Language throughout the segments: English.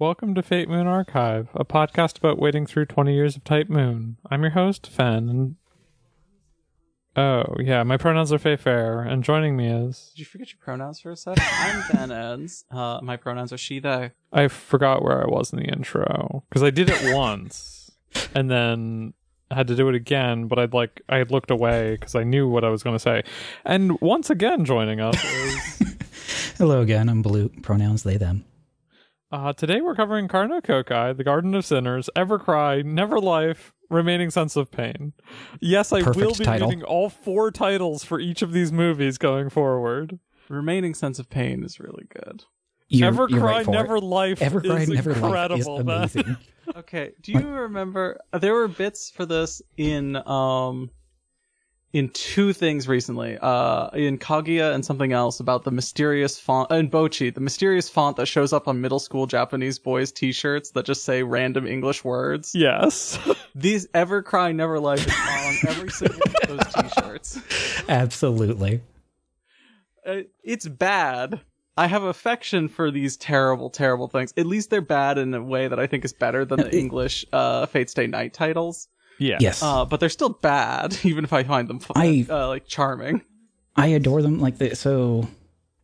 Welcome to Fate Moon Archive, a podcast about wading through 20 years of Type Moon. I'm your host, Fen, and oh, yeah, my pronouns are Fae Fair, and joining me is. Did you forget your pronouns for a second? I'm Ben Ends. Uh, my pronouns are she, they. I forgot where I was in the intro, because I did it once, and then I had to do it again, but I'd like, I had looked away because I knew what I was going to say. And once again, joining us is. Hello again. I'm Blue. Pronouns they them. Uh, today we're covering Kara no Kyoukai, The Garden of Sinners, Ever Cry, Never Life, Remaining Sense of Pain. Yes, I Perfect will be title. reading all four titles for each of these movies going forward. Remaining sense of pain is really good. You're, Ever you're Cry, right Never it. Life Ever Cry, is Never Life is incredible. amazing. Okay, do you remember there were bits for this in um in two things recently. Uh in Kaguya and something else about the mysterious font in Bocchi, the mysterious font that shows up on middle school Japanese boys t-shirts that just say random English words. Yes. These Ever Cry Never Life is on every single one of those t-shirts. Absolutely. Uh, it's bad. I have affection for these terrible, terrible things. At least they're bad in a way that I think is better than the English uh, Fate Stay Night titles. Yeah. Yes. Uh, but they're still bad, even if I find them fun, I- uh, like charming. I adore them. Like the, so,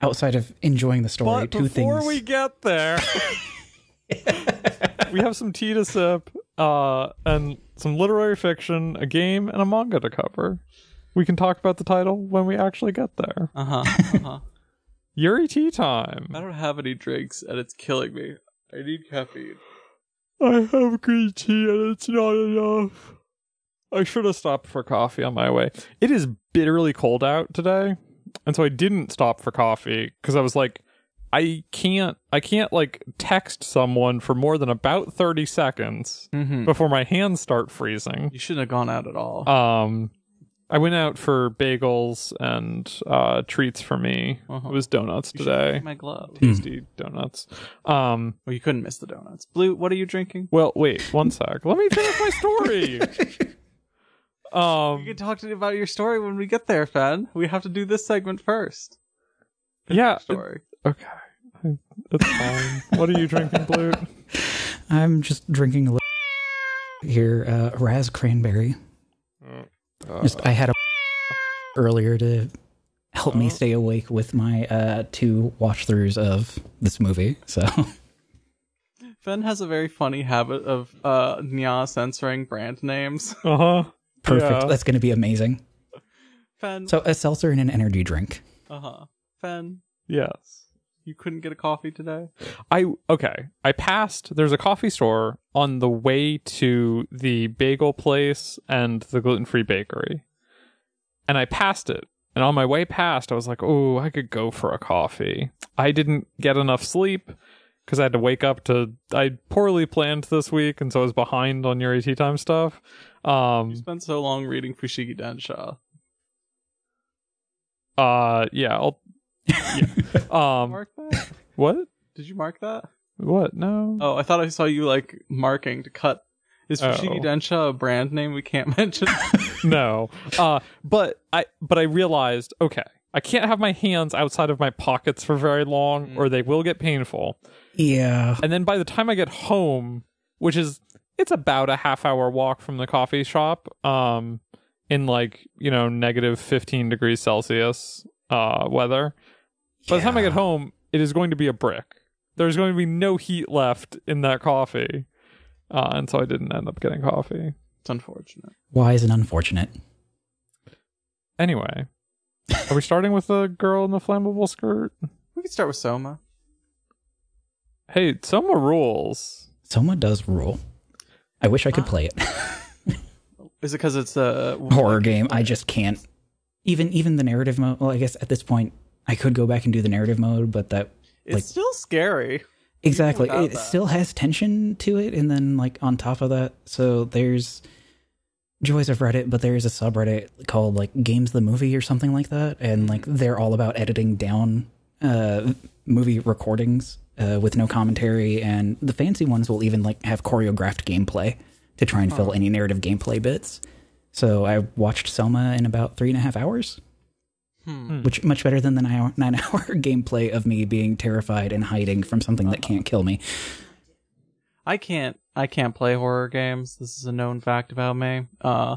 outside of enjoying the story, But two before things. Before we get there, we have some tea to sip, uh, and some literary fiction, a game, and a manga to cover. We can talk about the title when we actually get there. Uh huh. Uh-huh. Yuri tea time. I don't have any drinks, and it's killing me. I need caffeine. I have green tea and it's not enough. I should have stopped for coffee on my way. It is bitterly cold out today, and so I didn't stop for coffee because I was like, I can't, I can't like text someone for more than about thirty seconds Mm-hmm. before my hands start freezing. You shouldn't have gone out at all. Um, I went out for bagels and uh, treats for me. Uh-huh. It was donuts You should've today. taken my glove. Tasty donuts. Um, Well, you couldn't miss the donuts. Blue, what are you drinking? Well, wait, one sec. Let me finish my story. um, You can talk to me about your story when we get there, Fen. We have to do this segment first. yeah. Story. Okay, it's fine. what are you drinking, Blue? I'm just drinking a little here. Uh, Raz cranberry. Just I had a earlier to help me stay awake with my uh, two watch throughs of this movie. So Fen has a very funny habit of uh Nya censoring brand names. Uh huh. Perfect. Yeah. That's going to be amazing. Fen, So a seltzer and an energy drink. uh huh. Fen, Yes. you couldn't get a coffee today. I okay. I passed. There's a coffee store on the way to the bagel place and the gluten free bakery, and I passed it. And on my way past, I was like, "Oh, I could go for a coffee." I didn't get enough sleep because I had to wake up to. I poorly planned this week, and so I was behind on Yuri tea time stuff. Um. You spent so long reading Fushigi Densha. Uh. Yeah. I'll. Yeah. Um. Mark that? What? Did you mark that? What? No. Oh, I thought I saw you like marking to cut. Is Oh. Fushigi Densha a brand name we can't mention? no uh but i but i realized okay i can't have my hands outside of my pockets for very long or they will get painful Yeah. and then by the time i get home which is it's about a half hour walk from the coffee shop um in like you know negative 15 degrees celsius uh weather by the time i get home it is going to be a brick there's going to be no heat left in that coffee uh, and so i didn't end up getting coffee it's unfortunate. why is it unfortunate. Anyway, are we starting with the girl in the flammable skirt? We could start with Soma. Hey, Soma rules. Soma does rule. I wish I could play it. Is it because it's a Horror game. I just can't. Even even the narrative mode. Well, I guess at this point I could go back and do the narrative mode, but that It's like- still scary. exactly it that. still has tension to it, and then like on top of that, so there's joys of Reddit, but there's a subreddit called like Games the Movie or something like that, and like they're all about editing down uh movie recordings uh, with no commentary, and the fancy ones will even like have choreographed gameplay to try and fill any narrative gameplay bits. So I watched Soma in about three and a half hours, Hmm. which much better than the nine hour, nine hour gameplay of me being terrified and hiding from something that can't kill me. I can't I can't play horror games. This is a known fact about me. Uh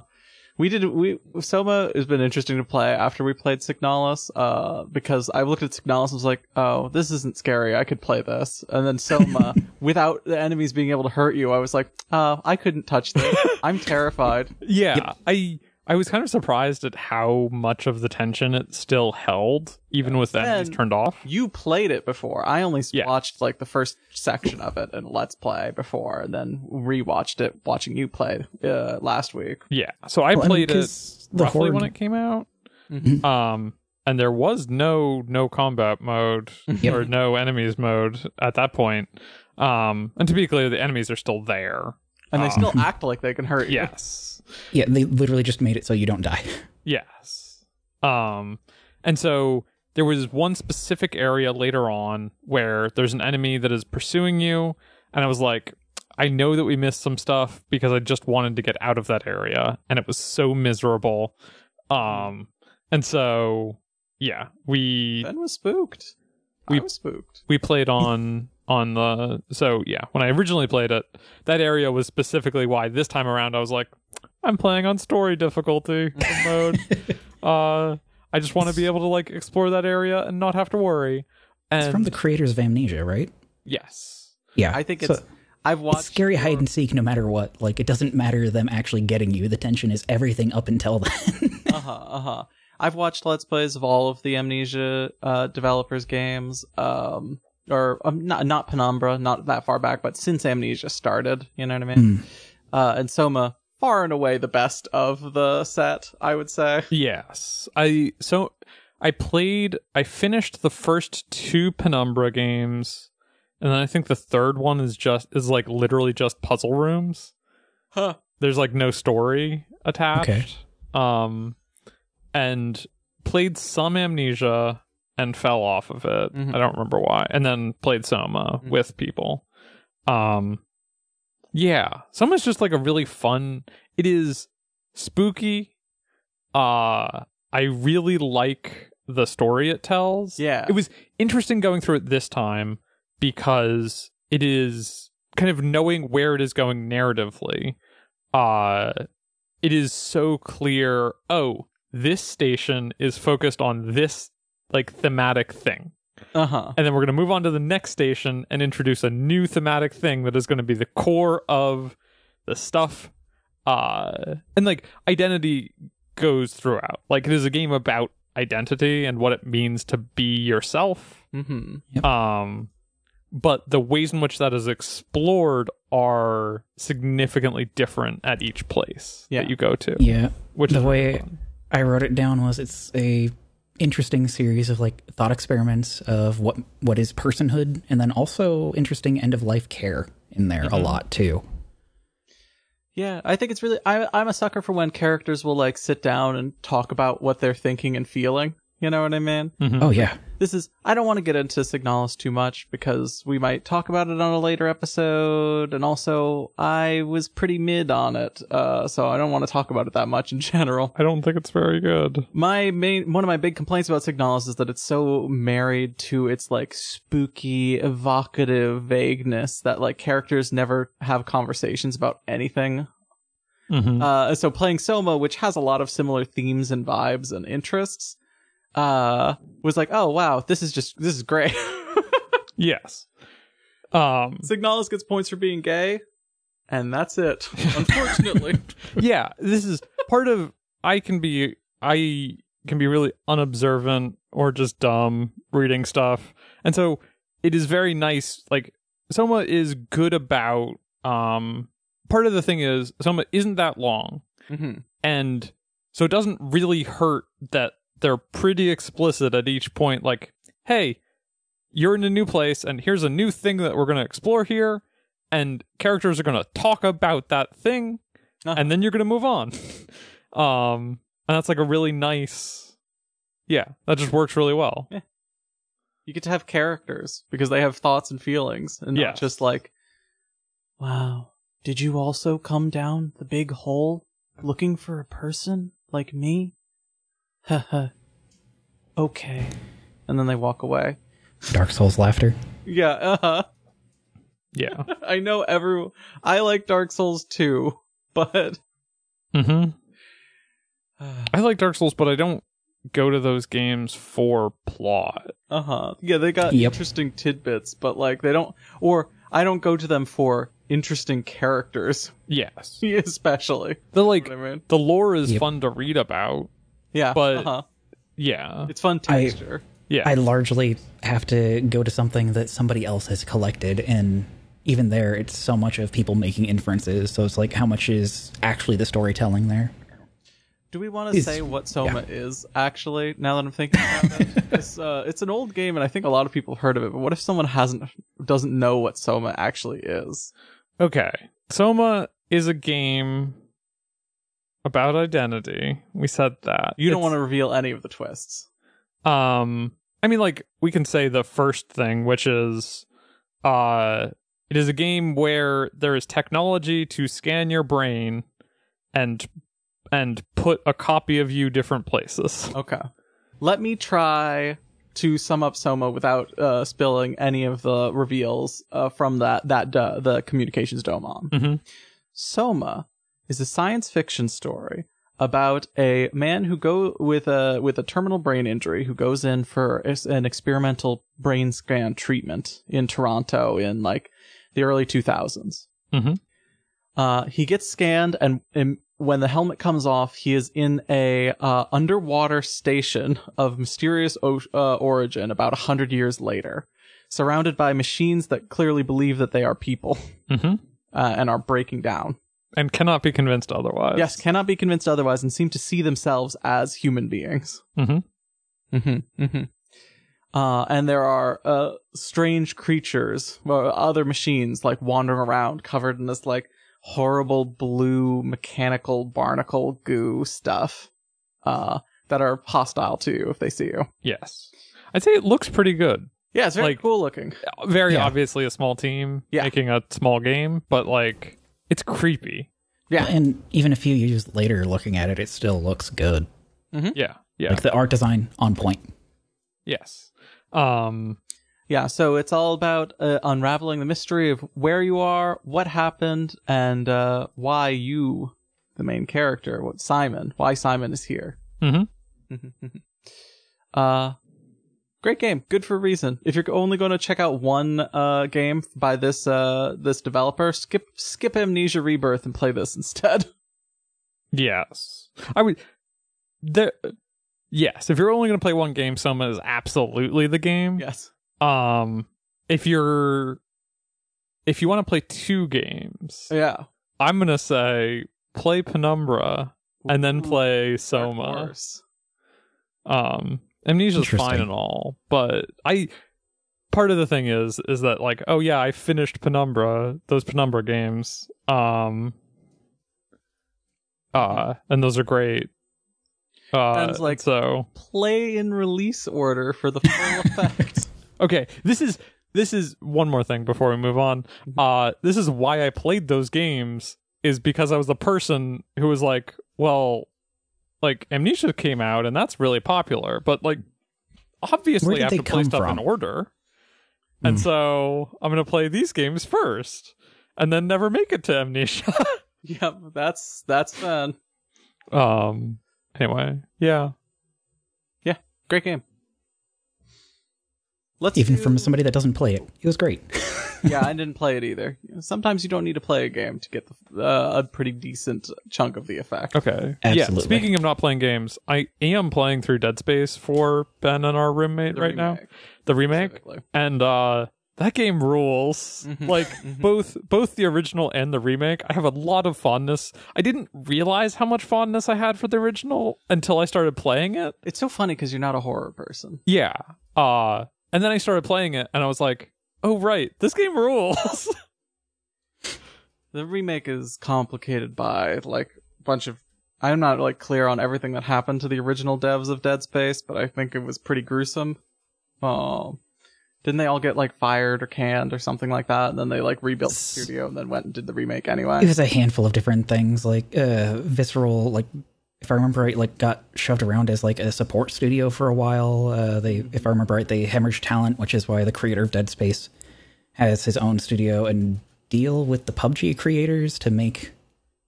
we did we Soma has been interesting to play after we played Signalis, uh, because I looked at Signalis and was like, oh, this isn't scary. I could play this. And then Soma, without the enemies being able to hurt you, I was like, uh, I couldn't touch this. I'm terrified. Yeah, I I was kind of surprised at how much of the tension it still held, even with the enemies And- turned off. You played it before. I only Yeah. watched like the first section of it in Let's Play before, and then rewatched it watching you play uh, last week. Yeah, so I Well, I mean, played it 'cause the roughly horde- when it came out. Mhm. Um, and there was no no combat mode Yep. or no enemies mode at that point. Um, and to be clear, the enemies are still there. And they Ah. still act like they can hurt you. Yes. Yeah, they literally just made it so you don't die. Yes. Um, and so there was one specific area later on where there's an enemy that is pursuing you, and I was like, I know that we missed some stuff because I just wanted to get out of that area, and it was so miserable. Um, and so yeah, we Ben was spooked. We- I was spooked. we played on on the so yeah when i originally played it that area was specifically why this time around i was like i'm playing on story difficulty mode uh i just want to be able to like explore that area and not have to worry and It's from the creators of Amnesia, right? yes Yeah. I think So it's. I've watched it's scary more- hide and seek no matter what. Like it doesn't matter them actually getting you. The tension is everything up until then. uh huh. Uh huh. I've watched let's plays of all of the Amnesia uh, developers games. Um, or um, not not Penumbra, not that far back, but since Amnesia started, you know what I mean. Hmm. Uh, and Soma, far and away the best of the set, I would say. yes i so i played i finished the first two penumbra games and then i think the third one is just is like literally just puzzle rooms Huh. there's like no story attached. Okay. Um, and played some Amnesia and fell off of it. Mhm. I don't remember why. And then played Soma Mhm. with people. Um, yeah, Soma's just like a really fun. It is spooky. Uh, I really like the story it tells. Yeah. It was interesting going through it this time because it is kind of knowing where it is going narratively. Uh it is so clear, oh, this station is focused on this like thematic thing. Uh huh. And then we're going to move on to the next station and introduce a new thematic thing that is going to be the core of the stuff. Uh, and like identity goes throughout. Like it is a game about identity and what it means to be yourself. Mm-hmm. Um, but the ways in which that is explored are significantly different at each place Yeah. that you go to. yeah. Which The is way- fun. I wrote it down was it's a interesting series of like thought experiments of what what is personhood and then also interesting end of life care in there a Mhm. lot too. Yeah, I think it's really. I, I'm a sucker for when characters will like sit down and talk about what they're thinking and feeling. You know what I mean? Mhm. Oh yeah. This is. I don't want to get into Signalis too much because we might talk about it on a later episode, and also I was pretty mid on it, uh, so I don't want to talk about it that much in general. I don't think it's very good. My main, one of my big complaints about Signalis is that it's so married to its like spooky, evocative vagueness that like characters never have conversations about anything Mhm. uh, so playing Soma, which has a lot of similar themes and vibes and interests, uh, was like, oh wow, this is just this is great. yes. Um, Signalis gets points for being gay, and that's it. Unfortunately, yeah, this is part of I can be I can be really unobservant or just dumb reading stuff. And so it is very nice like Soma is good about um part of the thing is Soma isn't that long hmm and so it doesn't really hurt that they're pretty explicit at each point like hey you're in a new place and here's a new thing that we're going to explore here and characters are going to talk about that thing Uh-huh. and then you're going to move on um and that's like a really nice yeah that just works really well you get to have characters because they have thoughts and feelings, and not just like, wow, did you also come down the big hole looking for a person like me? Haha. okay, and then they walk away. Dark Souls laughter. Yeah. Uh huh. Yeah. I know every. I like Dark Souls too, but hmm I like Dark Souls, but I don't go to those games for plot. uh huh. Yeah, they got Yep. interesting tidbits, but like they don't. Or I don't go to them for interesting characters, Yes. especially. The like What I mean? the lore is Yep. fun to read about. Yeah, But- uh-huh. Yeah. it's fun I- Yeah. I largely have to go to something that somebody else has collected, and even there, it's so much of people making inferences. So it's like, how much is actually the storytelling there? Do we want to It's- say what Soma is actually? Now that I'm thinking about it, it's, uh, it's an old game, and I think a lot of people have heard of it. But what if someone hasn't doesn't know what Soma actually is? Okay. Soma is a game about identity. We said that. You don't want to reveal any of the twists. um I mean like we can say the first thing which is uh it is a game where there is technology to scan your brain and and put a copy of you different places. Okay. Let me try to sum up Soma without uh, spilling any of the reveals uh, from that that uh, the communications dome on. Mhm. Soma is a science fiction story about a man who go with a with a terminal brain injury who goes in for an experimental brain scan treatment in Toronto in like the early 2000s. Mhm. Uh, he gets scanned, and, and when the helmet comes off, he is in a uh, underwater station of mysterious o- uh, origin about a hundred years later, surrounded by machines that clearly believe that they are people Mhm. uh, and are breaking down. And cannot be convinced otherwise. Yes, cannot be convinced otherwise, and seem to see themselves as human beings. Mhm. Mm-hmm. Mm-hmm. Uh, and there are uh, strange creatures, or other machines, like wandering around, covered in this like horrible blue mechanical barnacle goo stuff, uh, that are hostile to you if they see you. Yes. I'd say it looks pretty good. Yeah, it's very Like- cool looking. Very Yeah. obviously a small team Yeah. making a small game, but like it's creepy. Yeah. And even a few years later, looking at it, it still looks good. Yeah. Yeah. Like the art design on point. yes. Um Yeah, so it's all about uh, unraveling the mystery of where you are, what happened, and uh, why you, the main character, what Simon, why Simon is here. mhm. uh, great game, good for a reason. If you're only going to check out one uh game by this uh this developer, skip skip Amnesia Rebirth and play this instead. Yes. I would there Yes, if you're only going to play one game, Soma is absolutely the game. yes. Um if you're if you want to play two games, Yeah. I'm going to say play Penumbra and then play Soma. Um, Amnesia's fine and all, but I part of the thing is is that like oh yeah I finished Penumbra those Penumbra games um uh and those are great. Uh And like- so Play in release order for the full effect. okay this is this is one more thing before we move on. Uh this is why I played those games is because I was the person who was like well like Amnesia came out and that's really popular but like obviously Where I have they to play stuff from? in order and Hmm. so I'm gonna play these games first and then never make it to Amnesia yep, that's that's fun. um anyway yeah. yeah Great game. Let's Even do- from somebody that doesn't play it, it was great. yeah, I didn't play it either. Sometimes you don't need to play a game to get the, uh, a pretty decent chunk of the effect. okay yeah speaking of not playing games I am playing through Dead Space for Ben and our roommate The right now the remake and uh that game rules Mhm. like Mhm. both both the original and the remake i have a lot of fondness i didn't realize how much fondness i had for the original until i started playing it It's so funny because you're not a horror person. yeah uh and then i started playing it and i was like oh right this game rules The remake is complicated by like a bunch of. I'm not like clear on everything that happened to the original devs of Dead Space, but I think it was pretty gruesome. Oh, didn't they all get like fired or canned or something like that? And then they like rebuilt the studio and then went and did the remake anyway. it was a handful of different things, like uh, visceral, like if I remember right, like got shoved around as like a support studio for a while. Uh, they, if I remember right, they hemorrhaged talent, which is why the creator of Dead Space has his own studio and deal with the PUBG creators to make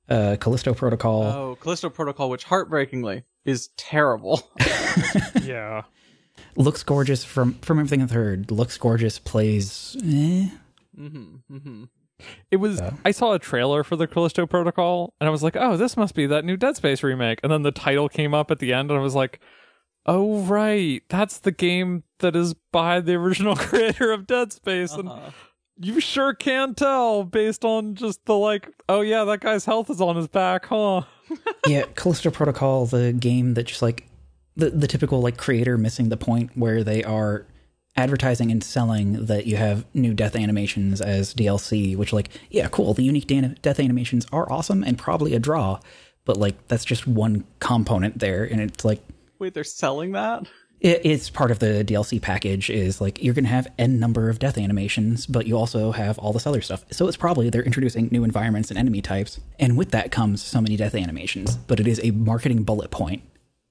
uh, Callisto Protocol. Oh, Callisto Protocol, which heartbreakingly is terrible. yeah. Looks gorgeous from from everything I've heard. Looks gorgeous. Plays. Eh. mm-hmm, mm-hmm. It was. I saw a trailer for the Callisto Protocol, and I was like, "Oh, this must be that new Dead Space remake." And then the title came up at the end, and I was like, "Oh, right, that's the game that is by the original creator of Dead Space." And Uh-huh. you sure can tell based on just the like, "Oh yeah, that guy's health is on his back, huh?" yeah, Callisto Protocol, the game that just like the the typical like creator missing the point where they are advertising and selling that you have new death animations as DLC, which like yeah, cool. The unique dan- death animations are awesome and probably a draw, but like that's just one component there, and it's like Wait, they're selling that? it, it's part of the DLC package. Is like you're gonna have n number of death animations, but you also have all this other stuff. So it's probably they're introducing new environments and enemy types, and with that comes so many death animations. But it is a marketing bullet point.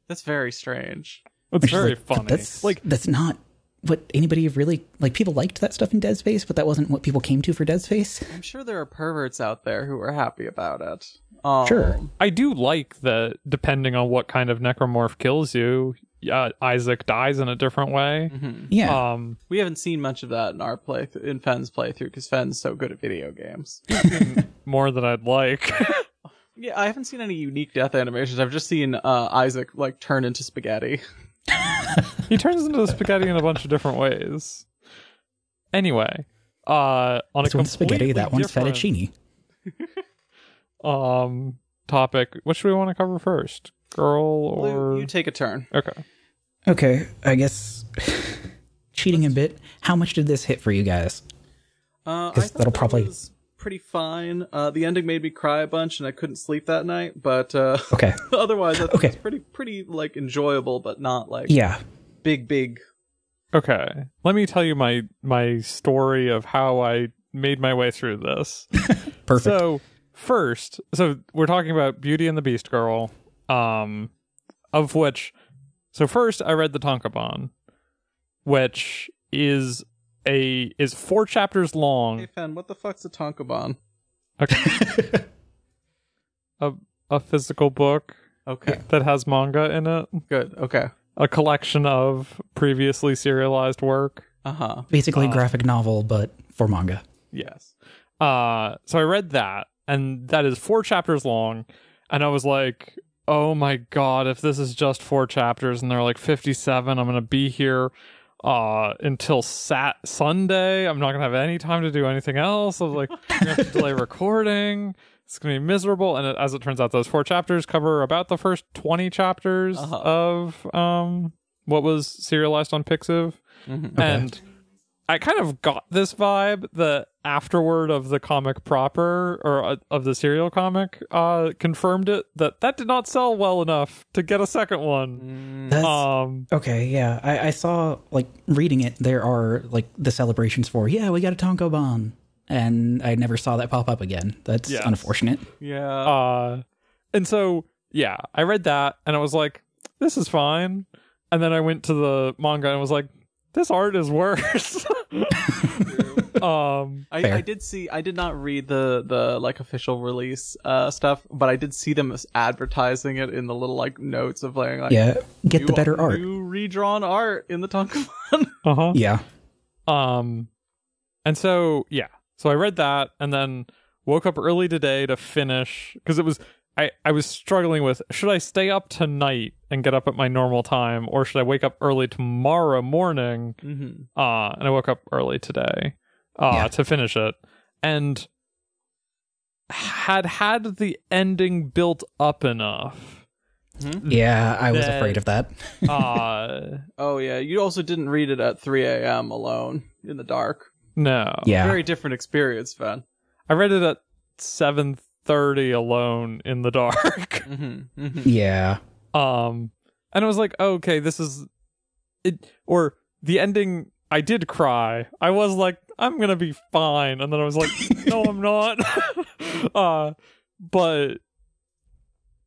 That's very strange. It's Which is very like, funny. That's like, that's not what anybody really like. People liked that stuff in Dead Space, but that wasn't what people came to for Dead Space. I'm sure there are perverts out there who are happy about it. Um, Sure. I do like that. Depending on what kind of necromorph kills you, uh, Isaac dies in a different way. Yeah, Um, We haven't seen much of that in our play in Fen's playthrough because Fen's so good at video games. more than I'd like. yeah, I haven't seen any unique death animations. I've just seen uh, Isaac like turn into spaghetti. he turns into spaghetti in a bunch of different ways. Anyway, uh, on this a one's spaghetti, that one's different, fettuccine. Um, topic. What should we want to cover first? Girl or Lou, you take a turn. okay? Okay, I guess cheating a bit. How much did this hit for you guys? Uh, I 'Cause thought that'll that probably- was pretty fine. Uh, the ending made me cry a bunch, and I couldn't sleep that night. But uh, Okay, otherwise, I thought Okay. it was pretty, pretty like enjoyable, but not like yeah, big, big. Okay. Let me tell you my my story of how I made my way through this. perfect. So first, so we're talking about Beauty and the Beast Girl, um, of which, so first I read the Tankobon, which is a is four chapters long. Hey, Fen, what the fuck's a Tankobon? Okay. a a physical book Okay, that has manga in it, good. Okay. a collection of previously serialized work. Uh huh. Basically, uh, a graphic novel, but for manga. Yes. Uh so I read that and that is four chapters long and I was like, "Oh my god, if this is just four chapters and they're like 57, I'm going to be here uh until sat Sunday. I'm not going to have any time to do anything else. I was like, I'm going to have to delay recording. It's going to be miserable." And it, as it turns out those four chapters cover about the first 20 chapters Uh-huh. of um what was serialized on Pixiv. Mhm. And I kind of got this vibe that afterward of the comic proper or uh, of the serial comic uh confirmed it that that did not sell well enough to get a second one. That's, Um okay, yeah. I, I saw like reading it. There are like the celebrations for yeah, we got a Tankobon, and I never saw that pop up again. That's Yes. unfortunate. Yeah. uh and so yeah, I read that and I was like this is fine. And then I went to the manga and was like this art is worse. um I, I did see. I did not read the the like official release uh stuff, but I did see them advertising it in the little like notes of like, like Yeah, get the better art. new redrawn art in the Tankobon. uh-huh. Yeah, Um, and so yeah, so I read that and then woke up early today to finish because it was I I was struggling with should I stay up tonight and get up at my normal time or should I wake up early tomorrow morning? mm-hmm. Uh, and I woke up early today uh Yeah. to finish it and had had the ending built up enough. yeah. I was That- afraid of that. Uh, Oh yeah, you also didn't read it at 3 a.m. alone in the dark. no. Yeah, Very different experience, Fen. I read it at seven thirty alone in the dark. Mm-hmm. Mm-hmm. yeah. Um and i was like oh, okay this is it or the ending i did cry i was like i'm gonna be fine and then i was like no i'm not uh but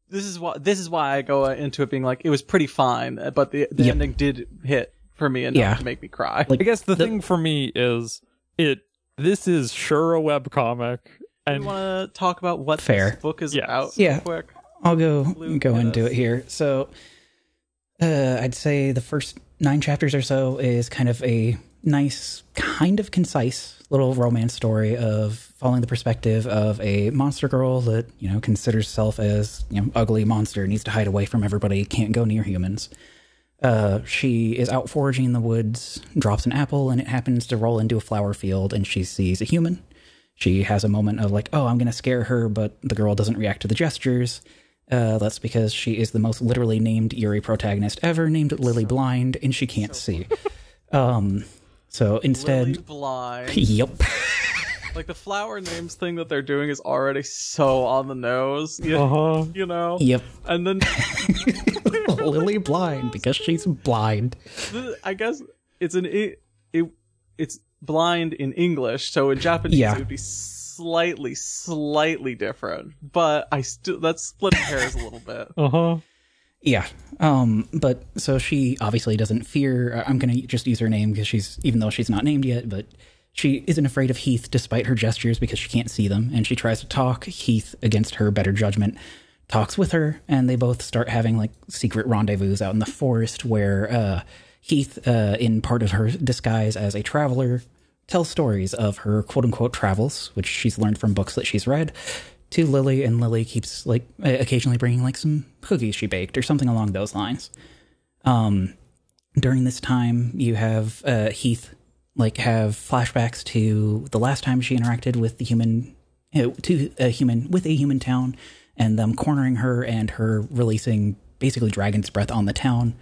This is why. This is why I go into it being like it was pretty fine, uh, but the the Yep. ending did hit for me enough Yeah. to make me cry. Like- i guess the, The- thing for me is it this is sure a webcomic. You And want to talk about what Fair. this book is Yes. about? Yeah. real quick. I'll go Luke, go into it here. So, uh, I'd say the first nine chapters or so is kind of a nice, kind of concise little romance story of following the perspective of a monster girl that you know considers herself as you know ugly monster, needs to hide away from everybody, can't go near humans. Uh, she is out foraging in the woods, drops an apple, and it happens to roll into a flower field, and she sees a human. She has a moment of like, oh, I'm going to scare her, but the girl doesn't react to the gestures. Uh, that's because she is the most literally named Yuri protagonist ever, named Lily Blind, and she can't see. Um, so instead, Lily Blind. yep, like the flower names thing that they're doing is already so on the nose. You, uh-huh. you know? yep, And then Lily Blind because she's blind. I guess it's an it, it it's blind in English, so in Japanese Yeah. it would be slightly slightly different. But I still that's splitting hairs a little bit. Uh-huh. Yeah. Um, but so she obviously doesn't fear. uh, I'm going to just use her name because she's, even though she's not named yet, but she isn't afraid of Heath despite her gestures because she can't see them. And she tries to talk. Heath, against her better judgment, talks with her. And they both start having like secret rendezvous out in the forest where uh, Heath, uh, in part of her disguise as a traveler, tells stories of her quote unquote travels, which she's learned from books that she's read, to Lily, and Lily keeps like occasionally bringing like some cookies she baked or something along those lines. Um, during this time, you have uh, Heath like have flashbacks to the last time she interacted with the human, uh, to a human with a human town, and them cornering her and her releasing basically dragon's breath on the town,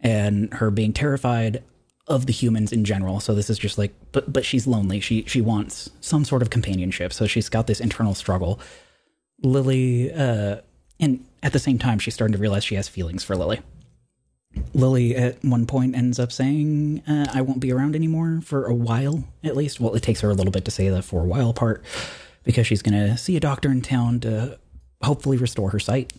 and her being terrified of the humans in general. So this is just like, but but she's lonely. She she wants some sort of companionship. So she's got this internal struggle. Lily, uh, and at the same time, she's starting to realize she has feelings for Lily. Lily at one point ends up saying, uh, I won't be around anymore for a while, at least. Well, it takes her a little bit to say the for a while part because she's going to see a doctor in town to hopefully restore her sight.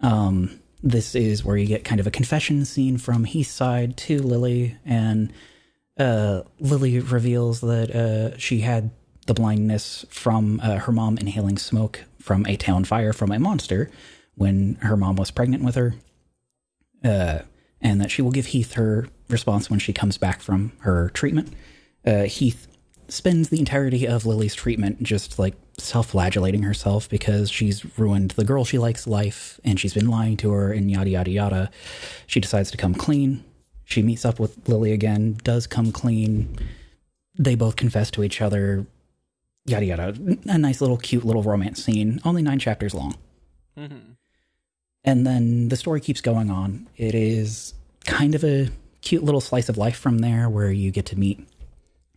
Um, this is where you get kind of a confession scene from Heath's side to Lily, and uh, Lily reveals that uh, she had the blindness from uh, her mom inhaling smoke from a town fire from a monster when her mom was pregnant with her. Uh, and that she will give Heath her response when she comes back from her treatment. Uh, Heath spends the entirety of Lily's treatment just like self flagellating herself because she's ruined the girl she likes life and she's been lying to her and yada yada yada. She decides to come clean. She meets up with Lily again, does come clean. They both confess to each other. Yada yada. A nice little cute little romance scene, only nine chapters long. Mm-hmm. And then the story keeps going on. It is kind of a cute little slice of life from there where you get to meet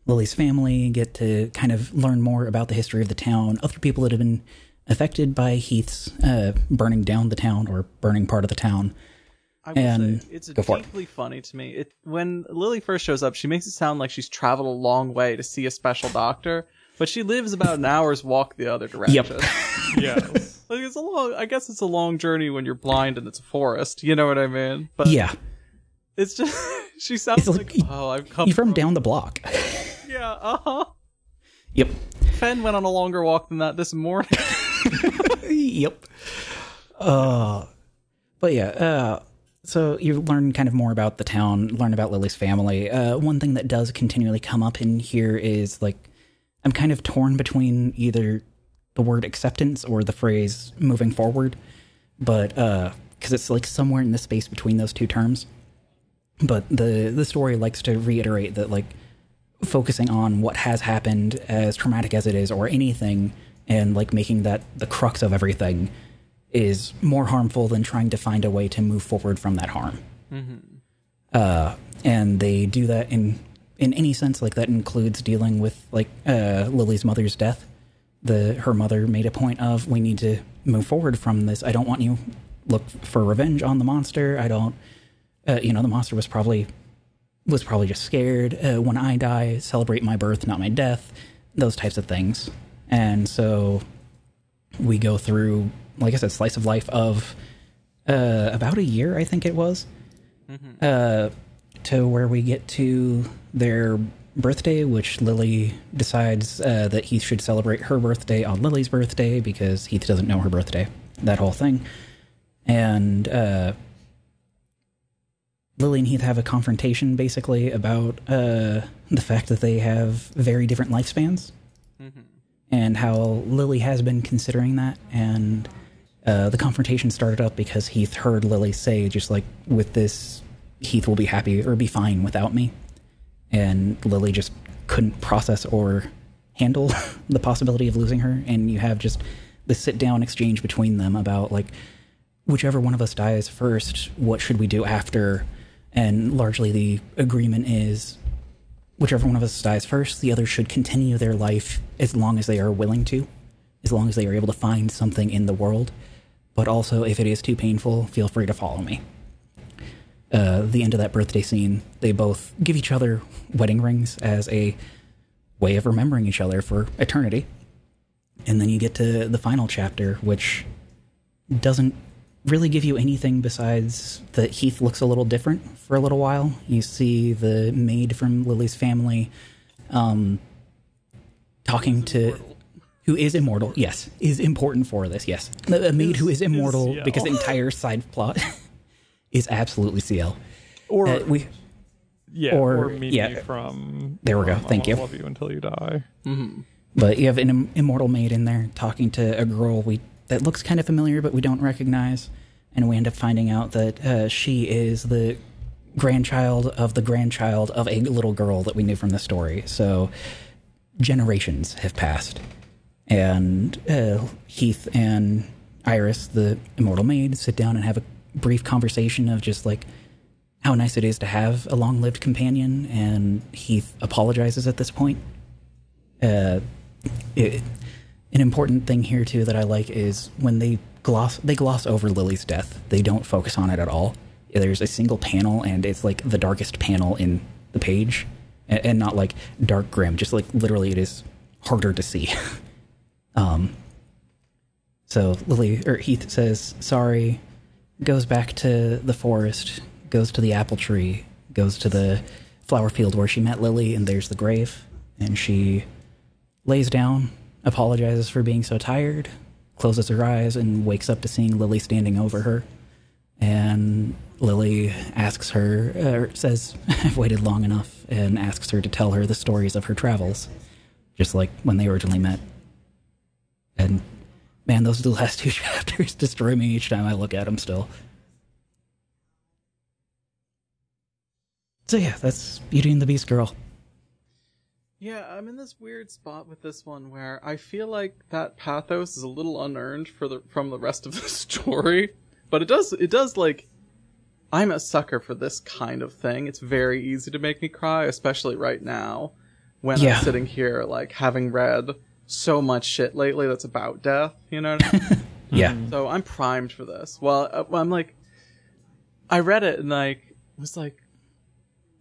Lily's family, get to kind of learn more about the history of the town, other people that have been affected by Heath's uh, burning down the town or burning part of the town. I will And say it's go for it. deeply funny to me. It when Lily first shows up, she makes it sound like she's traveled a long way to see a special doctor, but she lives about an hour's walk the other direction. Yes. Like it's a long. I guess it's a long journey when you're blind and it's a forest. You know what I mean? But Yeah, it's just she sounds It's like, like- oh, I've come you're from down the block. Yeah, uh huh. yep. Fen went on a longer walk than that this morning. yep. Uh, but yeah, uh, so you learn kind of more about the town, learn about Lily's family. Uh, one thing that does continually come up in here is like, I'm kind of torn between either the word acceptance or the phrase moving forward, but, uh, cause it's like somewhere in the space between those two terms. But the, the story likes to reiterate that like, focusing on what has happened as traumatic as it is or anything and like making that the crux of everything is more harmful than trying to find a way to move forward from that harm. Uh, and they do that in in any sense like that includes dealing with like uh, lily's mother's death. The her mother made a point of we need to move forward from this. I don't want you look for revenge on the monster. I don't uh, you know the monster was probably was probably just scared. Uh, when I die, celebrate my birth, not my death. Those types of things. And so we go through, like I said, slice of life of uh, about a year, I think it was, uh, to where we get to their birthday, which Lily decides uh, that Heath should celebrate her birthday on Lily's birthday because Heath doesn't know her birthday. That whole thing. And uh, Lily and Heath have a confrontation basically about uh, the fact that they have very different lifespans and how Lily has been considering that. And uh, the confrontation started up because Heath heard Lily say, just like, with this, Heath will be happy or be fine without me. And Lily just couldn't process or handle the possibility of losing her. And you have just this sit down exchange between them about, like, whichever one of us dies first, what should we do after? And largely the agreement is whichever one of us dies first, the other should continue their life as long as they are willing to, as long as they are able to find something in the world. But also, if it is too painful, feel free to follow me. Uh, the end of that birthday scene, they both give each other wedding rings as a way of remembering each other for eternity. And then you get to the final chapter, which doesn't really give you anything besides that Heath looks a little different for a little while. You see the maid from Lily's family um, talking to. Who is immortal? Yes, is important for this. Yes, a a maid who is immortal CL. because the entire side plot is absolutely CL. Or Uh, we yeah, or- or, Mimi yeah. from. There we go. from Thank Wanna you. Love you until you die. But you have an im- immortal maid in there talking to a girl we that looks kind of familiar, but we don't recognize, and we end up finding out that uh, she is the grandchild of the grandchild of a little girl that we knew from the story. So generations have passed, and uh, Heath and Iris, the immortal maid, sit down and have a brief conversation of just like how nice it is to have a long-lived companion, and Heath apologizes at this point. Uh, it, an important thing here too that I like is when they gloss they gloss over Lily's death. They don't focus on it at all. There's a single panel, and it's like the darkest panel in the page, and, and not like dark grim. Just like literally, it is harder to see. um. So Lily or Heath says sorry, goes back to the forest, goes to the apple tree, goes to the flower field where she met Lily, and there's the grave, and she lays down, apologizes for being so tired, closes her eyes, and wakes up to seeing Lily standing over her. And Lily asks her, or says, I've waited long enough, and asks her to tell her the stories of her travels, just like when they originally met. And man, those are the last two chapters destroy me each time I look at them still. So yeah, that's Beauty and the Beast girl. Yeah, I'm in this weird spot with this one where I feel like that pathos is a little unearned for the from the rest of the story, but it does it does like I'm a sucker for this kind of thing. It's very easy to make me cry, especially right now when Yeah. I'm sitting here like having read so much shit lately that's about death, you know. What I mean? Yeah. So I'm primed for this. Well, uh, well, I'm like, I read it and like was like,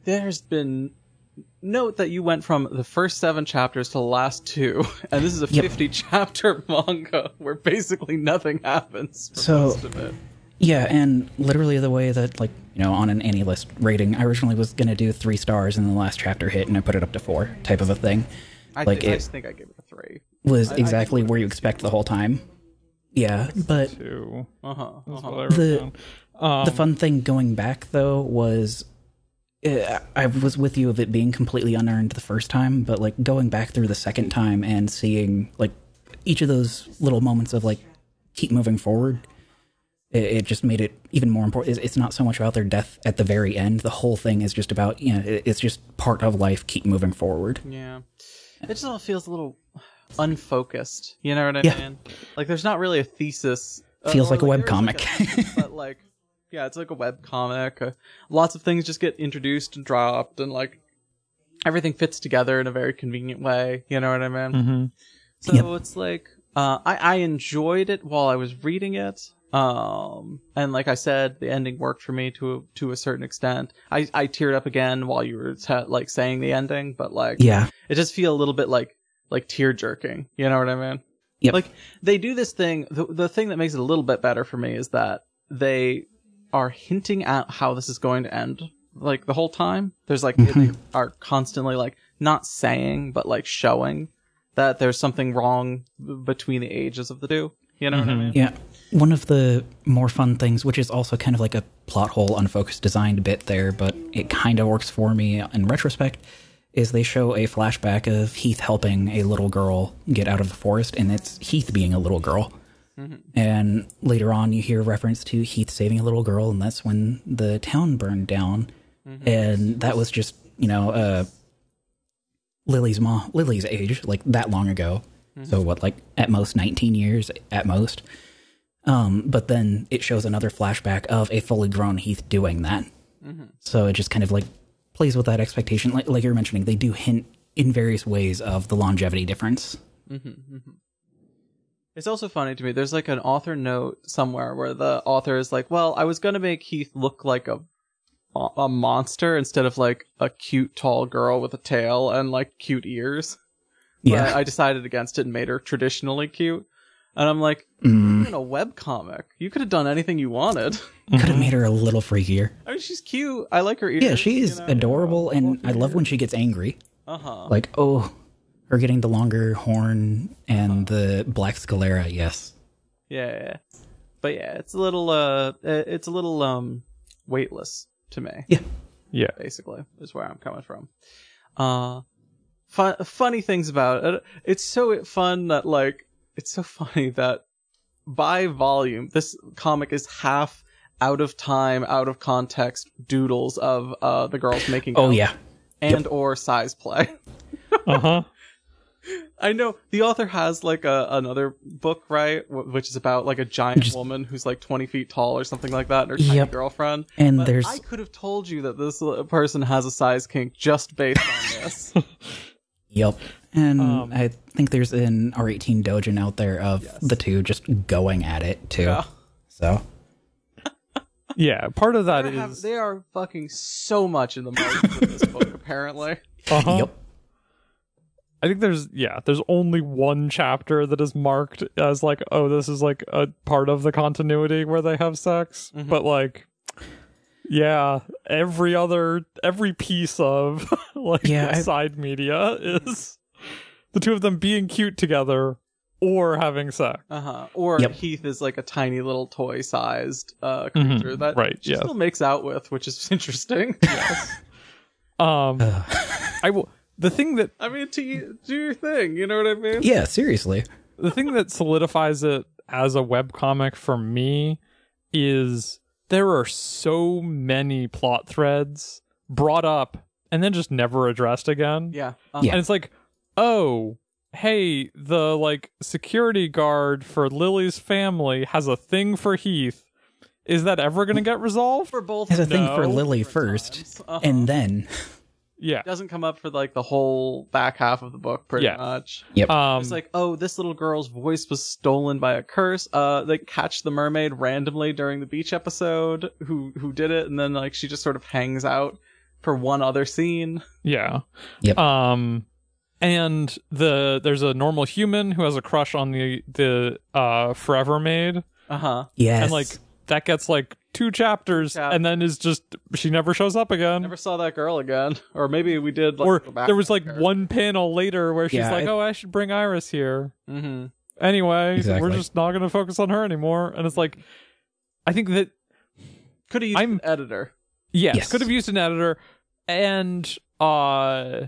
there's been note that you went from the first seven chapters to the last two, and this is a Yep. 50 chapter manga where basically nothing happens. For So- most of it. Yeah, and literally the way that, like, you know, on an AniList rating, I originally was going to do three stars, and the last chapter hit, and I put it up to four, type of a thing. I, like thi- I it- just think I gave it a three. Was I- I exactly think- where you expect the whole time. Yeah, but Uh huh. Uh-huh. what I wrote The- Um, the fun thing going back though was I was with you of it being completely unearned the first time, but like going back through the second time and seeing like each of those little moments of like keep moving forward, it, it just made it even more important. It's, it's not so much about their death at the very end. The whole thing is just about you know it, it's just part of life. Keep moving forward. Yeah. It just all feels a little unfocused. You know what I Yeah. mean? Like there's not really a thesis. Feels or, like a there is, like, a but like, yeah, it's like a web comic. Uh, lots of things just get introduced and dropped, and like everything fits together in a very convenient way. You know what I mean? mhm. So Yep. it's like uh, I I enjoyed it while I was reading it. Um, and like I said, the ending worked for me to to a certain extent. I I teared up again while you were like saying the ending, but like Yeah, it just feel a little bit like like tear jerking. You know what I mean? Yep. Like they do this thing. The the thing that makes it a little bit better for me is that they are hinting at how this is going to end. Like the whole time, there's like mm-hmm. they are constantly like not saying, but like showing that there's something wrong between the ages of the two. You know what I mm-hmm. mean? Yeah. One of the more fun things, which is also kind of like a plot hole, unfocused designed bit there, but it kind of works for me in retrospect, is they show a flashback of Heath helping a little girl get out of the forest, and it's Heath being a little girl. Mm-hmm. And later on, you hear reference to Heath saving a little girl, and that's when the town burned down. Mm-hmm. And that was just, you know, uh, Lily's mom, Lily's age, like that long ago. Mm-hmm. So what, like at most 19 years at most. Um, but then it shows another flashback of a fully grown Heath doing that. So it just kind of like plays with that expectation. Like, like you're mentioning, they do hint in various ways of the longevity difference. It's also funny to me. There's like an author note somewhere where the author is like, "Well, I was gonna make Heath look like a a monster instead of like a cute tall girl with a tail and like cute ears." But Yeah. I decided against it and made her traditionally cute. And I'm like, Mm. in a web comic. You could have done anything you wanted. Could have made her a little freakier. I mean, she's cute. I like her ears. Yeah, she is adorable, and I love when she gets angry. Uh huh. Like, oh, her getting the longer horn and the black sclera, yes. Yeah, yeah. But yeah, it's a little uh, it's a little um, weightless to me. Yeah. Yeah. basically is where I'm coming from. Uh, fun, funny things about it. It's so fun that like it's so funny that by volume this comic is half out of time, out of context doodles of uh the girls making Oh, out yeah. and or size play. Uh huh. I know the author has like a another book, right, w- which is about like a giant Just- woman who's like twenty feet tall or something like that, and her tiny girlfriend. And But there's I could have told you that this uh, person has a size kink just based on this. Yep. And Um, I think there's an R18 dojin out there of the two just going at it too. Yeah. So Yeah. Part of that They, have- is. they are fucking so much in the margins of this book, apparently. Uh-huh. yep. I think there's yeah, there's only one chapter that is marked as like, oh, this is like a part of the continuity where they have sex. Mm-hmm. But like yeah, every other every piece of like Yeah, I- side media is the two of them being cute together or having sex. Uh huh. Or Yep. Heath is like a tiny little toy sized uh, creature that Mm-hmm. right, she yes. still makes out with, which is interesting. yes. Um I will the thing that I mean, to you, do your thing. You know what I mean? Yeah, seriously. the thing that solidifies it as a webcomic for me is there are so many plot threads brought up and then just never addressed again. Yeah. Uh, Yeah. And it's like, oh, hey, the like security guard for Lily's family has a thing for Heath. Is that ever going to get resolved? For both. Has a thing for Lily different first. Uh-huh. and then Yeah. doesn't come up for like the whole back half of the book, pretty Yeah. much. yep. Um It's like, oh, this little girl's voice was stolen by a curse. Uh, they catch the mermaid randomly during the beach episode. Who who did it? And then like she just sort of hangs out for one other scene. Yeah. Yep. Um and the there's a normal human who has a crush on the the uh forever maid Uh huh. yes. and like that gets like two chapters Chap- and then is just she never shows up again. Never saw that girl again, or maybe we did. Like, or there was like her. one panel later where she's Yeah, like, it- "Oh, I should bring Iris here." Mm-hmm. Anyway, Exactly. we're just not going to focus on her anymore. And it's like, I think that Could have used I'm- an editor. yes, Yes. could have used an editor, and uh,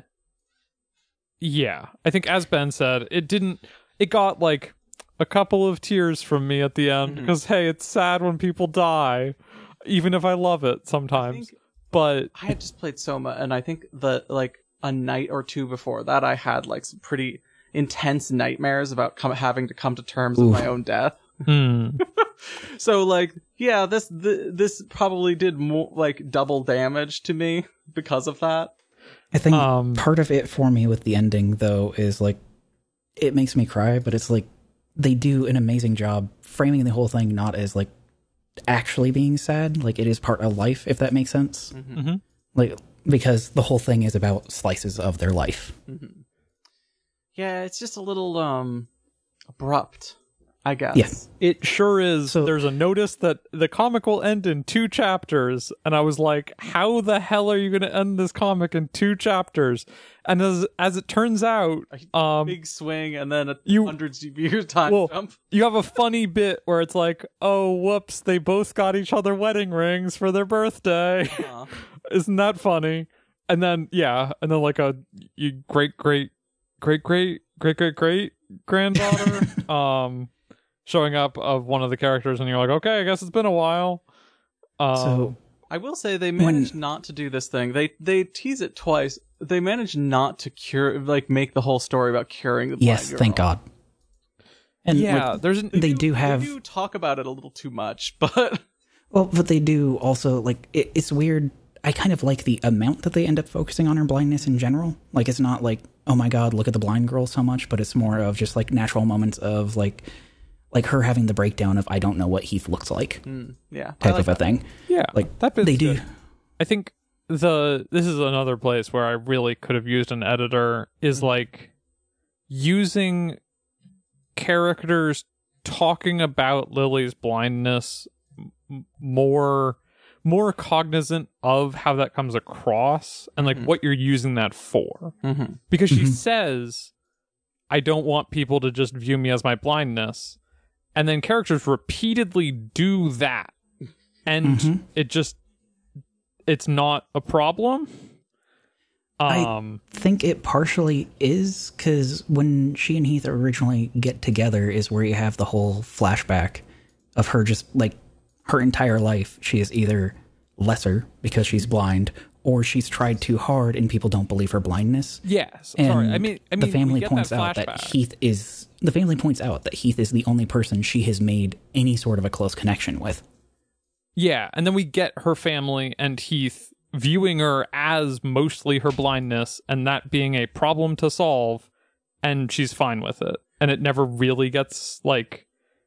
yeah, I think as Ben said, it didn't. It got like a couple of tears from me at the end Mhm. because hey, it's sad when people die, even if I love it sometimes. think- but I had just played Soma, and I think that like a night or two before that, I had like some pretty intense nightmares about com- having to come to terms Oof. with my own death. hmm, So like, yeah, this th- this probably did more like double damage to me because of that. I think um, part of it for me with the ending though is like it makes me cry, but it's like they do an amazing job framing the whole thing not as like actually being sad, like it is part of life, if that makes sense. Mhm. Like because the whole thing is about slices of their life. Yeah, it's just a little um abrupt. I guess. Yeah. It sure is. So- There's a notice that the comic will end in two chapters, and I was like, "How the hell are you going to end this comic in two chapters?" And as as it turns out, um, Big swing and then a You- hundred years time well, jump. you have a funny bit where it's like, "Oh, whoops! They both got each other wedding rings for their birthday." Aw. Isn't that funny? And then yeah, and then like a you great great great great great great great granddaughter um showing up of one of the characters and you're like, okay, I guess it's been a while. Um, So I will say they managed not to do this thing. They they tease it twice. They managed not to cure like make the whole story about curing the yes, girl. thank God. And yeah, like, there's an, they do have They do talk about it a little too much, but Well, but they do also like it, it's weird. I kind of like the amount that they end up focusing on her blindness in general. Like it's not like oh my god, look at the blind girl so much, but it's more of just like natural moments of like like her having the breakdown of I don't know what Heath looks like yeah, type like of a that. thing. yeah, Like that bit's they do. I think the this is another place where I really could have used an editor is like using characters talking about Lily's blindness more more cognizant of how that comes across and like what you're using that for Mhm. because she Mhm. says I don't want people to just view me as my blindness and then characters repeatedly do that. And Mhm. it just it's not a problem. I- um think it partially is because when she and Heath originally get together is where you have the whole flashback of her just like her entire life. She is either lesser because she's blind or she's tried too hard and people don't believe her blindness yes and sorry i mean i mean the family points that out that. Heath is the family points out that Heath is the only person she has made any sort of a close connection with Yeah, and then we get her family and Heath viewing her as mostly her blindness and that being a problem to solve, and she's fine with it. And it never really gets like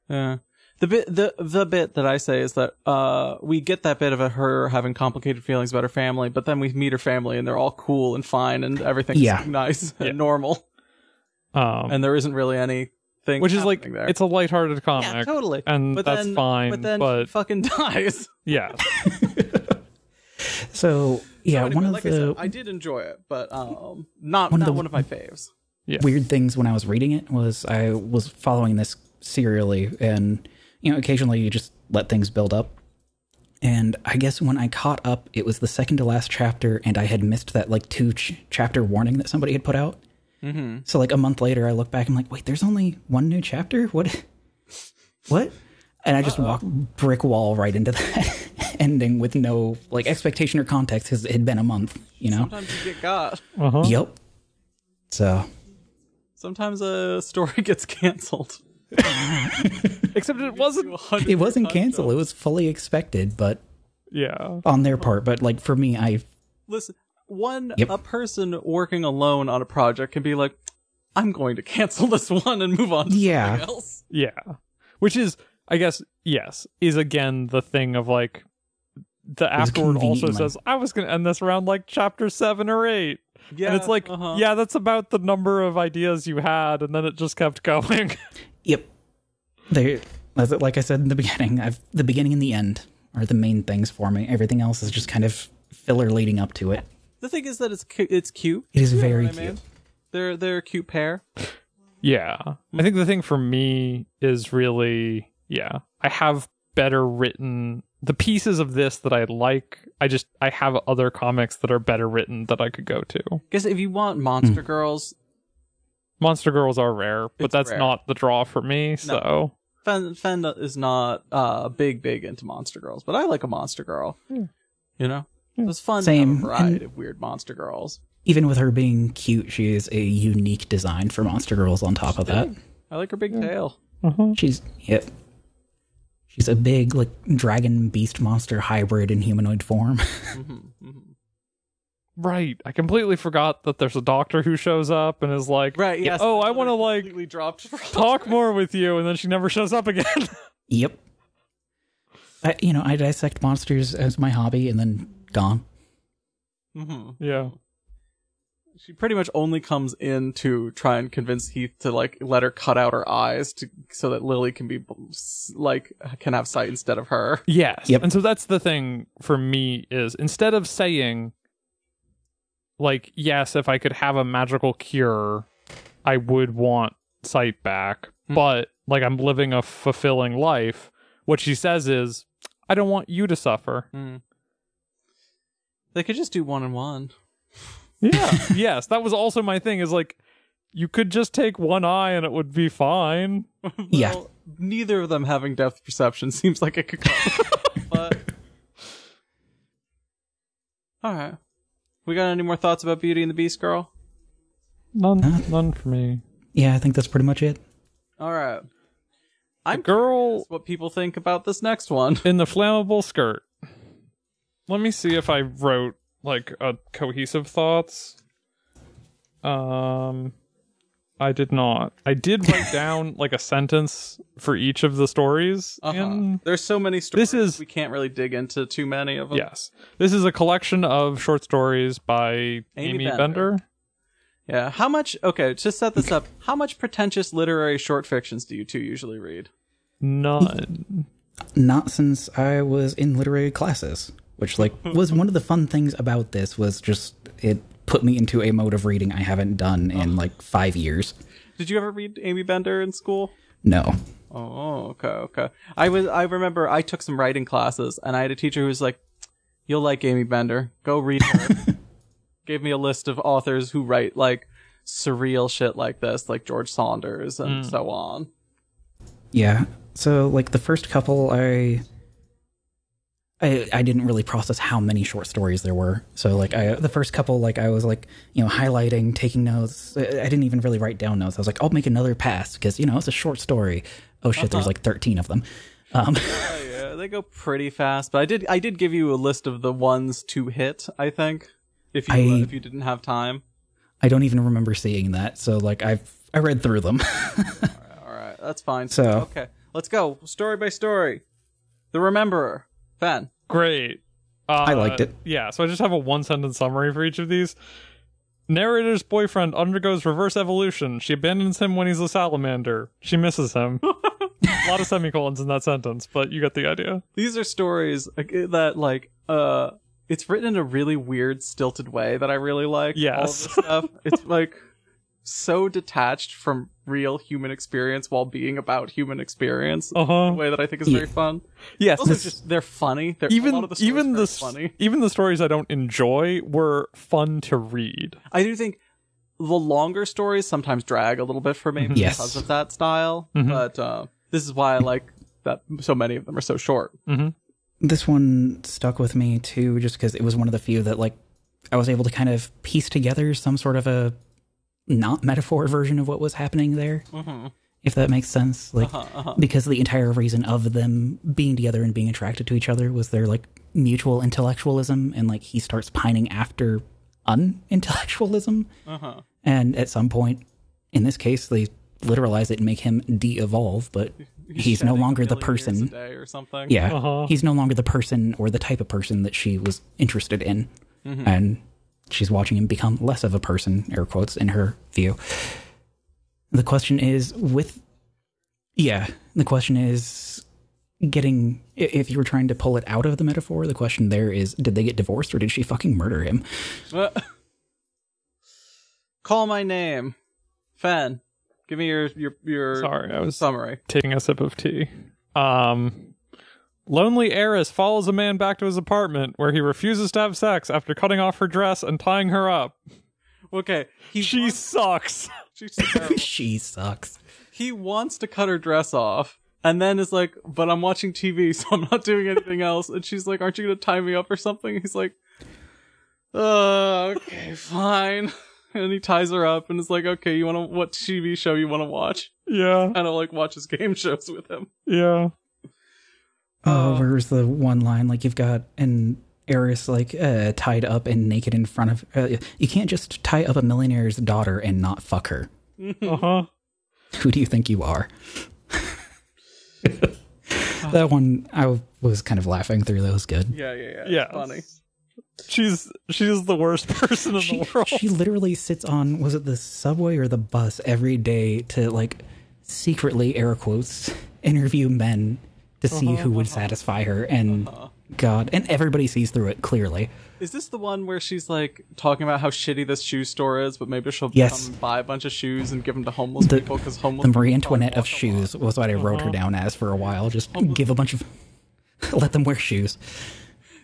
Yeah. The bit the the bit that I say is that uh we get that bit of her having complicated feelings about her family, but then we meet her family and they're all cool and fine and everything's Yeah. nice Yeah. and normal um and there isn't really anything which is like happening there. it's a lighthearted comic. yeah, totally. and but that's then, fine, But then but- she fucking dies. yeah. so yeah So anyway, one of like the I said, I did enjoy it, but um not One of not the- one of my faves. Yeah. weird things when I was reading it was I was following this serially, and you know, occasionally you just let things build up. And I guess when I caught up, it was the second to last chapter, and I had missed that like two ch- chapter warning that somebody had put out. Mm-hmm. So like a month later, I look back, I'm like, wait, there's only one new chapter. What? what? And I just walked brick wall right into that ending with no like expectation or context because it had been a month. You know. Sometimes you get got. Uh-huh. Yep. So Sometimes a story gets canceled. Except it wasn't it wasn't canceled. It was fully expected, but yeah. on their part. But like for me, I Listen, one Yep. a person working alone on a project can be like, I'm going to cancel this one and move on to Yeah. something else. Yeah. Which is, I guess, yes, is again the thing of like, the afterward also says, I was going to end this around like chapter seven or eight. Yeah, and it's like, uh-huh. yeah, that's about the number of ideas you had. And then it just kept going. Yep. They as it- like I said in the beginning, I've the beginning and the end are the main things for me. Everything else is just kind of filler leading up to it. The thing is that it's cu- it's cute. It is You very what I mean? cute. They're they're a cute pair. yeah. I think the thing for me is really, yeah, I have better written the pieces of this that I like. I just, I have other comics that are better written that I could go to. Guess if you want Monster Hmm. Girls, Monster Girls are rare, but It's that's rare. not the draw for me. So Fen Fen is not uh big big into Monster Girls, but I like a Monster Girl. Hmm. You know, hmm. it's fun Same, to have a variety and- of weird Monster Girls. Even with her being cute, she is a unique design for Monster Girls. On top of that, I like her big tail. Mm-hmm. she's yep. She's a big like dragon beast monster hybrid in humanoid form. Mm-hmm. Right. I completely forgot that there's a doctor who shows up and is like, Right? Yes. Oh, I want to like completely dropped. talk more with you, and then she never shows up again. Yep. I, you know, I dissect monsters as my hobby and then gone. hmm yeah. She pretty much only comes in to try and convince Heath to like let her cut out her eyes to so that Lily can be like can have sight instead of her. Yes. Yep. And so that's the thing for me is instead of saying like yes, if I could have a magical cure, I would want sight back, hmm. but like I'm living a fulfilling life, what she says is I don't want you to suffer. Hmm. They could just do one and one. Yeah. yes, that was also my thing is like you could just take one eye and it would be fine. Yeah. Well, neither of them having depth perception seems like it could come. but all right, we got any more thoughts about Beauty and the Beast, girl? None Huh? none for me. Yeah, I think that's pretty much it. All right, I'm girl curious what people think about this next one. in the flammable skirt. Let me see if I wrote like a cohesive thoughts. Um I did not. I did write down like a sentence for each of the stories. Uh-huh. in- There's so many stories. This is- we can't really dig into too many of them. yes. This is a collection of short stories by Aimee, Bender. Bender. Yeah. How much? Okay, to set this up, how much pretentious literary short fictions do you two usually read? None. Not since I was in literary classes, which like was one of the fun things about this was just it put me into a mode of reading I haven't done in like five years. Did you ever read Aimee Bender in school? No. Oh, okay, okay. I was. I remember I took some writing classes, and I had a teacher who was like, "You'll like Aimee Bender. Go read her." Gave me a list of authors who write like surreal shit like this, like George Saunders and mm. so on. Yeah. So like the first couple I I I didn't really process how many short stories there were. So like I the first couple like I was like, you know, highlighting, taking notes. I didn't even really write down notes. I was like, I'll make another pass because, you know, it's a short story. Oh shit, there's like 13 of them. Um Oh, yeah, they go pretty fast. But I did. I did give you a list of the ones to hit. I think if you uh, I- if you didn't have time. I don't even remember seeing that. So like I've I read through them. All right, that's fine. So- okay, let's go story by story. The Rememberer, Ben. Great. Uh, I liked it. Yeah, so I just have a one sentence summary for each of these. Narrator's boyfriend undergoes reverse evolution. She abandons him when he's a salamander. She misses him. a lot of semicolons in that sentence, but you get the idea. These are stories that like uh it's written in a really weird stilted way that I really like. All of Yes. this stuff. it's like so detached from real human experience while being about human experience. Uh in a way that I think is Yeah. very fun. Yes. Also, just they're funny. They're, even the stories even the funny. even the stories I don't enjoy were fun to read. I do think the longer stories sometimes drag a little bit for me Yes. because of that style. Mhm. But uh, this is why I like that so many of them are so short. this one stuck with me too just because it was one of the few that like i was able to kind of piece together some sort of a not metaphor version of what was happening there Mhm. if that makes sense like Uh-huh, uh-huh. because the entire reason of them being together and being attracted to each other was their like mutual intellectualism and like he starts pining after unintellectualism Uh-huh. and at some point in this case they literalize it and make him de-evolve but he's no longer the million years a person or something. yeah. Uh-huh. He's no longer the person or the type of person that she was interested in. Mm-hmm. And she's watching him become less of a person, air quotes, in her view. The question is with. Yeah. The question is getting. If you were trying to pull it out of the metaphor, the question there is did they get divorced or did she fucking murder him? Uh, Call my name, Fen. Give me your your your Sorry, I was summary. taking a sip of tea. Um, lonely heiress follows a man back to his apartment where he refuses to have sex after cutting off her dress and tying her up. Okay, he She wants, sucks. she's terrible. she sucks. he wants to cut her dress off, and then is like, "But I'm watching TV, so I'm not doing anything else." And she's like, "Aren't you gonna tie me up or something?" He's like, "Uh, okay, fine." And he ties her up and is like, "Okay, you want to what TV show you want to watch?" Yeah, Kind of like watches game shows with him. yeah. Oh, where's the one line like you've got an heiress like uh, tied up and naked in front of uh, you can't just tie up a millionaire's daughter and not fuck her. Uh huh. Who do you think you are? that one I was kind of laughing through. That was good. Yeah, yeah, yeah. Yeah. Funny. She's she's the worst person in she, the world. she literally sits on was it the subway or the bus every day to like secretly air quotes interview men to see who would uh-huh. satisfy her and uh-huh. god and everybody sees through it clearly Is this the one where she's like talking about how shitty this shoe store is, but maybe she'll Yes. come buy a bunch of shoes and give them to homeless The- people because homeless the people marie antoinette of walk a lot. shoes was what i wrote her uh-huh. down as for a while just give a bunch of let them wear shoes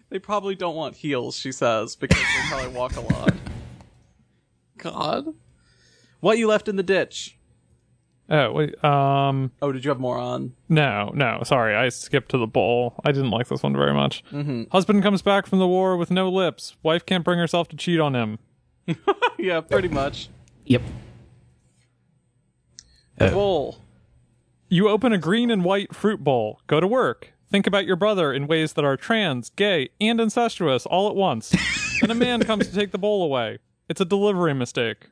They probably don't want heels, she says, because they probably walk a lot. God. What you left in the ditch? Oh wait, um, Oh, did you have more on? no, no, sorry, I skipped to the bowl. I didn't like this one very much. Mm-hmm. Husband comes back from the war with no lips. Wife can't bring herself to cheat on him. yeah, pretty much. yep The Uh, bowl. You open a green and white fruit bowl. Go to work. Think about your brother in ways that are trans, gay, and incestuous all at once. then a man comes to take the bowl away. It's a delivery mistake.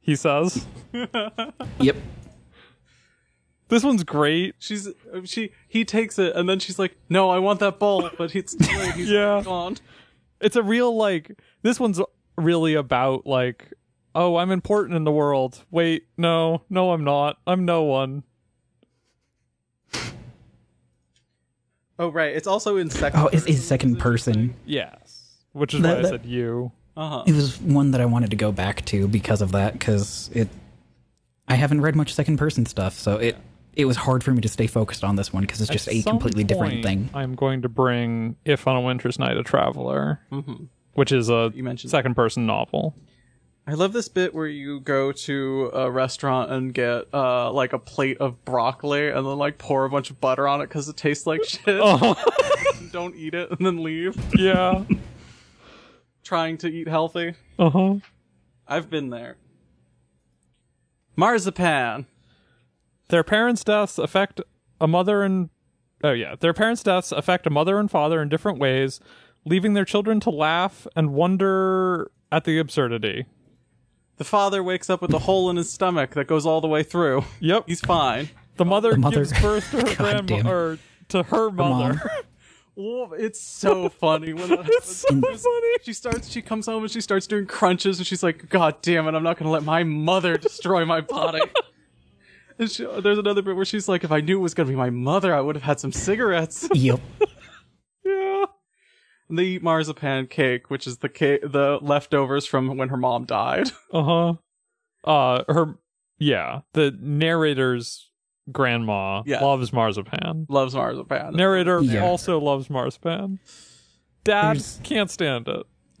He says. yep This one's great. She's she he takes it and then she's like, "No, I want that ball," but it's. He's Yeah. gone. It's a real like this one's really about like oh, I'm important in the world. Wait, no, no I'm not. I'm no one. Oh right, it's also in second. oh it is in second person Yes. Which is That- why I said you. Uh huh. it was one that i wanted to go back to because of that because it i haven't read much second person stuff so it it was hard for me to stay focused on this one because it's just At a some completely different thing I'm going to bring If on a Winter's Night a Traveler, Mm-hmm. which is a You mentioned second person novel. I love this bit where you go to a restaurant and get uh like a plate of broccoli and then like pour a bunch of butter on it because it tastes like shit. Oh, Don't eat it and then leave. yeah. Trying to eat healthy. Uh huh. I've been there. Marzipan. Their parents' deaths affect a mother and oh yeah, their parents' deaths affect a mother and father in different ways, leaving their children to laugh and wonder at the absurdity. The father wakes up with a hole in his stomach that goes all the way through. Yep. He's fine. The mother, mother- gives birth to her God grandma or to her mother. mom. It's so funny when that it's happens. so funny. She starts. She comes home and she starts doing crunches, and she's like, "God damn it! I'm not gonna let my mother destroy my body." and she, there's another bit where she's like, "If I knew it was gonna be my mother, I would have had some cigarettes." yep yeah. And they eat marzipan cake, which is the cake, the leftovers from when her mom died. Uh huh. Uh, her, yeah, the narrator's grandma Yeah. loves marzipan. Loves marzipan. Narrator Yeah. also loves marzipan. Dad There's- can't stand it.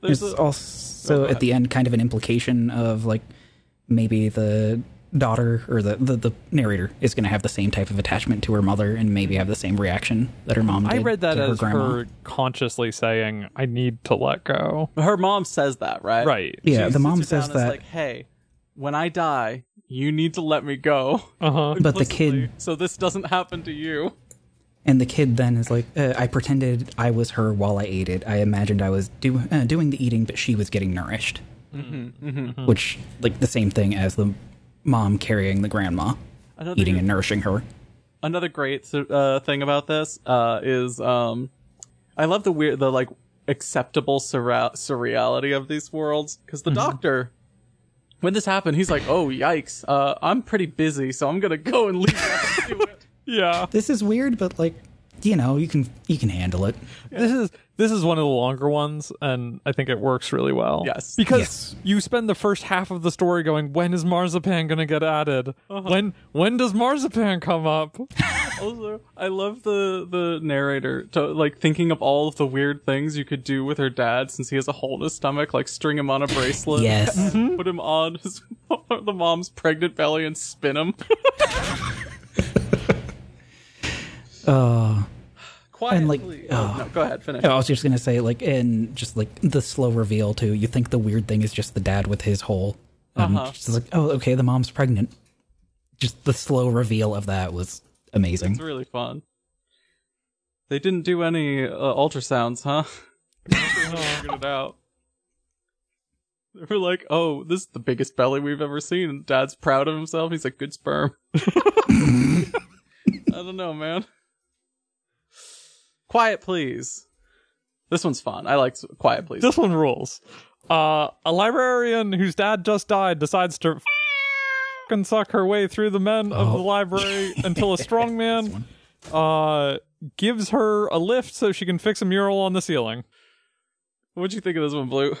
There's There's a- also go at the end kind of an implication of like maybe the daughter or the, the, the narrator is going to have the same type of attachment to her mother and maybe have the same reaction that her mom did I read that to her as grandma. her consciously saying, "I need to let go." her mom says that, right? Right. Yeah, She the mom says down and is that, like, "Hey, when I die, you need to let me go." Uh huh. but the kid so this doesn't happen to you. and the kid then is like, uh, I pretended I was her while I ate it. I imagined I was do, uh, doing the eating, but she was getting nourished, Mm-hmm, which like the same thing as the mom carrying the grandma, Another eating and nourishing her. another great uh, thing about this uh, is um, I love the weird, the like acceptable surreal- surreality of these worlds because the doctor. When this happened, he's like, "Oh yikes! Uh, I'm pretty busy, so I'm gonna go and leave." you to do it." Yeah. This is weird, but like, you know, you can you can handle it. This is this is one of the longer ones, and I think it works really well. Yes. because Yes. you spend the first half of the story going, "When is marzipan going to get added? Uh-huh. When when does marzipan come up?" also, I love the the narrator to like thinking of all of the weird things you could do with her dad since he has a hole in his stomach, like string him on a bracelet, Yes. and put him on his, the mom's pregnant belly and spin him. Uh, Quietly. And, like, oh, no, go ahead, finish. I was just gonna say, like, and just like the slow reveal too. You think the weird thing is just the dad with his hole, and Uh-huh. just like, oh, okay, the mom's pregnant. Just the slow reveal of that was amazing. It's really fun. They didn't do any uh, ultrasounds, huh? It out. They were like, "Oh, this is the biggest belly we've ever seen." And Dad's proud of himself. He's like, "Good sperm." I don't know, man. Quiet, please. This one's fun. I like Quiet Please. This one rules. Uh, a librarian whose dad just died decides to and suck her way through the men of the Oh. library until a strong man uh, gives her a lift so she can fix a mural on the ceiling. What'd you think of this one, Blue?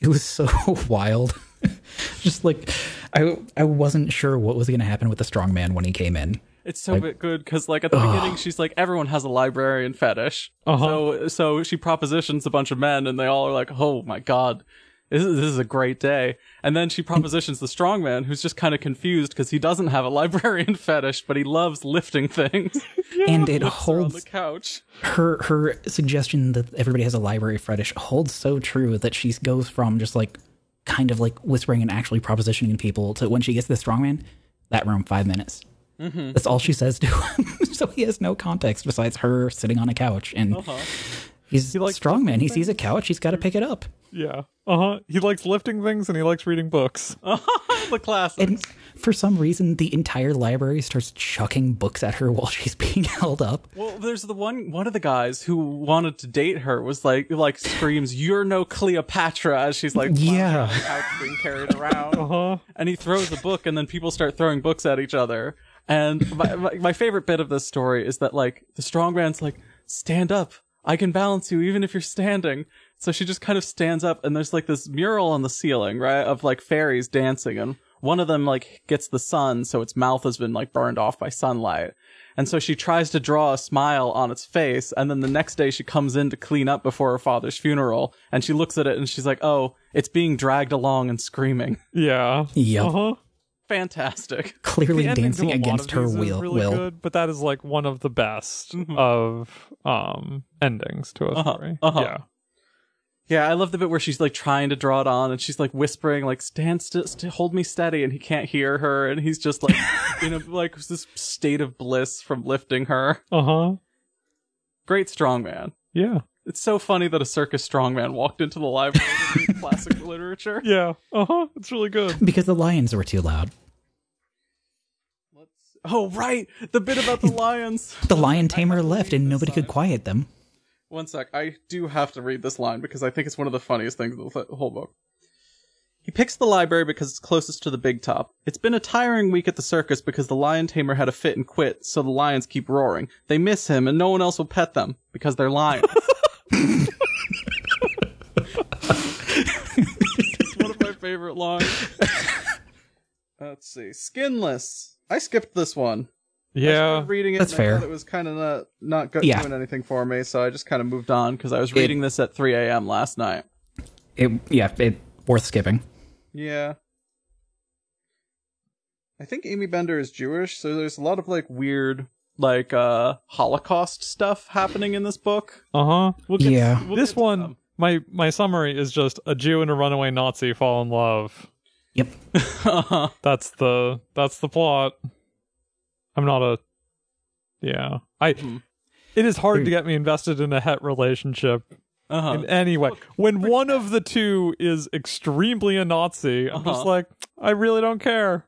It was so wild. Just like I I wasn't sure what was going to happen with the strong man when he came in. It's so bit good because, like, at the beginning, she's like, everyone has a librarian fetish. Uh-huh. So, so she propositions a bunch of men, and they all are like, "Oh my god, this is, this is a great day." And then she propositions the strong man, who's just kind of confused because he doesn't have a librarian fetish, but he loves lifting things and it on the holds couch. her her suggestion that everybody has a library fetish holds so true that she goes from just like kind of like whispering and actually propositioning people to when she gets to the strongman, that room five minutes. Mm-hmm. That's all she says to him. so he has no context besides her sitting on a couch and Uh-huh. he's likes strong man. He sees a couch, he's got to pick it up. Yeah. Uh huh. He likes lifting things and he likes reading books. the classics. And for some reason, the entire library starts chucking books at her while she's being held up. Well, there's the one one of the guys who wanted to date her was like like screams, "You're no Cleopatra!" as she's like Yeah. lounging couch being carried around. Uh-huh. And he throws a book, and then people start throwing books at each other. And my, my, my favorite bit of this story is that like the strong man's like, "Stand up, I can balance you even if you're standing." So she just kind of stands up, and there's like this mural on the ceiling, right, of like fairies dancing, and one of them like gets the sun, so its mouth has been like burned off by sunlight. And so she tries to draw a smile on its face, and then the next day she comes in to clean up before her father's funeral, and she looks at it and she's like, "Oh, it's being dragged along and screaming." Yeah. Yep. Uh huh. Fantastic. Clearly The ending to dancing against her will. really will. good, but that is like one of the best Mhm. of um endings to a Uh-huh, story. uh-huh. Yeah. Yeah, I love the bit where she's like trying to draw it on, and she's like whispering, like "Stand still, st- hold me steady," and he can't hear her, and he's just like in a like this state of bliss from lifting her. Uh huh. Great strongman. Yeah. It's so funny that a circus strongman walked into the library to read classic literature. Yeah. Uh huh. It's really good. Because the lions were too loud. Oh, right, the bit about the lions. The lion tamer left and this nobody could quiet them. One sec, I do have to read this line because I think it's one of the funniest things in the whole book. He picks the library because it's closest to the big top. It's been a tiring week at the circus because the lion tamer had a fit and quit, so the lions keep roaring. They miss him and no one else will pet them because they're lions. it's one of my favorite lines. Let's see. Skinless. I skipped this one. Yeah. started reading it. That's and I fair. thought It was kind of not not go- Yeah. doing anything for me, so I just kind of moved on because I was reading this at 3 a.m. last night. It yeah, it worth skipping. Yeah. I think Aimee Bender is Jewish, so there's a lot of like weird like uh Holocaust stuff happening in this book. Uh huh. We'll Yeah. we'll This one, them. My my summary is just a Jew and a runaway Nazi fall in love. Yep. That's the that's the plot. I'm not a. Yeah. I. Mhm. It is hard to get me invested in a het relationship Uh-huh. in any way. When one of the two is extremely a Nazi, I'm just Uh-huh. like, I really don't care.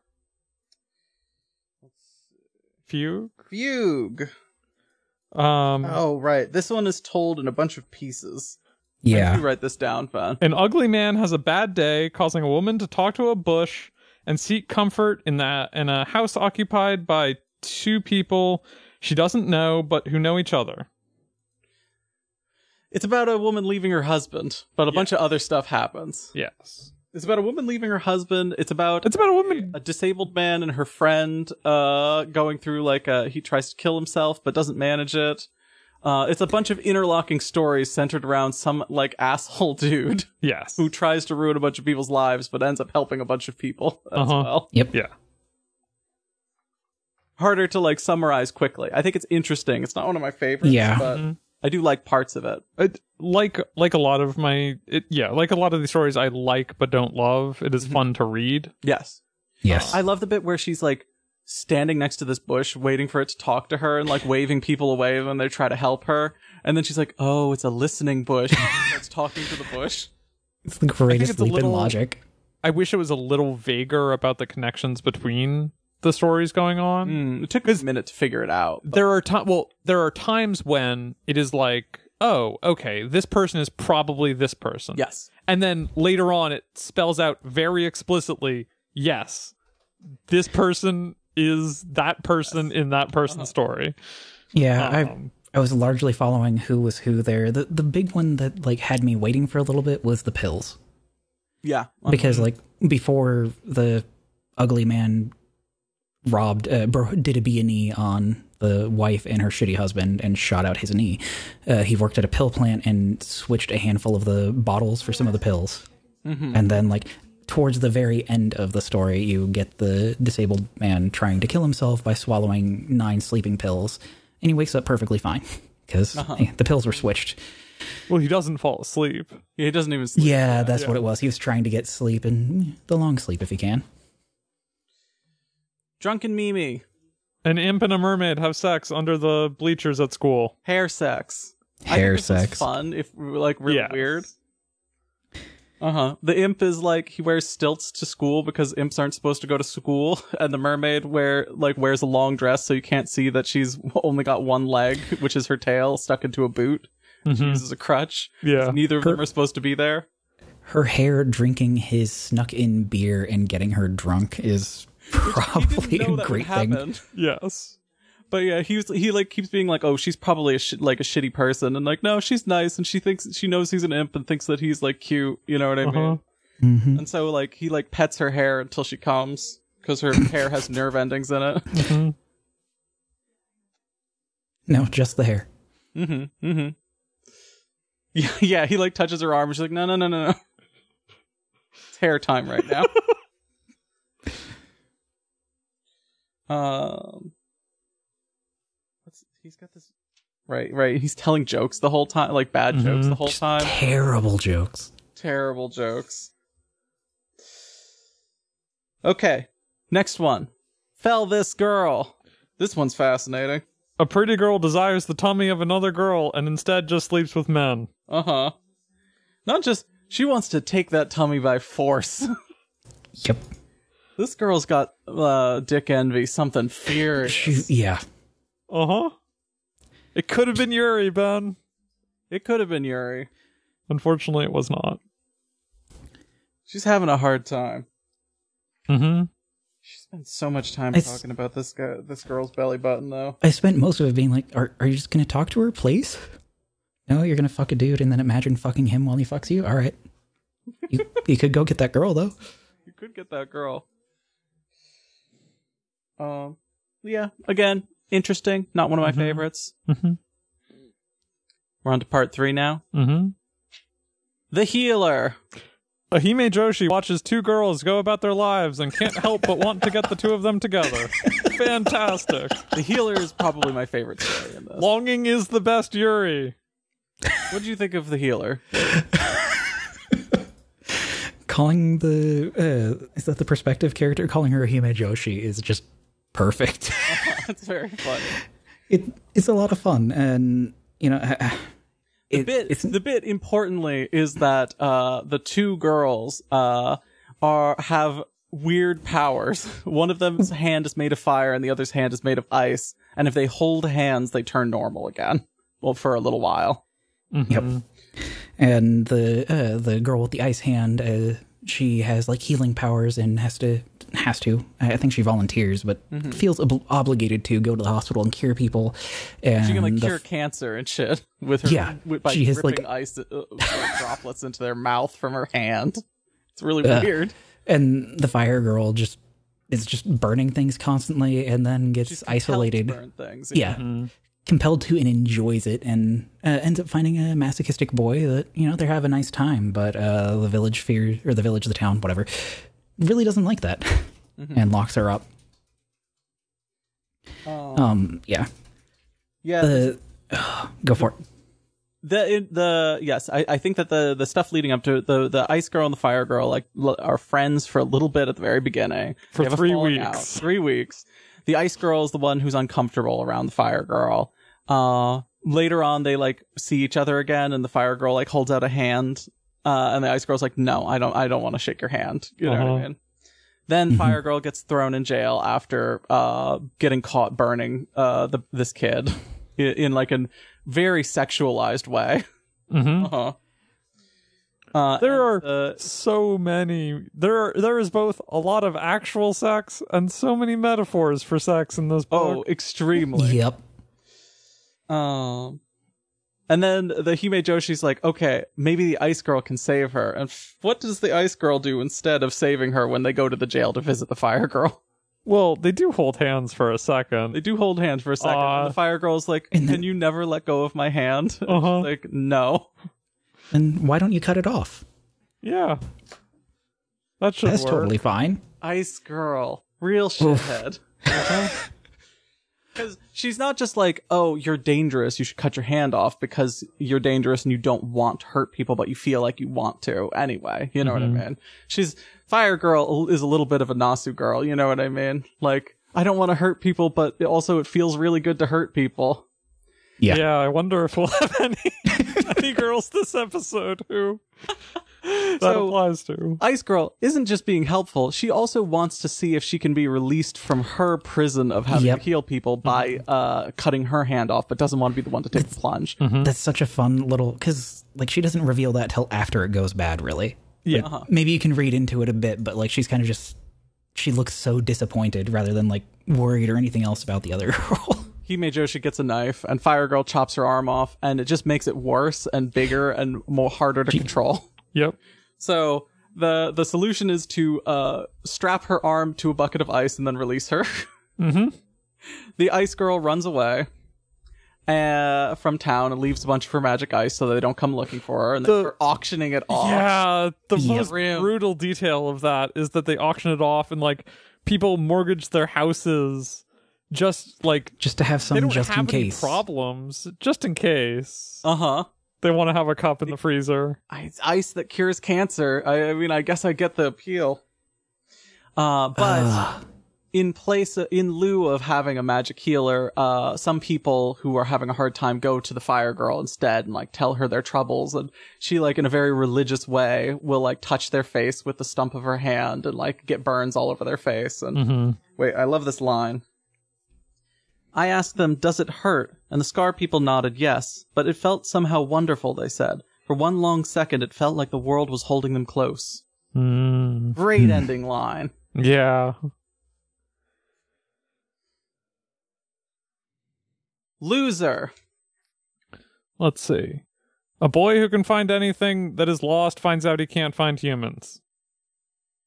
Fugue. Fugue. Um, Oh right, this one is told in a bunch of pieces. I Yeah. do write this down, fan. An ugly man has a bad day, causing a woman to talk to a bush and seek comfort in that in a house occupied by two people she doesn't know but who know each other. It's about a woman leaving her husband, but a bunch of other stuff happens. Yes. It's about a woman leaving her husband. It's about It's about a woman. a disabled man and her friend uh going through like uh he tries to kill himself but doesn't manage it. Uh it's a bunch of interlocking stories centered around some like asshole dude Yes. who tries to ruin a bunch of people's lives but ends up helping a bunch of people as Uh-huh. well. Yep. Yeah. Harder to like summarize quickly. I think it's interesting. It's not one of my favorites, Yeah. but Mhm. I do like parts of it. It, like like a lot of my it, yeah like a lot of these stories I like but don't love. It is Mm-hmm. fun to read. Yes. Yes. I love the bit where she's like standing next to this bush waiting for it to talk to her and like waving people away when they try to help her. And then she's like, oh, it's a listening bush. It's talking to the bush. it's the greatest it's a leap little- in logic. I wish it was a little vaguer about the connections between the stories going on. Mm, it took us a minute to figure it out. but- there are times well there are times when it is like oh, okay, this person is probably this person. Yes. And then later on, it spells out very explicitly, yes, this person is that person in that person's story. Yeah, I Um, I was largely following who was who there. The the big one that like had me waiting for a little bit was the pills. Yeah. because like before the ugly man robbed uh, bro- did a B and E on the wife and her shitty husband and shot out his knee. Uh, he worked at a pill plant and switched a handful of the bottles for some of the pills, and then like towards the very end of the story, you get the disabled man trying to kill himself by swallowing nine sleeping pills, and he wakes up perfectly fine because uh-huh. the pills were switched. well, he doesn't fall asleep. he doesn't even sleep. Yeah, that's what it was. He was trying to get sleep and the long sleep if he can. Drunken Mimi. An imp and a mermaid have sex under the bleachers at school. Hair sex. I Hair think sex. fun if like really Yes. weird. Uh huh. The imp is like he wears stilts to school because imps aren't supposed to go to school, and the mermaid wear like wears a long dress so you can't see that she's only got one leg, which is her tail stuck into a boot. She Mhm. uses a crutch. Yeah. Neither of Her- them are supposed to be there. Her hair drinking his snuck in beer and getting her drunk is probably a great thing. Yes. But yeah, he was he like keeps being like, oh, she's probably a sh- like a shitty person, and like, no, she's nice, and she thinks she knows he's an imp and thinks that he's like cute. You know what I Uh-huh. mean? hmm And so like he like pets her hair until she comes because her hair has nerve endings in it. Mhm. No, just the hair. Mm-hmm. Mm-hmm. Yeah, yeah. He like touches her arm. And she's like, no, no, no, no, no. It's hair time right now. um, what's he's got this. Right, right. He's telling jokes the whole time, like bad jokes Mhm. the whole time. Terrible jokes. Terrible jokes. Okay, next one. Fell this girl. This one's fascinating. A pretty girl desires the tummy of another girl and instead just sleeps with men. Uh huh. Not just she wants to take that tummy by force. Yep. this girl's got uh, dick envy, something fierce. She, yeah. Uh huh. It could have been Yuri, Ben. It could have been Yuri. Unfortunately, it was not. She's having a hard time. Mm-hmm. She spent so much time It's- talking about this guy, this girl's belly button, though. I spent most of it being like, are, are you just going to talk to her, please? No, you're going to fuck a dude and then imagine fucking him while he fucks you? All right. You, you could go get that girl, though. You could get that girl. Um, yeah. Again, interesting. Not one of my Mhm. favorites. Mm-hmm. We're on to part three now. Mm-hmm. The healer. Ahime Joshi watches two girls go about their lives and can't help but want to get the two of them together. Fantastic. The healer is probably my favorite story in this. Longing is the best Yuri. What do you think of the healer? Calling the, uh, is that the perspective character? Calling her Hime Joshi is just perfect. That's very funny. it It's a lot of fun. And, you know, The it, bit, it's, the bit importantly is that uh, the two girls uh, are have weird powers. One of them's hand is made of fire, and the other's hand is made of ice. And if they hold hands, they turn normal again. Well, for a little while. Yep. And the uh, the girl with the ice hand, uh, she has like healing powers and has to has to. I I think she volunteers, but feels ob- obligated to go to the hospital and cure people. And She can like cure f- cancer and shit with her. Yeah, with, by she has, like- dripping ice uh, droplets into their mouth from her hand. It's really Ugh. weird. and the fire girl just is just burning things constantly, and then gets She's compelled to isolated. burn things. Yeah, compelled to and enjoys it, and uh, ends up finding a masochistic boy that you know they have a nice time, but uh, the village fears or the village, the town, whatever, really doesn't like that, and locks her up. Um, Um, yeah. yeah. Uh, go for it. the the yes I, I think that the the stuff leading up to the the ice girl and the fire girl like l- are friends for a little bit at the very beginning For They have a three weeks. out. three weeks the ice girl is the one who's uncomfortable around the fire girl uh later on they like see each other again and the fire girl like holds out a hand uh and the ice girl's like no i don't i don't want to shake your hand you know what i Uh-huh. mean then fire girl gets thrown in jail after uh getting caught burning uh the this kid in, in like a very sexualized way. hmm Uh-huh. Uh, There are uh, so many. There are there is both a lot of actual sex and so many metaphors for sex in this book. oh, extremely. Yep. Um, and then the Hime Joshi's like, okay, maybe the Ice Girl can save her. And f- what does the Ice Girl do instead of saving her when they go to the jail to visit the Fire Girl? Well, they do hold hands for a second. They do hold hands for a second. Aw. and the Fire Girl's like, And then- you never let go of my hand? Uh-huh. like, no. And why don't you cut it off? Yeah, that should That's work. totally fine. Ice Girl, real shithead. Because she's not just like, oh, you're dangerous, you should cut your hand off because you're dangerous and you don't want to hurt people, but you feel like you want to anyway. You know what I mm-hmm. mean? She's Fire Girl is a little bit of a Nasu girl. You know what I mean? Like, I don't want to hurt people, but also it feels really good to hurt people. Yeah. Yeah, I wonder if we'll have any any girls this episode who that So- applies to. Ice Girl isn't just being helpful; she also wants to see if she can be released from her prison of having Yep. to heal people by uh, cutting her hand off, but doesn't want to be the one to take the plunge. That's such a fun little because like she doesn't reveal that till after it goes bad, really. Yeah. Uh-huh. Maybe you can read into it a bit, but like she's kind of just she looks so disappointed rather than like worried or anything else about the other girl. Hime Joshi gets a knife, and Fire Girl chops her arm off, and it just makes it worse and bigger and more harder to control. Yep. So the the solution is to uh, strap her arm to a bucket of ice and then release her. Mm-hmm. the ice girl runs away uh, from town and leaves a bunch of her magic ice so they don't come looking for her, and The- they're auctioning it off. Yeah, the Yep. most Grim. brutal detail of that is that they auction it off and like people mortgage their houses just like just to have they some don't just have in any case. problems, just in case Uh huh. They want to have a cup in the freezer. It's ice that cures cancer. I, I mean, I guess I get the appeal. Uh, but Ugh. in place, in lieu of having a magic healer, uh, some people who are having a hard time go to the fire girl instead and like tell her their troubles. And she, like, in a very religious way, will like touch their face with the stump of her hand and like get burns all over their face. And Mm-hmm. Wait, I love this line. I asked them, Does it hurt? And the scar people nodded yes, but it felt somehow wonderful, they said. For one long second, it felt like the world was holding them close. Mm. Great ending line. Yeah. Loser. Let's see. A boy who can find anything that is lost finds out he can't find humans.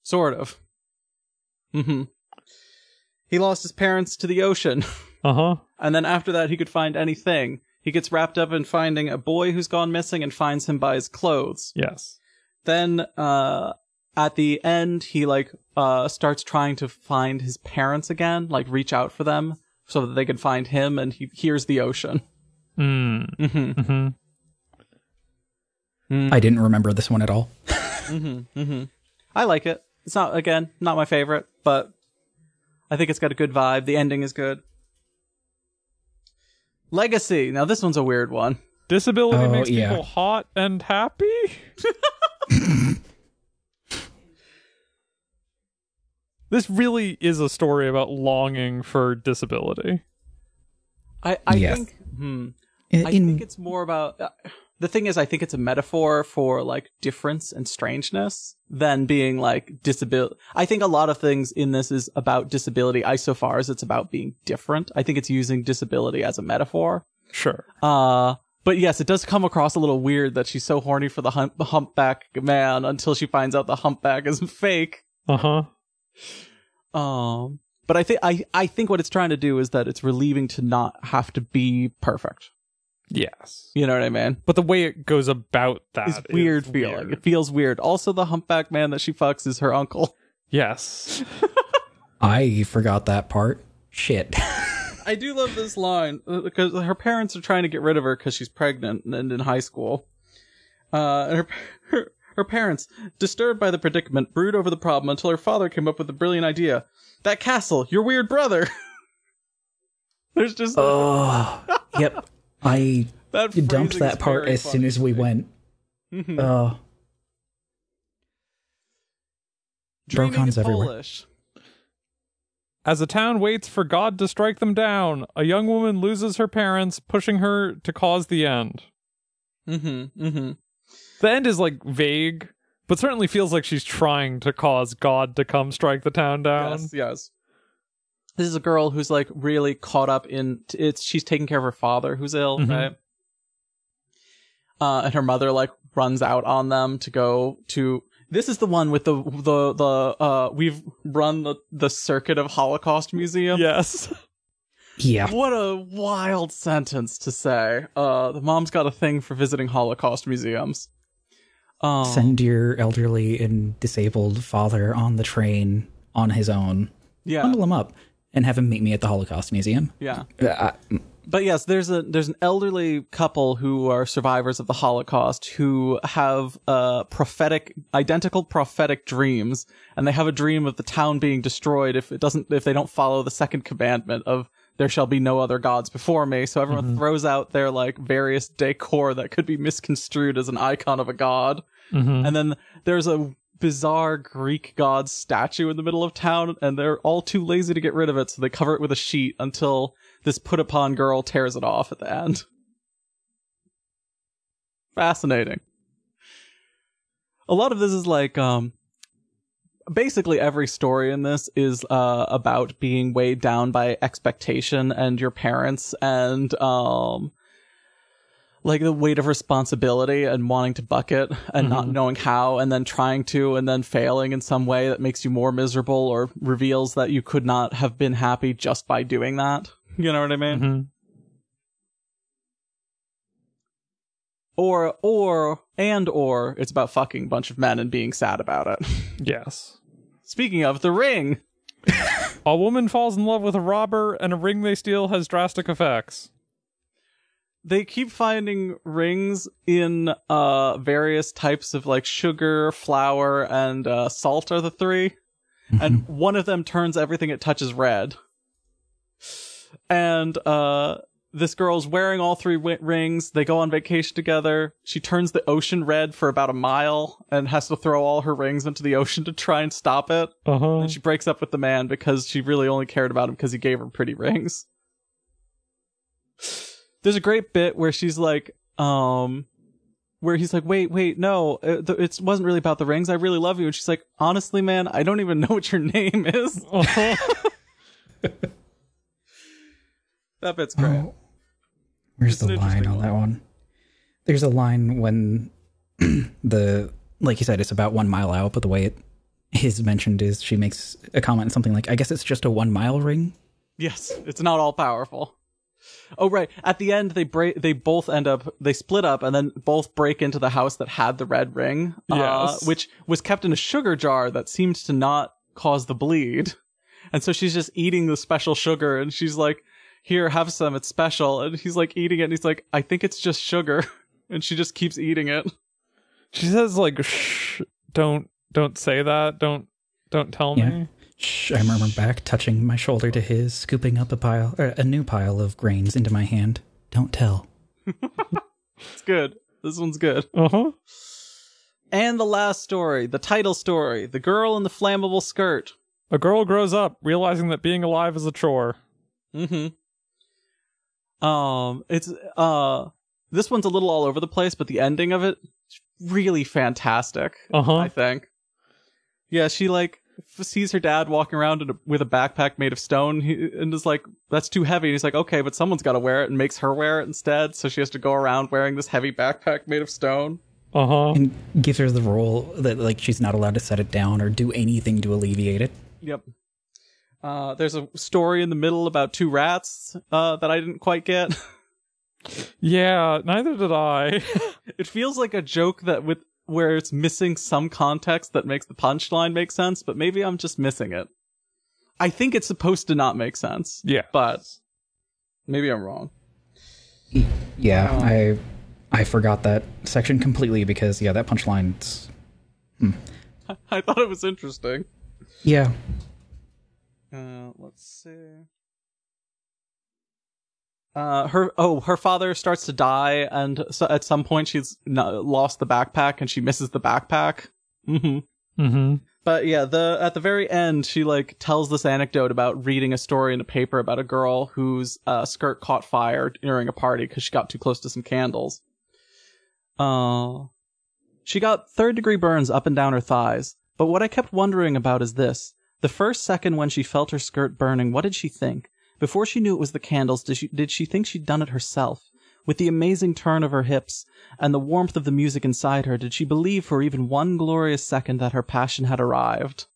Sort of. Mm hmm. He lost his parents to the ocean, Uh huh. and then after that, he could find anything. He gets wrapped up in finding a boy who's gone missing and finds him by his clothes. Yes. then uh at the end he like uh starts trying to find his parents again like reach out for them so that they can find him and he hears the ocean Mm. mm-hmm. Mm-hmm. I didn't remember this one at all. Mm-hmm. Mm-hmm. i like it it's not again not my favorite but i think it's got a good vibe the ending is good legacy now this one's a weird one Disability Oh, makes yeah. people hot and happy. this really is a story about longing for disability. i i Yes. think hmm In, I in- think it's more about uh, the thing is I think it's a metaphor for like difference and strangeness than being like disability. I think a lot of things in this is about disability I so far as it's about being different. I think it's using disability as a metaphor. Sure. Uh but yes, it does come across a little weird that she's so horny for the hump- humpback man until she finds out the humpback is fake. Uh huh. Um but I think I I think what it's trying to do is that it's relieving to not have to be perfect. Yes. You know what I mean? But the way it goes about that is is weird feeling. weird. It feels weird. Also, the humpback man that she fucks is her uncle. Yes. I forgot that part. Shit. I do love this line uh, because her parents are trying to get rid of her because she's pregnant and in high school. Uh, and her, her her parents, disturbed by the predicament, brood over the problem until her father came up with a brilliant idea. That castle, your weird brother. There's just oh, yep. I that dumped that part as soon as we me. went. Mhm. Oh, Dreaming Brocon's everywhere. Polish. As a town waits for God to strike them down, a young woman loses her parents, pushing her to cause the end. Mm-hmm. Mm-hmm. The end is like vague, but certainly feels like she's trying to cause God to come strike the town down. Yes, yes. This is a girl who's like really caught up in it's she's taking care of her father who's ill, Mhm. right? Uh, and her mother like runs out on them to go to. This is the one with the the the uh we've run the the circuit of Holocaust museum. Yes. Yeah. What a wild sentence to say. Uh, the mom's got a thing for visiting Holocaust museums. Um, Send your elderly and disabled father on the train on his own. yeah, Bundle him up and have him meet me at the Holocaust Museum. yeah. Uh, I- But yes, there's a there's an elderly couple who are survivors of the Holocaust who have uh prophetic identical prophetic dreams and they have a dream of the town being destroyed if it doesn't if they don't follow the second commandment of there shall be no other gods before me. So everyone throws out their like various decor that could be misconstrued as an icon of a god. Mhm. And then there's a bizarre Greek god statue in the middle of town, and they're all too lazy to get rid of it, so they cover it with a sheet until this put upon girl tears it off at the end. Fascinating. A lot of this is like, um, basically every story in this is uh about being weighed down by expectation and your parents and um like the weight of responsibility and wanting to buck it and not knowing how and then trying to and then failing in some way that makes you more miserable or reveals that you could not have been happy just by doing that. You know what I mean? Mhm. Or or and or it's about fucking a bunch of men and being sad about it. Yes. Speaking of the ring, A woman falls in love with a robber, and a ring they steal has drastic effects. They keep finding rings in uh various types of like sugar, flour, and uh, salt are the 3 and one of them turns everything it touches red. And uh this girl's wearing all three wi- rings. They go on vacation together. She turns the ocean red for about a mile and has to throw all her rings into the ocean to try and stop it. Uh huh. And she breaks up with the man because she really only cared about him because he gave her pretty rings. There's a great bit where she's like, um, where he's like, wait, wait, no, it, it wasn't really about the rings. I really love you. And she's like, honestly, man, I don't even know what your name is. Uh-huh. That bit's great. Oh, where's It's the line on one. that one? There's a line when the like you said, it's about one mile out, but the way it is mentioned is she makes a comment something like, "I guess it's just a one mile ring." Yes, it's not all powerful. Oh right, at the end they break. They both end up. They split up and then both break into the house that had the red ring, uh, Yes. which was kept in a sugar jar that seemed to not cause the bleed. And so she's just eating the special sugar, and she's like, "Here, have some. It's special." And he's like eating it, and he's like, "I think it's just sugar," and she just keeps eating it. She says like, "Shh, don't, don't say that. Don't, don't tell Yeah. me." Shh, I murmur back, touching my shoulder to his, scooping up a pile, or a new pile of grains into my hand. Don't tell. It's good. This one's good. Uh huh. And the last story, the title story, the girl in the flammable skirt. A girl grows up realizing that being alive is a chore. Mm-hmm. Um, it's uh, this one's a little all over the place, but the ending of it is really fantastic. Uh huh. I think. Yeah, she like f- sees her dad walking around in a, with a backpack made of stone, he, and is like, "That's too heavy." And he's like, "Okay, but someone's got to wear it," and makes her wear it instead. So she has to go around wearing this heavy backpack made of stone. Uh huh. And gives her the role that like she's not allowed to set it down or do anything to alleviate it. Yep. Uh, there's a story in the middle about two rats uh, that I didn't quite get. Yeah, neither did I. it feels like a joke that with where it's missing some context that makes the punchline make sense, but maybe I'm just missing it. I think it's supposed to not make sense, yeah. but maybe I'm wrong. Yeah, Oh. I I forgot that section completely because yeah, that punchline's I thought it was interesting. yeah. Uh, let's see. Uh, her oh, her father starts to die, and so at some point she's not, lost the backpack, and she misses the backpack. hmm Mm-hmm. But yeah, the at the very end, she like tells this anecdote about reading a story in a paper about a girl whose uh, skirt caught fire during a party because she got too close to some candles. Uh, she got third degree burns up and down her thighs. But what I kept wondering about is this: the first second when she felt her skirt burning, what did she think? Before she knew it was the candles, did she did she think she'd done it herself? With the amazing turn of her hips and the warmth of the music inside her, did she believe for even one glorious second that her passion had arrived?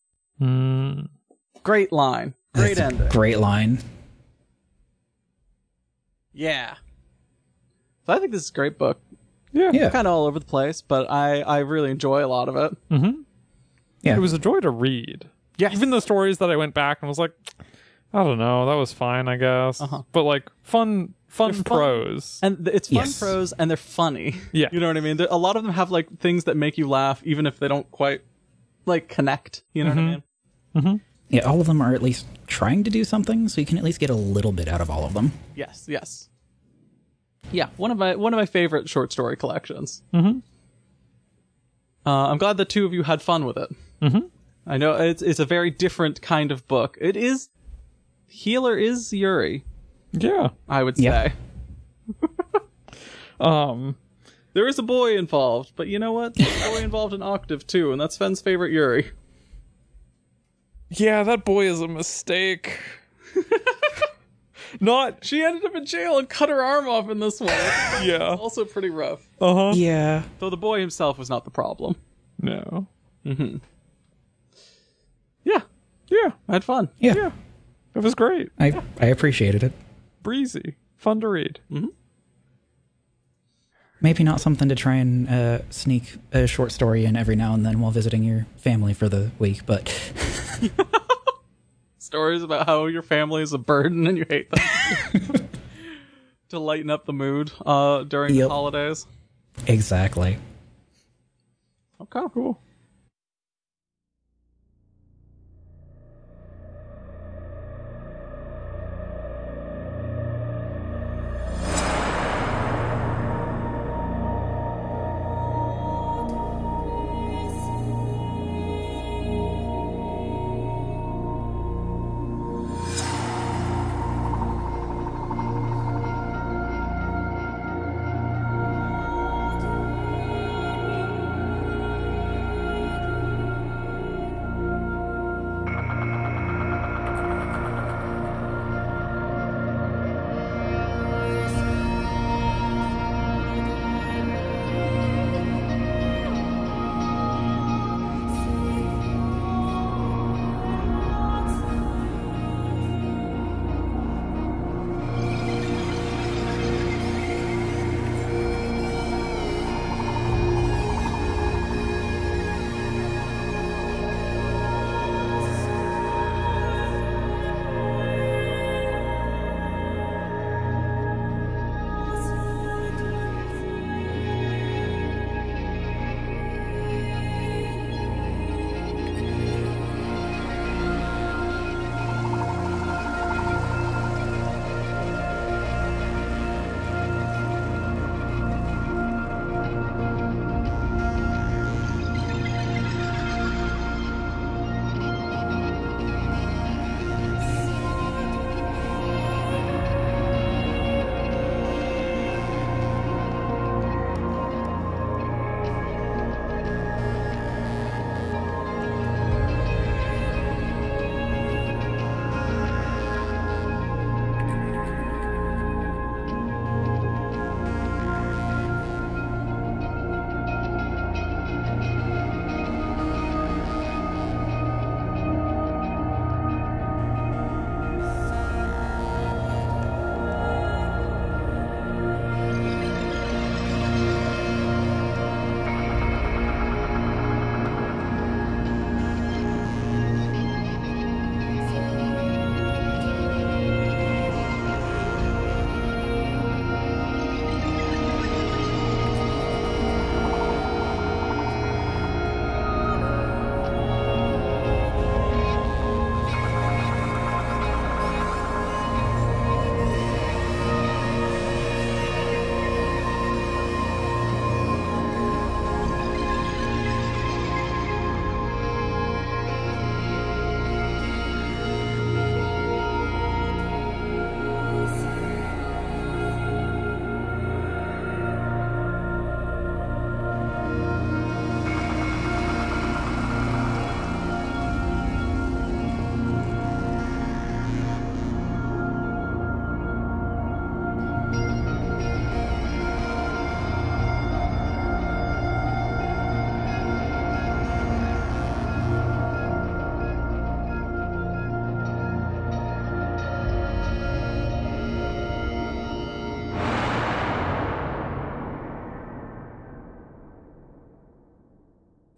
Mm. Great line. Great That's ending. Great line. Yeah. So I think this is a great book. Yeah. Yeah. Kind of all over the place, but I, I really enjoy a lot of it. Mm-hmm. Yeah. It was a joy to read. Yeah. Even the stories that I went back and was like, I don't know, that was fine, I guess. Uh-huh. But like fun, fun They're fun. prose. and th- it's fun Yes. prose and they're funny. Yeah. You know what I mean? There, a lot of them have like things that make you laugh even if they don't quite like connect. You know Mm-hmm. what I mean? Yeah, all of them are at least trying to do something, so you can at least get a little bit out of all of them. Yes, yes. Yeah, one of my one of my favorite short story collections. Mhm. Uh, I'm glad the two of you had fun with it. Mhm. I know it's it's a very different kind of book. It is healer is Yuri, Yeah. I would Yeah. say. Um There is a boy involved, but you know what? There's a boy involved in Octave too, and that's Fen's favorite Yuri. Yeah, that boy is a mistake. Not She ended up in jail and cut her arm off in this one. yeah. also pretty rough. Uh-huh. Yeah. Though the boy himself was not the problem. No. Mm-hmm. Yeah, Yeah. I had fun. Yeah. Yeah. It was great. I I appreciated it. Breezy. Fun to read. Maybe not something to try and uh, sneak a short story in every now and then while visiting your family for the week, but stories about how your family is a burden and you hate them to lighten up the mood uh, during the holidays. exactly. Okay, cool.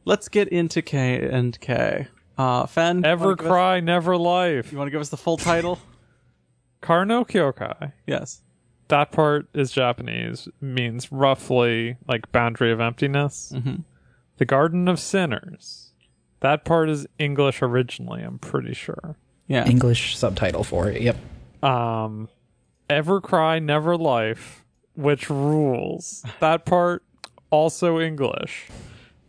Let's get into K and K. Uh, Fen, Ever wanna us- cry, never life. you want to give us the full title? Kara no Kyoukai. yes. That part is Japanese, means roughly like boundary of emptiness. Mhm. The Garden of Sinners. That part is English originally, I'm pretty sure. Yeah. English subtitle for it. Yep. Um, Ever Cry, Never Life, which rules. That part also English.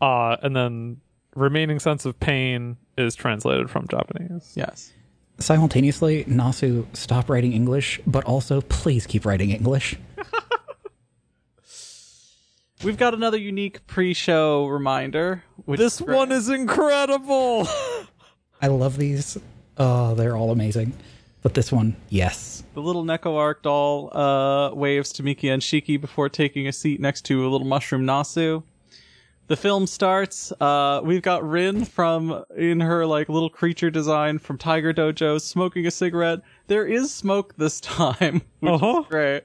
Uh, and then Remaining Sense of Pain is translated from Japanese. yes. Simultaneously, Nasu, stop writing English, but also please keep writing English. We've got another unique pre-show reminder. Which This great. one is incredible. I love these. Oh, they're all amazing. But this one, yes. the little Neko Arc doll uh, waves to Miki and Shiki before taking a seat next to a little mushroom Nasu. The film starts. Uh, we've got Rin from in her like little creature design from Tiger Dojo smoking a cigarette. There is smoke this time, which Uh-huh. is great.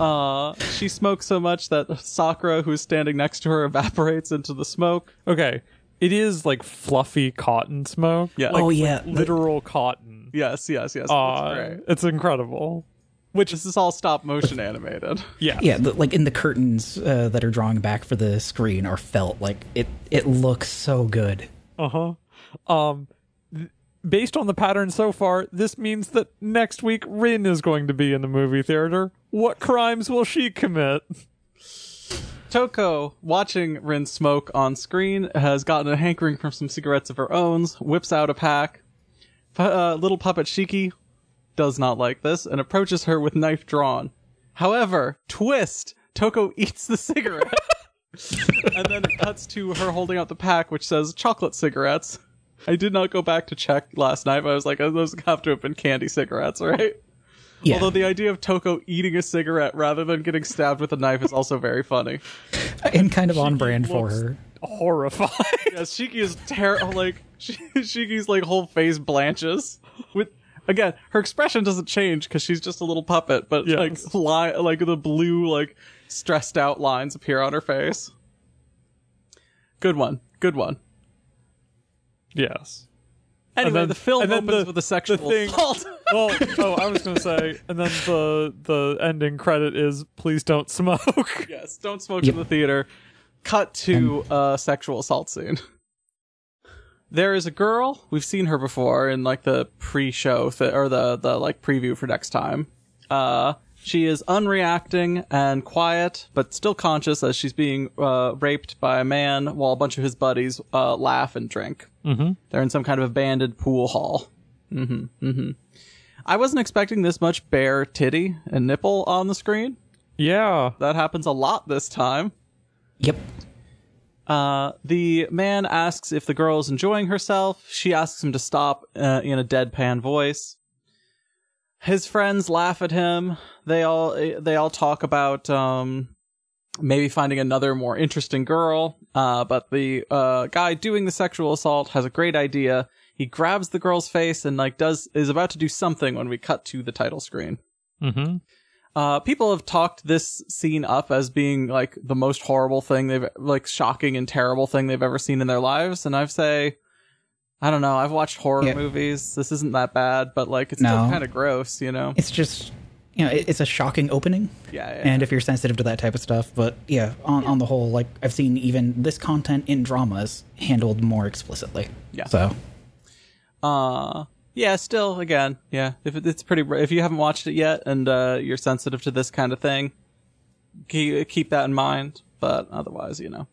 Uh, she smokes so much that Sakura, who's standing next to her, evaporates into the smoke. okay. It is like fluffy cotton smoke. Yeah. Like, Oh, like yeah, the- literal cotton. Yes, yes, yes. Uh, great. it's incredible. Which this is all stop motion animated. Yeah. Yeah, the, like in the curtains uh, that are drawing back for the screen are felt. Like it, it looks so good. Uh huh. Um, th- based on the pattern so far, this means that next week Rin is going to be in the movie theater. What crimes will she commit? Toko, watching Rin smoke on screen, has gotten a hankering from some cigarettes of her own, whips out a pack. Pu- uh, little puppet Shiki does not like this and approaches her with knife drawn. However, twist! Toko eats the cigarette. and then it cuts to her holding out the pack, which says chocolate cigarettes. I did not go back to check last night, but I was like, oh, those have to have been candy cigarettes, right? Yeah, Although the idea of Toko eating a cigarette rather than getting stabbed with a knife is also very funny. and kind of on brand for her. Horrified. Yes, Shiki is terrible. Like Sh- Shiki's like whole face blanches. With again, her expression doesn't change because she's just a little puppet, but Yes. like li- like the blue like stressed out lines appear on her face. Good one. Good one. yes. Anyway, then- the film opens the- with a sexual the thing- assault. Well, oh, I was gonna say, and then the the ending credit is "Please don't smoke." yes, don't smoke in the theater. Cut to a sexual assault scene. There is a girl. We've seen her before in like the pre-show th- or the the like preview for next time. Uh, she is unreacting and quiet, but still conscious as she's being uh, raped by a man while a bunch of his buddies uh, laugh and drink. Mm-hmm. They're in some kind of abandoned pool hall. Mm-hmm. Mm-hmm. I wasn't expecting this much bare titty and nipple on the screen. Yeah. That happens a lot this time. Yep. Uh, the man asks if the girl is enjoying herself. She asks him to stop uh, in a deadpan voice. His friends laugh at him. They all they all talk about um, maybe finding another more interesting girl. Uh, but the uh, guy doing the sexual assault has a great idea. He grabs the girl's face and like does is about to do something when we cut to the title screen. Mm-hmm. Uh, people have talked this scene up as being like the most horrible thing they've like shocking and terrible thing they've ever seen in their lives. And I've say, I don't know. I've watched horror Yeah. movies. This isn't that bad, but like it's No. still kind of gross, you know? It's just, you know, it's a shocking opening. Yeah. yeah. And if you're sensitive to that type of stuff, but yeah, on, on the whole, like I've seen even this content in dramas handled more explicitly. Yeah. So uh, yeah. Still, again, yeah. If it, it's pretty, if you haven't watched it yet and uh, you're sensitive to this kind of thing, keep keep that in mind. But otherwise, you know,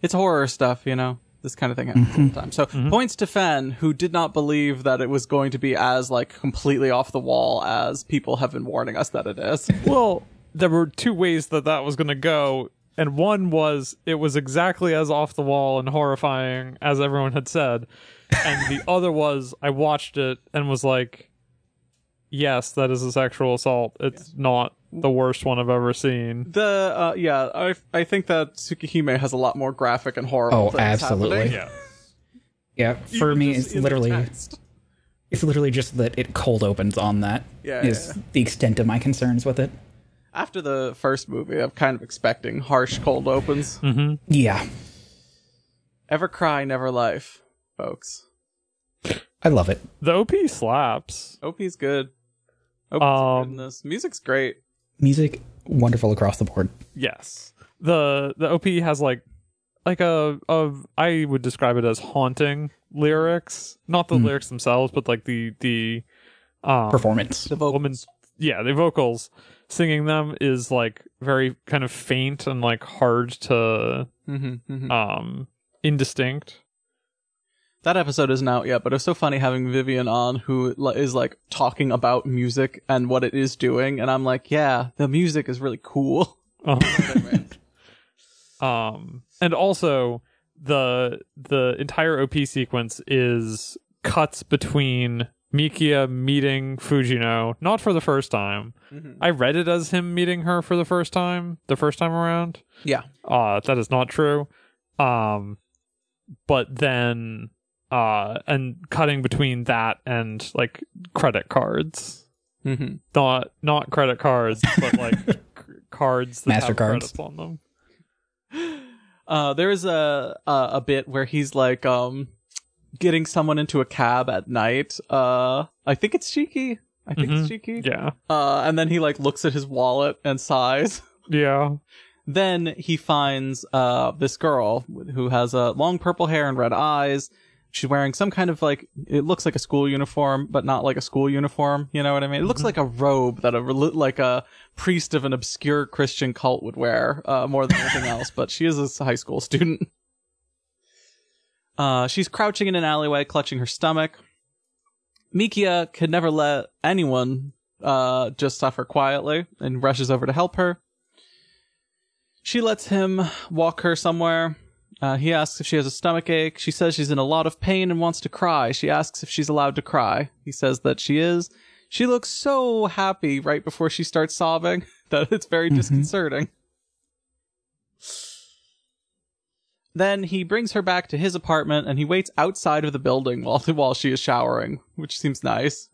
it's horror stuff. You know, this kind of thing happens all the time. So points to Fen, who did not believe that it was going to be as like completely off the wall as people have been warning us that it is. Well, there were two ways that that was going to go, and one was it was exactly as off the wall and horrifying as everyone had said, and the other was I watched it and was like, "Yes, that is a sexual assault. It's not the worst one I've ever seen." The uh, yeah, I I think that Tsukihime has a lot more graphic and horrible. Oh, things absolutely. happening. Yeah. yeah, for Even me, it's literally it's literally just that it cold opens on that. Yeah, is yeah, yeah. the extent of my concerns with it. After the first movie, I'm kind of expecting harsh cold opens. Mm-hmm. Yeah, Ever cry, never life, folks. I love it. The OP slaps. OP's good. OP's Um, good in this. Music's great. Music wonderful across the board. Yes. The the OP has like like a of I would describe it as haunting lyrics. Not the Mm. lyrics themselves, but like the the um Performance. The vocals. woman yeah, the vocals singing them is like very kind of faint and like hard to hmm hmm um indistinct. That episode isn't out yet, but it's so funny having Vivian on who is like talking about music and what it is doing, and I'm like, yeah, the music is really cool. um and also the the entire op sequence is cuts between mikiya meeting fujino not for the first time Mhm. i read it as him meeting her for the first time the first time around Yeah. uh that is not true um but then uh and cutting between that and like credit cards hmm not not credit cards but like c- cards that have MasterCards. credits on them Uh, there is a, a a bit where he's like um getting someone into a cab at night. Uh, I think it's Shiki. I think it's Mhm. Shiki. yeah Uh, and then he like looks at his wallet and sighs. yeah then he finds uh this girl who has uh, long purple hair and red eyes. She's wearing some kind of like it looks like a school uniform, but not like a school uniform. You know what I mean? It looks like a robe that a like a priest of an obscure Christian cult would wear, uh, more than anything else. But she is a high school student. Uh, she's crouching in an alleyway, clutching her stomach. Mikiya could never let anyone uh just suffer quietly and rushes over to help her. She lets him walk her somewhere. Uh, he asks if she has a stomach ache. She says she's in a lot of pain and wants to cry. She asks if she's allowed to cry. He says that she is. She looks so happy right before she starts sobbing that it's very disconcerting. Then he brings her back to his apartment and he waits outside of the building while while she is showering, which seems nice.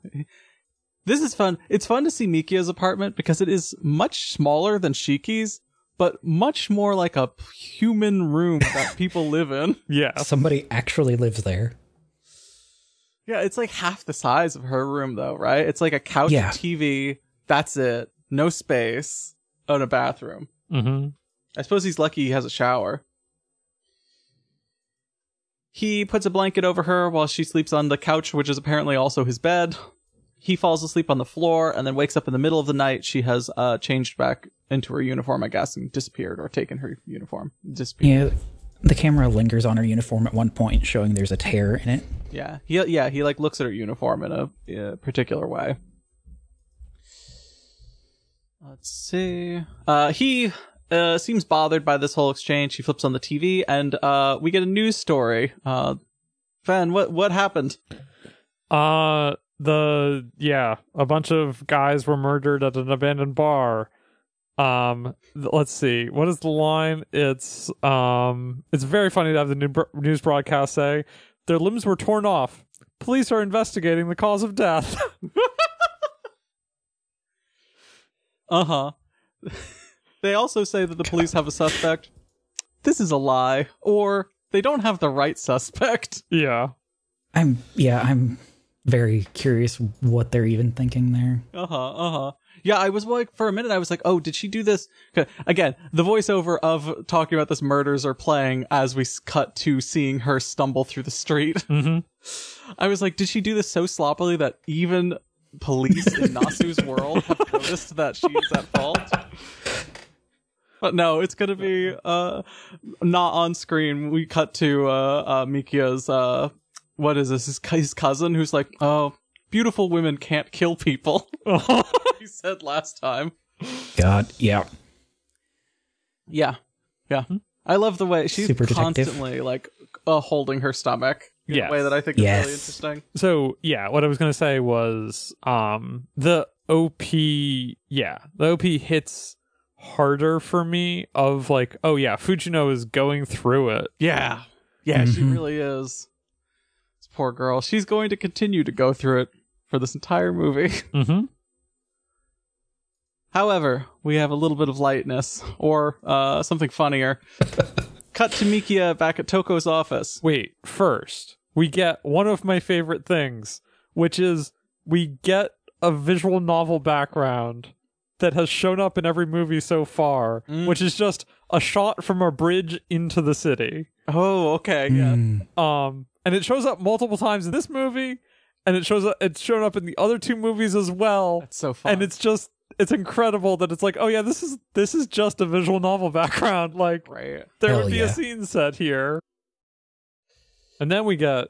This is fun. It's fun to see Mikiya's apartment because it is much smaller than Shiki's, but much more like a human room that people live in. yeah Somebody actually lives there. Yeah, it's like half the size of her room though, right? It's like a couch, Yeah. TV, that's it. No space, and a bathroom. mm-hmm. I suppose he's lucky he has a shower. He puts a blanket over her while she sleeps on the couch, which is apparently also his bed. He falls asleep on the floor and then wakes up in the middle of the night. She has uh, changed back into her uniform, I guess, and disappeared or taken her uniform. Disappeared. Yeah, the camera lingers on her uniform at one point, showing there's a tear in it. Yeah. He yeah, he like looks at her uniform in a, a particular way. Let's see. Uh he uh seems bothered by this whole exchange. He flips on the TV and uh we get a news story. Uh Fen, what what happened? Uh the yeah, a bunch of guys were murdered at an abandoned bar. Um let's see. What is the line? It's um it's very funny to have the new br- news broadcast say their limbs were torn off. Police are investigating the cause of death. Uh-huh. they also say that the police have a suspect. This is a lie. Or they don't have the right suspect. yeah. I'm yeah, I'm very curious what they're even thinking there. Uh huh. Uh huh. Yeah, I was like, for a minute, I was like, oh, did she do this? Again, the voiceover of talking about this murders are playing as we cut to seeing her stumble through the street. Mhm. I was like, did she do this so sloppily that even police in Nasu's world have noticed that she's at fault? But no, it's gonna be uh not on screen. We cut to uh, uh Mikiya's uh what is this? His, his cousin who's like, oh, beautiful women can't kill people. he said last time. God, yeah. Yeah, yeah. I love the way she's Super detective. constantly like uh, holding her stomach in Yes. a way that I think is really interesting. so yeah, what I was gonna say was um the OP yeah, the OP hits harder for me of like, oh yeah, Fujino is going through it. Yeah, yeah, she Mhm. really is. This poor girl. She's going to continue to go through it for this entire movie. Mm-hmm. However, we have a little bit of lightness or uh, something funnier. cut to Mikiya back at Toko's office. Wait, first, we get one of my favorite things, which is we get a visual novel background that has shown up in every movie so far, which is just a shot from a bridge into the city. Oh, okay. Yeah. Mm. Um, and it shows up multiple times in this movie, and it shows up. It's shown up in the other two movies as well. It's so fun. and it's just it's incredible that it's like, oh yeah, this is this is just a visual novel background. Like right. there Hell would be yeah. a scene set here, and then we get,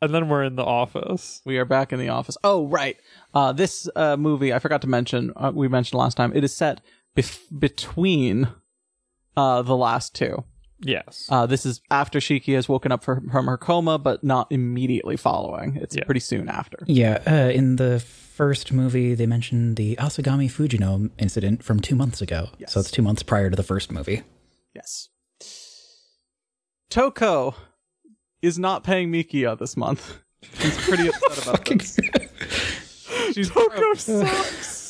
and then we're in the office. We are back in the office. Oh, right. Uh, this uh, movie, I forgot to mention, uh, we mentioned last time, it is set bef- between uh, the last two. Yes. Uh, this is after Shiki has woken up for, from her coma, but not immediately following. It's Yeah. pretty soon after. Yeah, uh, in the first movie, they mentioned the Asagami Fujino incident from two months ago. Yes. So it's two months prior to the first movie. Yes. Toko is not paying Mikiya this month. She's pretty upset about this. She's Toko sucks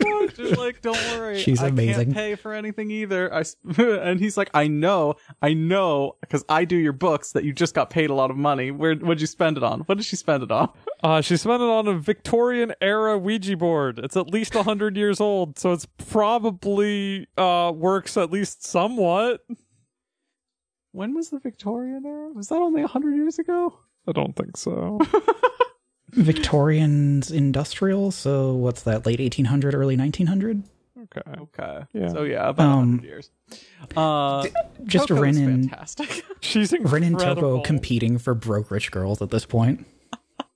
so much. She's like, don't worry. She's I amazing. can't pay for anything either. I, s- and he's like, I know, I know, because I do your books that you just got paid a lot of money. Where, what'd you spend it on? What did she spend it on? Uh, she spent it on a Victorian era Ouija board. It's at least hundred years old, so it's probably uh works at least somewhat. When was the Victorian era? Was that only 100 years ago? I don't think so. Victorian's industrial, so what's that, late 1800, early 1900? Okay. Okay. Yeah. So yeah, about Um, 100 years. Uh, Just Toko Rin and, fantastic. She's Rin incredible. and Toko competing for broke rich girls at this point.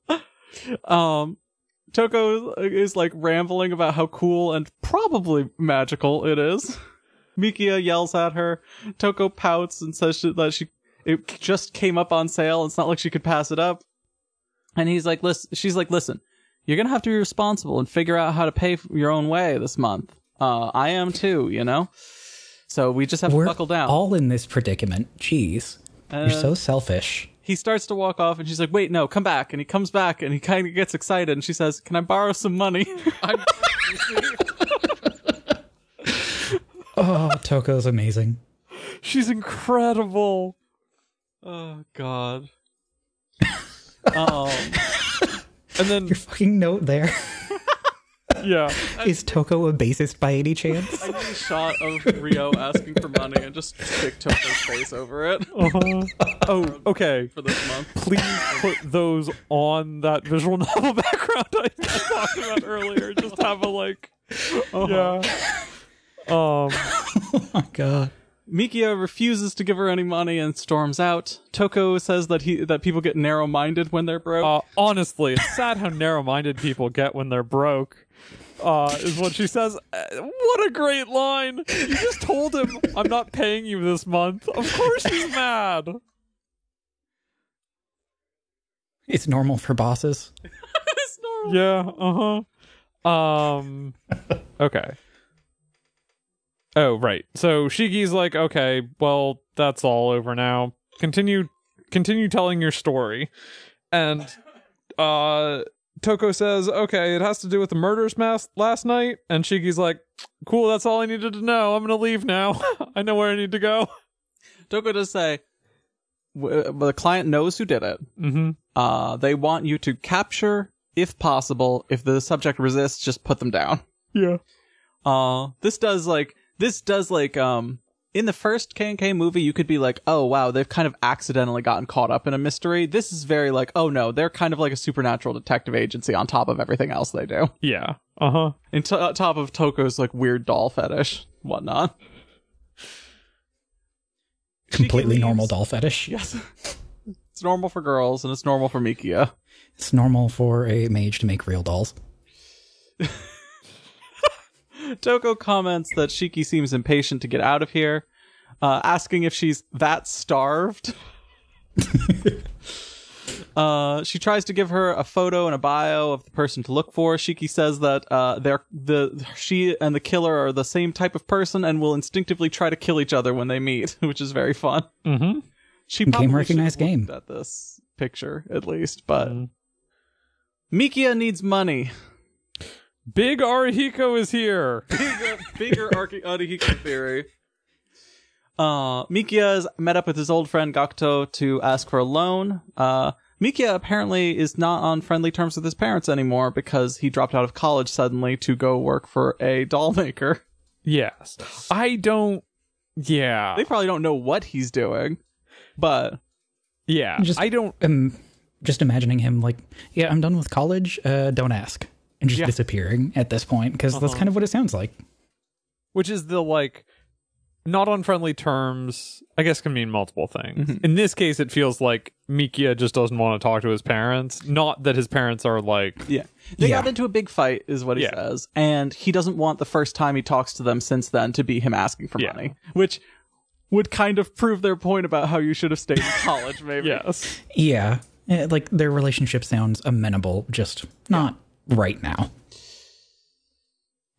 um, Toko is like rambling about how cool and probably magical it is. Mikiya yells at her. Toko pouts and says she, that she it just came up on sale. It's not like she could pass it up. And he's like, listen. She's like, listen. You're gonna have to be responsible and figure out how to pay your own way this month. Uh, I am too. You know. So we just have We're to buckle down. all in this predicament. Jeez. Uh, You're so selfish. he starts to walk off and she's like, wait, no, come back. And he comes back and he kind of gets excited and she says, can I borrow some money? Oh, Toko's amazing. She's incredible. oh, God. Um, And then Your fucking note there. yeah, Is Toko a bassist by any chance? I need a shot of Ryo asking for money and just stick Toko's face over it uh-huh. oh, okay. for this month. Please put those on that visual novel background I talked about earlier. Just have a like, yeah. Um, oh my god. Mikiya refuses to give her any money and storms out. Toko says that he that people get narrow-minded when they're broke. uh, honestly, it's sad how narrow-minded people get when they're broke. Uh, is what she says. Uh, What a great line! You just told him I'm not paying you this month. Of course he's mad. It's normal for bosses. it's normal. Yeah. Uh huh. Um. Okay. Oh right. So Shiki's like, okay, well that's all over now. Continue, continue telling your story, and uh, Toko says, okay, it has to do with the murders mass last night, and Shiki's like, cool, that's all I needed to know. I'm gonna leave now. I know where I need to go. Toko does say, the client knows who did it. Mm-hmm. Uh, they want you to capture, if possible. If the subject resists, just put them down. Yeah. Uh, this does like this does like um in the first K and K movie, you could be like, oh wow, they've kind of accidentally gotten caught up in a mystery. This is very like, oh no, they're kind of like a supernatural detective agency on top of everything else they do. Yeah. Uh huh. And t- on top of Toko's like weird doll fetish, whatnot. Completely normal doll fetish. Yes. It's normal for girls and it's normal for Mikiya. It's normal for a mage to make real dolls. Toko comments that Shiki seems impatient to get out of here, uh, asking if she's that starved. uh, she tries to give her a photo and a bio of the person to look for. Shiki says that uh, they're the she and the killer are the same type of person and will instinctively try to kill each other when they meet, which is very fun. Mm-hmm. She Game probably should recognized game. looked at this picture at least, but Mhm. Mikiya needs money. Big Arihiko is here. bigger, bigger Arki- Arihiko theory. Uh, Mikiya's met up with his old friend Gakuto to ask for a loan. Uh, Mikiya apparently is not on friendly terms with his parents anymore because he dropped out of college suddenly to go work for a doll maker. Yes. I don't. Yeah. They probably don't know what he's doing, but yeah. Just- I don't. Um, just imagining him like, yeah, I'm done with college. Uh, don't ask, and just Yeah. disappearing at this point because that's Uh-huh. kind of what it sounds like. Which is the like. Not on friendly terms, I guess can mean multiple things. Mhm. In this case, it feels like Mikiya just doesn't want to talk to his parents. Not that his parents are like, yeah. They Yeah. got into a big fight, is what he Yeah. says. And he doesn't want the first time he talks to them since then to be him asking for Yeah. money, which would kind of prove their point about how you should have stayed in college, maybe. yes. Yeah, eh, like their relationship sounds amenable, just not right now.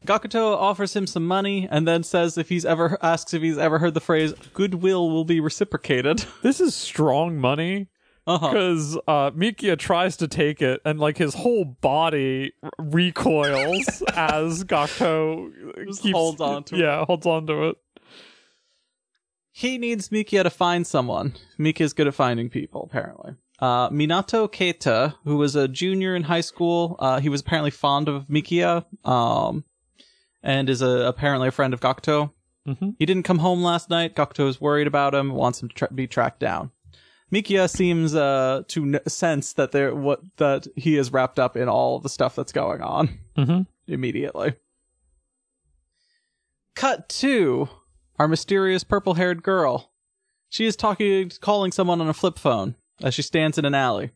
Gakuto offers him some money and then says if he's ever asks if he's ever heard the phrase "goodwill will be reciprocated." This is strong money. Uh-huh. because uh, Mikiya tries to take it and like his whole body r- recoils as Gakuto keeps, holds on to it. yeah holds on to it. He needs Mikiya to find someone. Mikiya's good at finding people, apparently. Uh, Minato Keita, who was a junior in high school, uh, he was apparently fond of Mikiya, um, and is a, apparently a friend of Gakuto. Mm-hmm. He didn't come home last night. Gakuto is worried about him, wants him to tra- be tracked down. Mikiya seems uh, to n- sense that there what that he is wrapped up in all of the stuff that's going on Mm-hmm. immediately. Cut to our mysterious purple haired girl. She is talking, calling someone on a flip phone as she stands in an alley.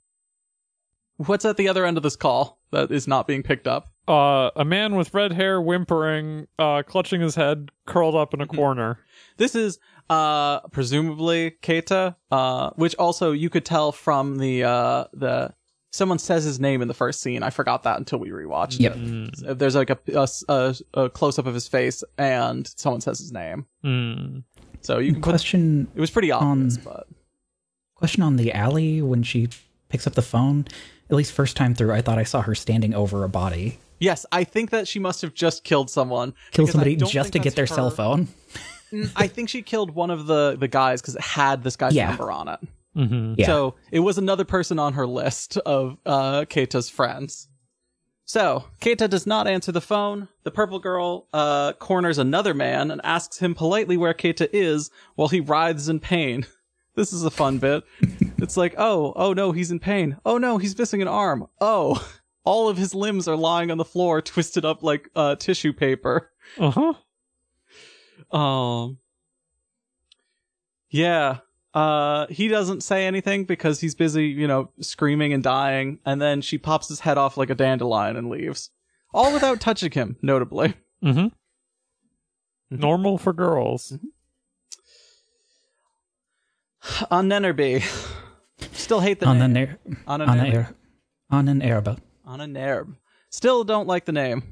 What's at the other end of this call that is not being picked up? Uh, a man with red hair whimpering, uh, clutching his head, curled up in a Mm-hmm. corner. This is uh presumably Keita, uh which also you could tell from the uh the someone says his name in the first scene. I forgot that until we rewatched Yep. it. There's like a, a, a, a close up of his face and someone says his name. Mm. So you can put Question it was pretty obvious, Um, but question on the alley when she picks up the phone. At least first time through, I thought I saw her standing over a body, Yes, I think that she must have just killed someone. kill because I somebody just to get their that's cell phone. Mm, I think she killed one of the the guys because it had this guy's Yeah. number on it. Mm-hmm. Yeah. So it was another person on her list of uh, Keita's friends. So Keita does not answer the phone. The purple girl uh, corners another man and asks him politely where Keita is while he writhes in pain. This is a fun bit. it's like, oh, oh no, he's in pain. Oh no, he's missing an arm. Oh, all of his limbs are lying on the floor, twisted up like uh, tissue paper. Uh huh. Um. Yeah. Uh, he doesn't say anything because he's busy, you know, screaming and dying. And then she pops his head off like a dandelion and leaves, all without touching him. Notably, Mm-hmm. Normal for girls. On Nennerby, still hate the on name. an air, on an on an air, on an airboat. on a Nerb. Still don't like the name.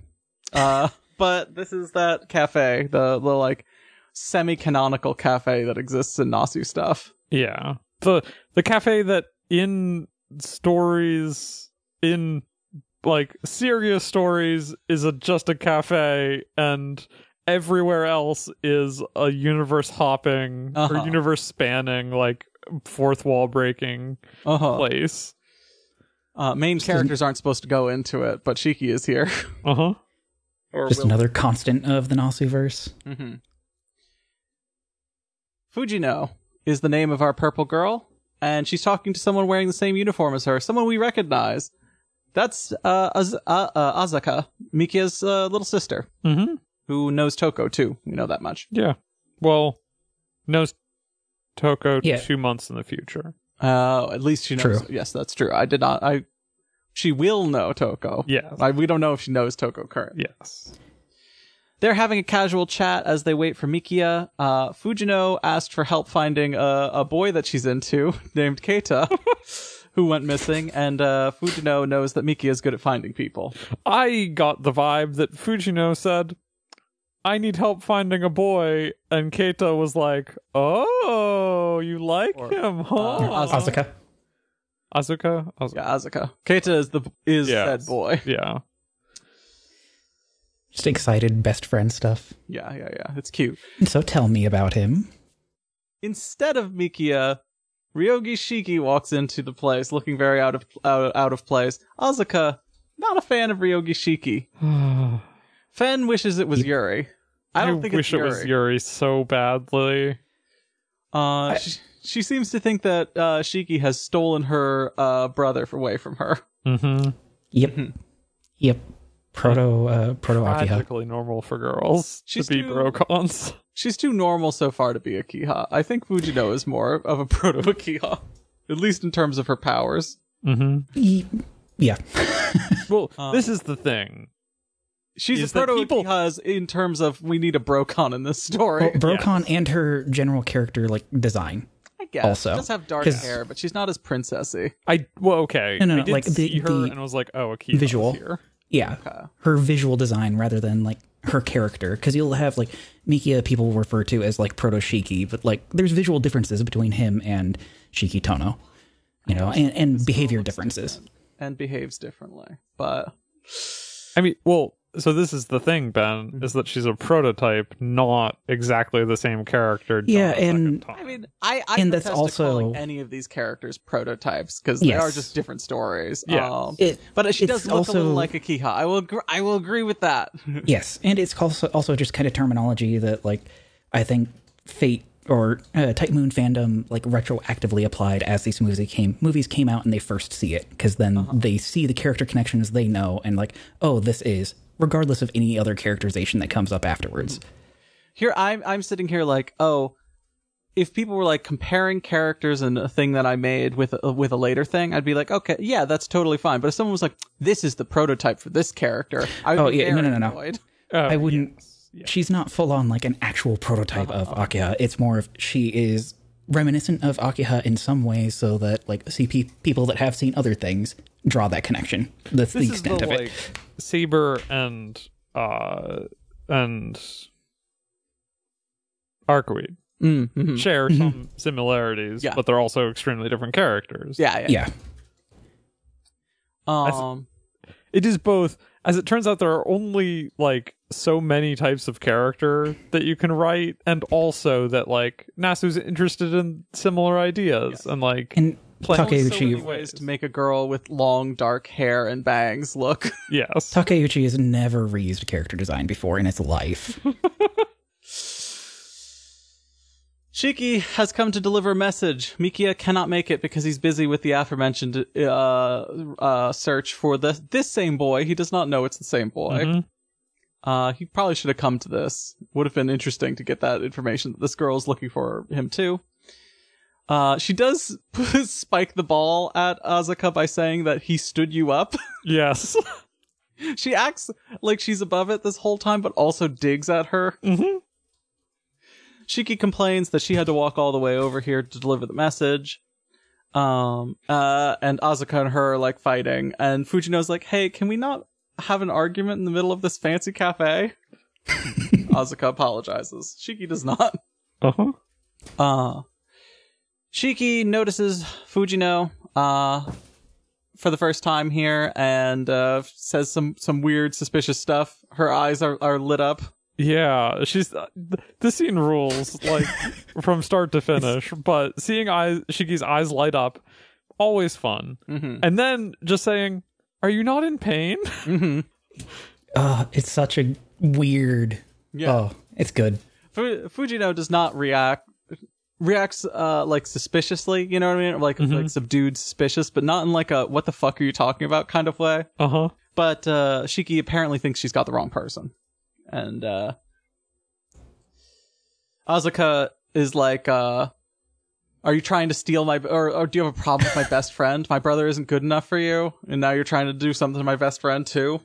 Uh, but this is that cafe, the the like semi-canonical cafe that exists in Nasu stuff. Yeah. The the cafe that in stories in like serious stories is a, just a cafe and everywhere else is a universe hopping Uh-huh. or universe spanning like fourth wall breaking Uh-huh. place. Uh, main characters aren't supposed to go into it, but Shiki is here. Uh-huh. or Just will- another constant of the Nasuverse. Mhm. Fujino is the name of our purple girl, and she's talking to someone wearing the same uniform as her, someone we recognize. That's uh, Az- uh, uh, Azaka, Mikiya's uh, little sister, Mm-hmm. Who knows Toko too. You know that much. Yeah. Well, knows Toko Yeah. two months in the future. Uh, at least she knows. True. Yes, that's true. I did not. I. She will know Toko. Yes. I, we don't know if she knows Toko currently. yes. They're having a casual chat as they wait for Mikiya. Uh, Fujino asked for help finding a, a boy that she's into named Keita, who went missing, and uh, Fujino knows that Mikiya is good at finding people. I got the vibe that Fujino said, I need help finding a boy, and Keita was like, Oh, you like Or, him, huh? uh, Asuka. Asuka. Asuka? Asuka. Yeah, Azuka. Keita is the is Yes. said boy. Yeah. Just excited best friend stuff. Yeah, yeah, yeah. It's cute. So tell me about him. instead of Mikiya, Ryogi Shiki walks into the place looking very out of out, out of place. Azuka, not a fan of Ryogi Shiki. Fen wishes it was Yuri. I don't think wish it's it Yuri. was Yuri so badly. Uh, she, she seems to think that uh, Shiki has stolen her uh, brother away from her. Mm-hmm. Yep. Yep. Proto uh proto Akiha. Tragically normal for girls She's to be too- brocons. She's too normal so far to be Akiha. I think Fujino is more of a proto Akiha, at least in terms of her powers. Mm-hmm. Yeah. Well, Uh, this is the thing. She's Is a proto people- Kiha in terms of we need a Brocon in this story. Well, Brocon and her general character like design. I guess. also, she does have dark 'cause- hair, but she's not as princessy. I well, okay. No, no, I no, did like, the- her the and I was like, oh, a key visual. here. Yeah. Okay. Her visual design rather than like her character. Because you'll have like Mikiya people refer to as like proto Shiki, but like there's visual differences between him and Shiki Tono. You know, and, and behavior differences. And behaves differently. But I mean, well, so this is the thing, Ben, Mm-hmm. is that she's a prototype, not exactly the same character. Yeah, and- time. I mean, I, I And that's protest to calling also- any of these characters prototypes because they are just different stories. Yeah. Um, It, but she does look also- a little like Akiha. I will. Gr- I will agree with that. Yes, and it's also also just kind of terminology that like I think Fate or uh, Type Moon fandom like retroactively applied as these movies came movies came out and they first see it because then they see the character connections they know and like oh this is regardless of any other characterization that comes up afterwards. here, I'm. I'm sitting here like, oh, if people were like comparing characters and a thing that I made with a, with a later thing, I'd be like, okay, yeah, that's totally fine. But if someone was like, this is the prototype for this character, I would Oh, be yeah, no, very no, no, no. annoyed. Oh, I wouldn't. yes, yeah. She's not full on like an actual prototype of uh-huh. Akiha. It's more of she is reminiscent of Akiha in some ways, so that like CP people that have seen other things draw that connection. That's the This the extent of it. like Saber and uh and Arcueid Mm, mhm. share some similarities, Yeah. but they're also extremely different characters. Yeah, yeah. Yeah. Um, It is both as it turns out there are only like so many types of character that you can write and also that like Nasu's interested in similar ideas and like And playing only so many ways to make a girl with long dark hair and bangs look. yes. Takeuchi has never reused character design before in its life. Shiki has come to deliver a message. Mikiya cannot make it because he's busy with the aforementioned uh, uh, search for the this same boy. He does not know it's the same boy. Mhm. Uh, he probably should have come to this. Would have been interesting to get that information that this girl is looking for him too. Uh, she does spike the ball at Azuka by saying that he stood you up. Yes. she acts like she's above it this whole time, but also digs at her. Mhm. Shiki complains that she had to walk all the way over here to deliver the message. Um, uh, and Azuka and her are like fighting, and Fujino's like, "Hey, can we not have an argument in the middle of this fancy cafe?" Azuka apologizes. Shiki does not. Uh-huh. Uh, Shiki notices Fujino uh, for the first time here and uh, says some, some weird, suspicious stuff. Her eyes are, are lit up. Yeah, she's uh, th- this scene rules like from start to finish. But seeing eyes, Shiki's eyes light up, always fun. Mm-hmm. And then just saying, "Are you not in pain?" Mm-hmm. Uh, it's such a weird. Yeah. Oh, it's good. Fu- Fujino does not react. Reacts uh like suspiciously, you know what I mean? Like like subdued, suspicious, but not in like a "what the fuck are you talking about" kind of way. Uh huh. But uh Shiki apparently thinks she's got the wrong person. And uh Azuka is like uh are you trying to steal my or, or do you have a problem with my best friend? My brother isn't good enough for you and now you're trying to do something to my best friend too.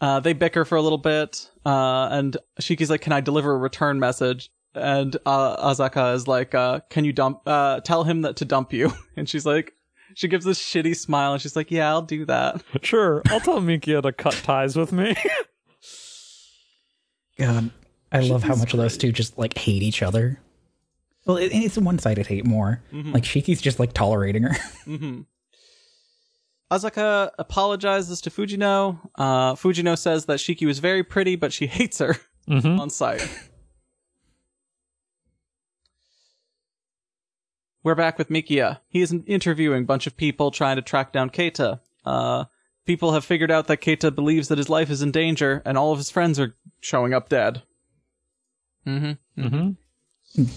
Uh they bicker for a little bit uh and Shiki's like can I deliver a return message? And uh Azaka is like uh can you dump uh tell him that to dump you? And she's like she gives this shitty smile and she's like, "Yeah, I'll do that." Sure, I'll tell Mikiya to cut ties with me. God, I love how much of those two just like hate each other. Well, it, it's a one-sided hate more. Like Shiki's just like tolerating her. hmm Azaka apologizes to Fujino. Uh, Fujino says that Shiki was very pretty, but she hates her hmm on sight. we're back with Mikiya. He is interviewing a bunch of people trying to track down Keita. Uh, people have figured out that Keita believes that his life is in danger, and all of his friends are showing up dead. Mm-hmm. Mm-hmm.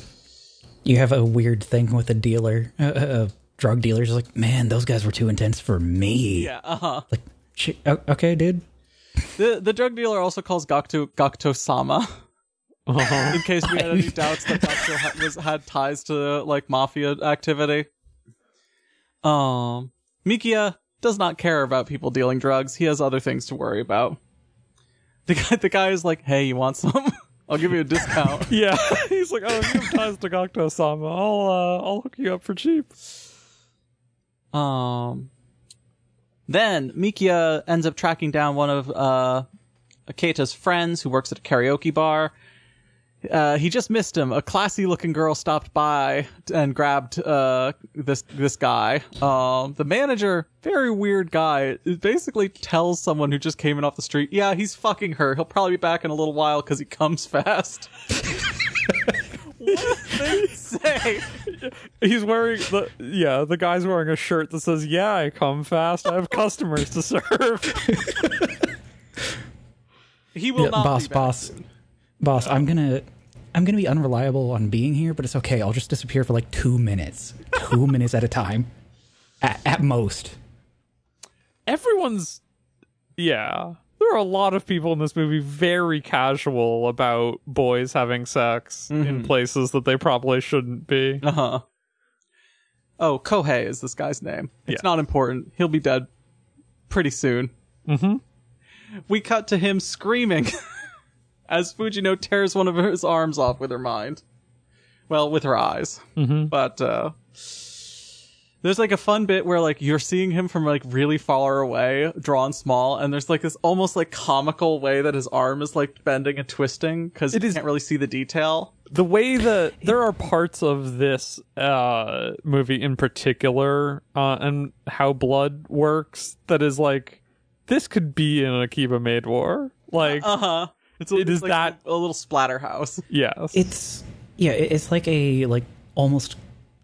You have a weird thing with a dealer, uh, uh, drug dealers. Like, man, those guys were too intense for me. Yeah. Uh huh. Like, sh- okay, dude. The the drug dealer also calls Gakuto Gakuto Sama. Uh-huh. in case we had any doubts that Gakuto ha- was had ties to like mafia activity. Um, Mikiya does not care about people dealing drugs. He has other things to worry about. The guy, the guy is like, "Hey, you want some? I'll give you a discount." yeah, he's like, oh, you have ties to Gakuto Sama. I'll uh, I'll hook you up for cheap. Um, then Mikiya ends up tracking down one of uh, Keita's friends who works at a karaoke bar. Uh, he just missed him. A classy looking girl stopped by and grabbed uh, this this guy. Um, the manager, very weird guy, basically tells someone who just came in off the street, "Yeah, he's fucking her. He'll probably be back in a little while because he comes fast." what did they say? He's wearing the yeah, the guy's wearing a shirt that says, "Yeah, I come fast. I have customers to serve." He will Yeah, not boss, be back boss, soon. Boss. I'm gonna, I'm gonna be unreliable on being here, but it's okay. I'll just disappear for like two minutes, two minutes at a time, at, at most. Everyone's yeah. There are a lot of people in this movie very casual about boys having sex in places that they probably shouldn't be. Uh huh. Oh, Kohei is this guy's name. It's Yeah. not important. He'll be dead pretty soon. Mm-hmm. We cut to him screaming as Fujino tears one of his arms off with her mind. Well, with her eyes. Mm-hmm. But uh there's like a fun bit where like you're seeing him from like really far away, drawn small, and there's like this almost like comical way that his arm is like bending and twisting because you It is- can't really see the detail. the way that there are parts of this uh movie in particular uh and how blood works that is like this could be in an Akiba Maid War like Uh huh. It's, a, it's like that- a little splatter house. yes It's yeah, it's like a like almost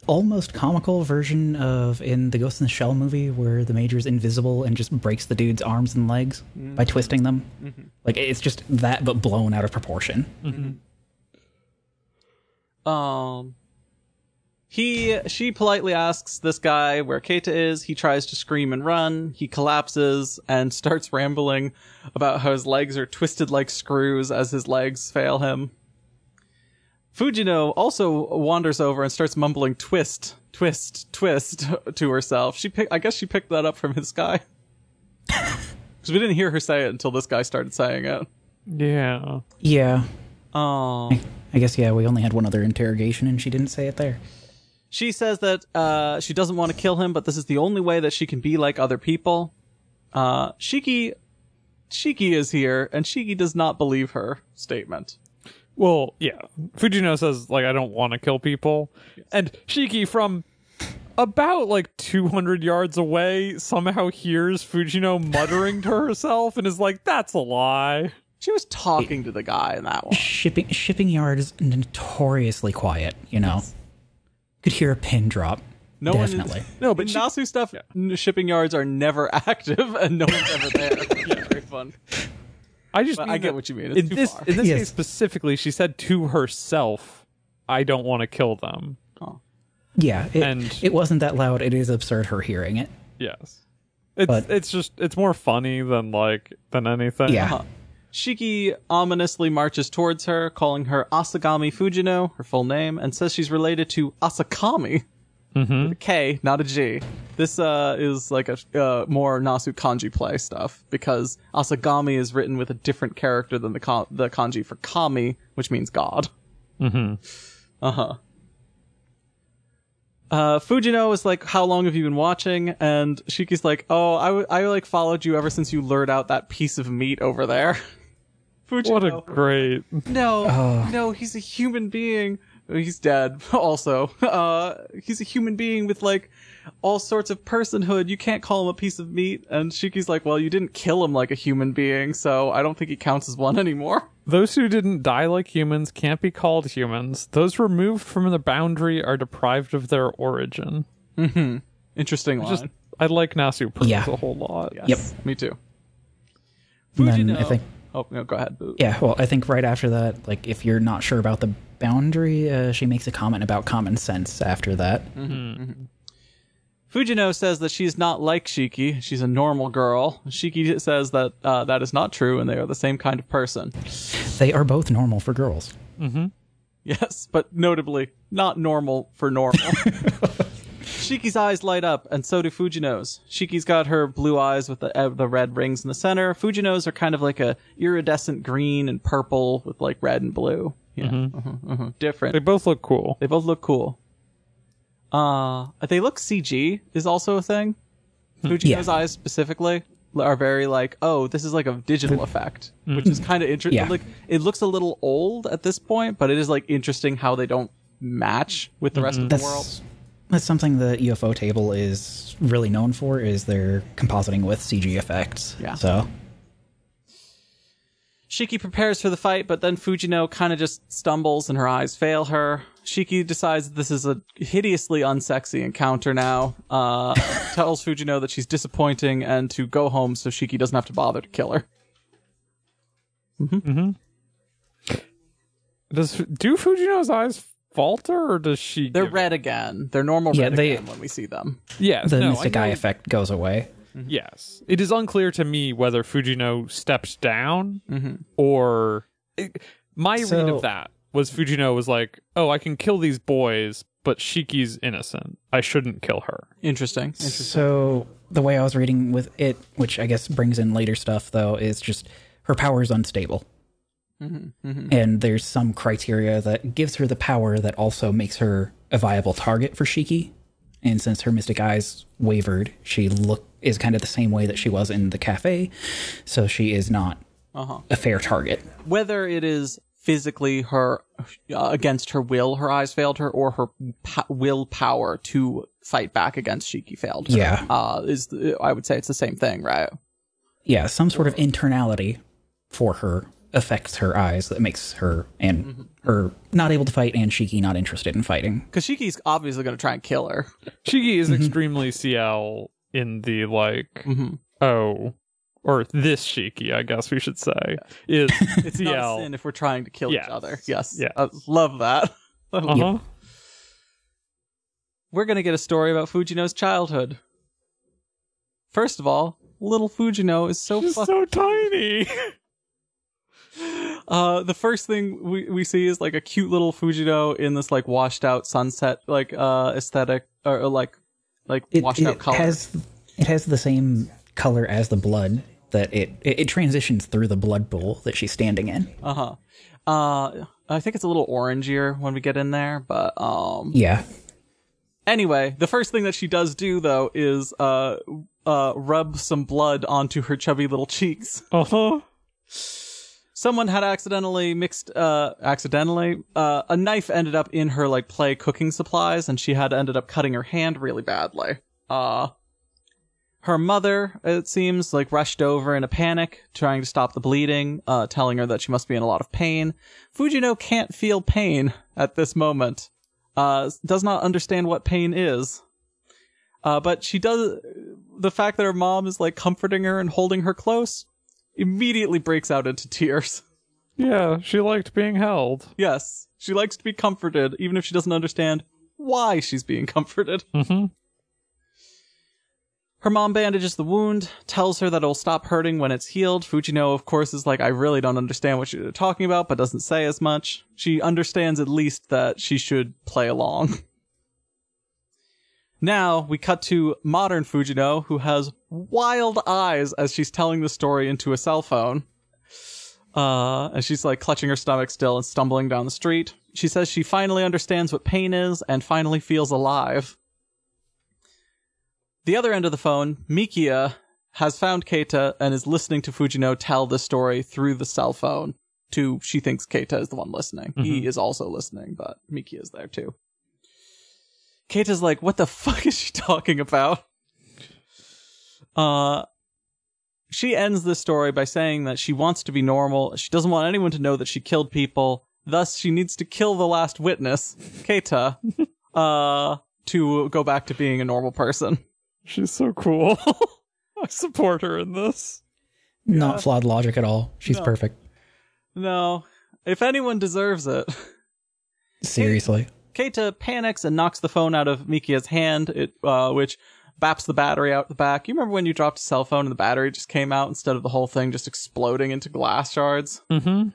almost comical version of in the Ghost in the Shell movie where the major is invisible and just breaks the dude's arms and legs by mm-hmm. twisting them. Mm-hmm. Like it's just that but blown out of proportion. Mm-hmm. Um, he she politely asks this guy where Keita is. He tries to scream and run. He collapses and starts rambling about how his legs are twisted like screws as his legs fail him. Fujino also wanders over and starts mumbling "twist, twist, twist" to herself. She pick, I guess she picked that up from his guy. Because we didn't hear her say it until this guy started saying it. yeah Yeah. Um, I guess yeah, we only had one other interrogation and she didn't say it there. She says that uh, she doesn't want to kill him, but this is the only way that she can be like other people. Uh, Shiki, Shiki is here, and Shiki does not believe her statement. well yeah Fujino says like I don't want to kill people and Shiki from about like 200 yards away somehow hears Fujino muttering to herself and is like that's a lie She was talking to the guy in that one. Shipping shipping yard is notoriously quiet, you know. Could hear a pin drop. No Definitely. one is. No, but in Nasu stuff, n- shipping yards are never active, and no one's ever there. yeah, very fun. I just mean I get what you mean. It's in too this far. in this Yes. case specifically, she said to herself, "I don't want to kill them." Yeah, it, And- it wasn't that loud. It is absurd her hearing it. Yes, it's But- it's just it's more funny than like than anything. Yeah. Uh-huh. Shiki ominously marches towards her, calling her Asagami Fujino, her full name, and says she's related to Asakami. With a K, not a G. This uh, is like a uh, more Nasu kanji play stuff because Asagami is written with a different character than the ka- the kanji for kami, which means god. Mm-hmm. Uh huh. Uh, Fujino is like, "How long have you been watching?" And Shiki's like, "Oh, I, w- I like followed you ever since you lured out that piece of meat over there." Fujino, What a great. no, no, he's a human being. He's dead. Also, uh, he's a human being with like all sorts of personhood. You can't call him a piece of meat. And Shiki's like, "Well, you didn't kill him like a human being, so I don't think he counts as one anymore." Those who didn't die like humans can't be called humans. Those removed from the boundary are deprived of their origin. Mm-hmm. Interesting line. Just I like Nasu Purpose Yeah. a whole lot. yes. Yep. Me too. And then Fujino. I think Oh no, go ahead. Yeah, well, I think right after that, like if you're not sure about the boundary, uh, she makes a comment about common sense after that. Fujino says that she's not like Shiki. She's a normal girl. Shiki says that uh, that is not true, and they are the same kind of person. They are both normal for girls. Yes, but notably not normal for normal. Shiki's eyes light up, and so do Fujino's. Shiki's got her blue eyes with the uh, the red rings in the center. Fujino's are kind of like a iridescent green and purple with like red and blue. Yeah, mhm, mhm. different. They both look cool. They both look cool. Uh, they look CG is also a thing. Hmm. Fujino's Yeah. eyes specifically are very like, oh, this is like a digital effect, mm-hmm. which is kind of interesting. Yeah. Like, it looks a little old at this point, but it is like interesting how they don't match with the rest of mm-hmm. the world. That's that's something the ufotable is really known for is their compositing with CG effects. Yeah. So Shiki prepares for the fight, but then Fujino kind of just stumbles and her eyes fail her. Shiki decides this is a hideously unsexy encounter now. Uh, tells Fujino that she's disappointing and to go home so Shiki doesn't have to bother to kill her. Does do Fujino's eyes falter or does she? They're give- red again. They're normal Yeah, red they- again when we see them. Yes. the no, mystic eye effect goes away. Yes. It is unclear to me whether Fujino steps down Mm-hmm. or my read of that was Fujino was like, "Oh, I can kill these boys, but Shiki's innocent. I shouldn't kill her." Interesting. Interesting. So the way I was reading with it, which I guess brings in later stuff though, is just her power is unstable. Mm-hmm, And there's some criteria that gives her the power that also makes her a viable target for Shiki. And since her mystic eyes wavered, she look is kind of the same way that she was in the cafe, so she is not Uh-huh. a fair target. Whether it is physically her uh, against her will, her eyes failed her, or her po- willpower to fight back against Shiki failed her. Yeah. Uh, is I would say it's the same thing, right? Yeah, some sort of internality for her affects her eyes that makes her and her not able to fight and Shiki not interested in fighting. Because Shiki's obviously going to try and kill her. Shiki Mm-hmm. is extremely CL in the like, Mhm. oh, or this Shiki, I guess we should say, is It's not a sin if we're trying to kill Yes. each other. Yes. Yes. I love that. Uh-huh. We're going to get a story about Fujino's childhood. First of all, little Fujino is so She's fucking so tiny. Uh, the first thing we, we see is like a cute little Fujino in this like washed out sunset like uh aesthetic or, or, like like It, washed it out color. has it has the same color as the blood that it, it it transitions through the blood pool that she's standing in. Uh huh. Uh, I think it's a little orangier when we get in there, but um. Yeah. Anyway, the first thing that she does do though is uh uh rub some blood onto her chubby little cheeks. Uh huh. someone had accidentally mixed uh accidentally uh a knife ended up in her like play cooking supplies and she had ended up cutting her hand really badly uh her mother it seems like rushed over in a panic trying to stop the bleeding uh telling her that she must be in a lot of pain fujino can't feel pain at this moment uh does not understand what pain is uh but she does the fact that her mom is like comforting her and holding her close immediately breaks out into tears. Yeah, she liked being held. Yes, she likes to be comforted, even if she doesn't understand why she's being comforted. Mm-hmm. Her mom bandages the wound, tells her that it'll stop hurting when it's healed. Fujino, of course, is like, I really don't understand what you're talking about, but doesn't say as much. She understands at least that she should play along. Now, we cut to modern Fujino, who has wild eyes as she's telling the story into a cell phone. Uh, and she's like clutching her stomach still and stumbling down the street. She says she finally understands what pain is and finally feels alive. The other end of the phone, Mikiya has found Keita and is listening to Fujino tell the story through the cell phone to she thinks Keita is the one listening. He is also listening, but Mikiya is there too. Keita's like, what the fuck is she talking about? Uh she ends this story by saying that she wants to be normal. She doesn't want anyone to know that she killed people. Thus, she needs to kill the last witness, Keita, uh, to go back to being a normal person. She's so cool. I support her in this. Not flawed logic at all. She's No. perfect. No, if anyone deserves it. Seriously. Keita panics and knocks the phone out of Mikiya's hand, it, uh, which baps the battery out the back. You remember when you dropped a cell phone and the battery just came out instead of the whole thing just exploding into glass shards? Mm-hmm.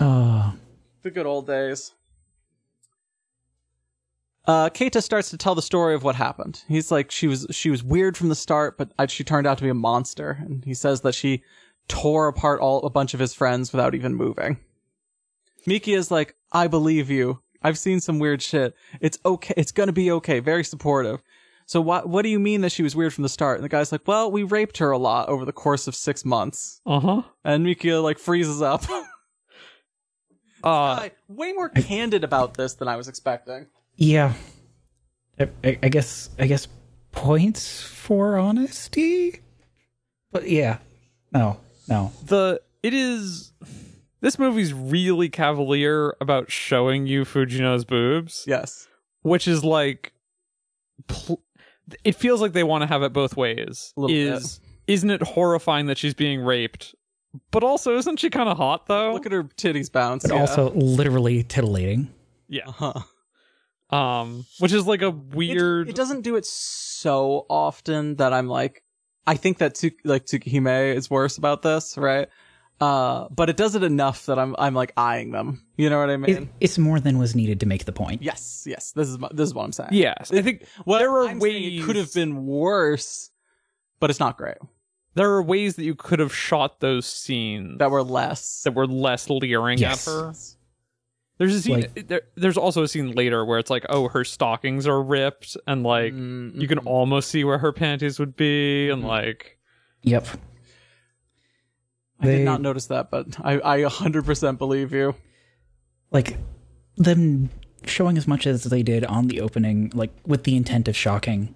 Oh, The good old days. Uh, Keita starts to tell the story of what happened. He's like, she was, she was weird from the start, but uh, she turned out to be a monster. And he says that she tore apart all, a bunch of his friends without even moving. Miki is like, I believe you. I've seen some weird shit. It's okay. It's gonna be okay. Very supportive. So what, what do you mean that she was weird from the start? And the guy's like, well, we raped her a lot over the course of six months. Uh-huh. And Miki like freezes up. Uh, Guy, way more candid about this than I was expecting. Yeah. I, I, I guess. I guess points for honesty. But yeah, no, no. the it is this movie's really cavalier about showing you Fujino's boobs, Yes. which is like pl- it feels like they want to have it both ways. A little Is isn't it horrifying that she's being raped? But also, isn't she kind of hot though? Look at her titties bounce. But yeah. also literally titillating. yeah. Uh-huh. Um, which is like a weird. it doesn't do it so often that I'm like, I think that Tsu- like Tsukihime is worse about this, right? Uh, but it does it enough that I'm I'm like eyeing them. You know what I mean? It, it's more than was needed to make the point. yes, yes. This is my, this is what I'm saying. yes, I think Well, there are I'm ways it could have been worse, but it's not great. there are ways that you could have shot those scenes That were less. that were less leering Yes. at her. There's a scene. Like- there, there's also a scene later where it's like, oh, her stockings are ripped, and like Mm, you can almost see where her panties would be, Mm-hmm. and like Yep. I did not notice that, but I I 100% believe you. like them showing as much as they did on the opening like with the intent of shocking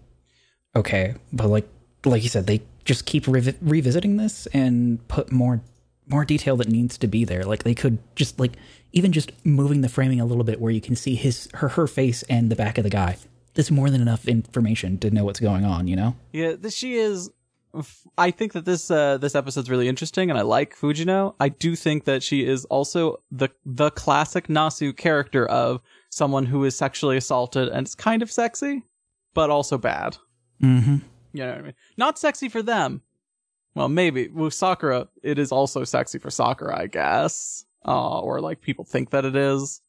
okay but like like you said they just keep revi- revisiting this and put more more detail that needs to be there like they could just like even just moving the framing a little bit where you can see his her her face and the back of the guy that's more than enough information to know what's going on you know Yeah, this, she is. I think that this uh, this episode's really interesting, and I like Fujino. I do think that she is also the the classic Nasu character of someone who is sexually assaulted and it's kind of sexy, but also bad. mm-hmm You know what I mean? Not sexy for them. Well, maybe with Sakura, it is also sexy for Sakura, I guess, uh, or like people think that it is.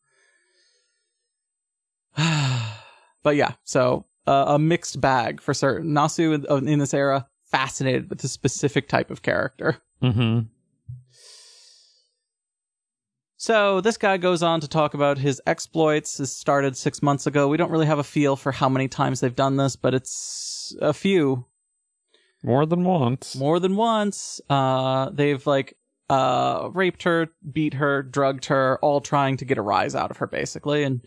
but yeah, so uh, a mixed bag for certain. Nasu in, in this era fascinated with this specific type of character. mm-hmm. So this guy goes on to talk about his exploits. This started six months ago. We don't really have a feel for how many times they've done this, but it's a few. More than once. more than once. Uh, they've like uh raped her, beat her, drugged her, all trying to get a rise out of her, basically. And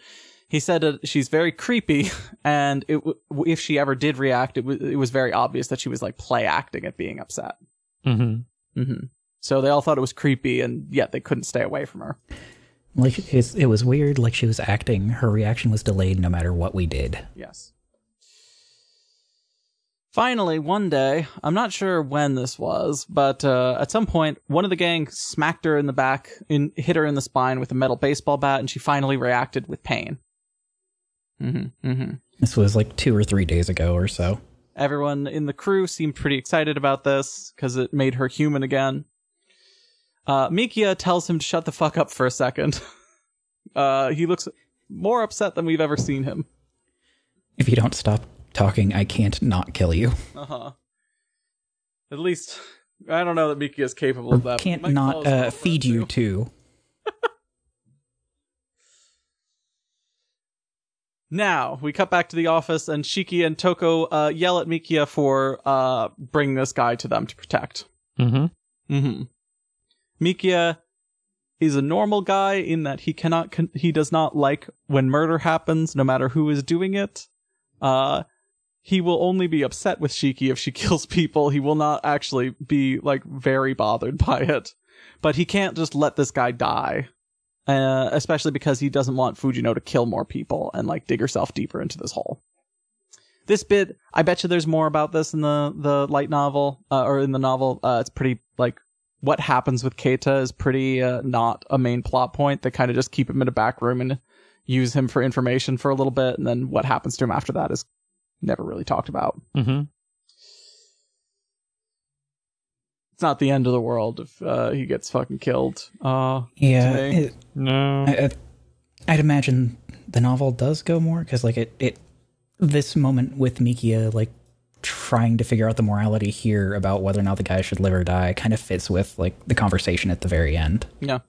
he said that she's very creepy, and it w- if she ever did react, it was it was very obvious that she was like play acting at being upset. Mm-hmm. Mm-hmm. So they all thought it was creepy, and yet they couldn't stay away from her. like it was weird like she was acting her reaction was delayed no matter what we did Yes. Finally, one day, I'm not sure when this was, but uh, at some point, one of the gang smacked her in the back, in, hit her in the spine with a metal baseball bat, and she finally reacted with pain. Mm-hmm, mm-hmm. this was like two or three days ago or so Everyone in the crew seemed pretty excited about this because it made her human again. Uh, Mikiya tells him to shut the fuck up for a second. uh, he looks more upset than we've ever seen him. if you don't stop talking i can't not kill you Uh huh. At least I don't know that Miki is capable of that. can't not uh, feed you too. too. Now we cut back to the office, and Shiki and Toko uh, yell at Mikiya for uh, bringing this guy to them to protect. Mm-hmm. Mm-hmm. Mikiya is a normal guy in that he cannot con- he does not like when murder happens, no matter who is doing it. Uh, he will only be upset with Shiki if she kills people. He will not actually be like very bothered by it. But he can't just let this guy die. Uh, especially because he doesn't want Fujino to kill more people and like dig herself deeper into this hole. This bit, I bet you there's more about this in the the light novel uh, or in the novel. Uh, it's pretty like what happens with Keita is pretty uh, not a main plot point. They kind of just keep him in a back room and use him for information for a little bit, and then what happens to him after that is never really talked about. Mm-hmm. It's not the end of the world if uh, he gets fucking killed. Uh, Yeah, it, No. I, I- I'd imagine the novel does go more because, like, it, it this moment with Mikiya, like trying to figure out the morality here about whether or not the guy should live or die, kind of fits with like the conversation at the very end. Yeah,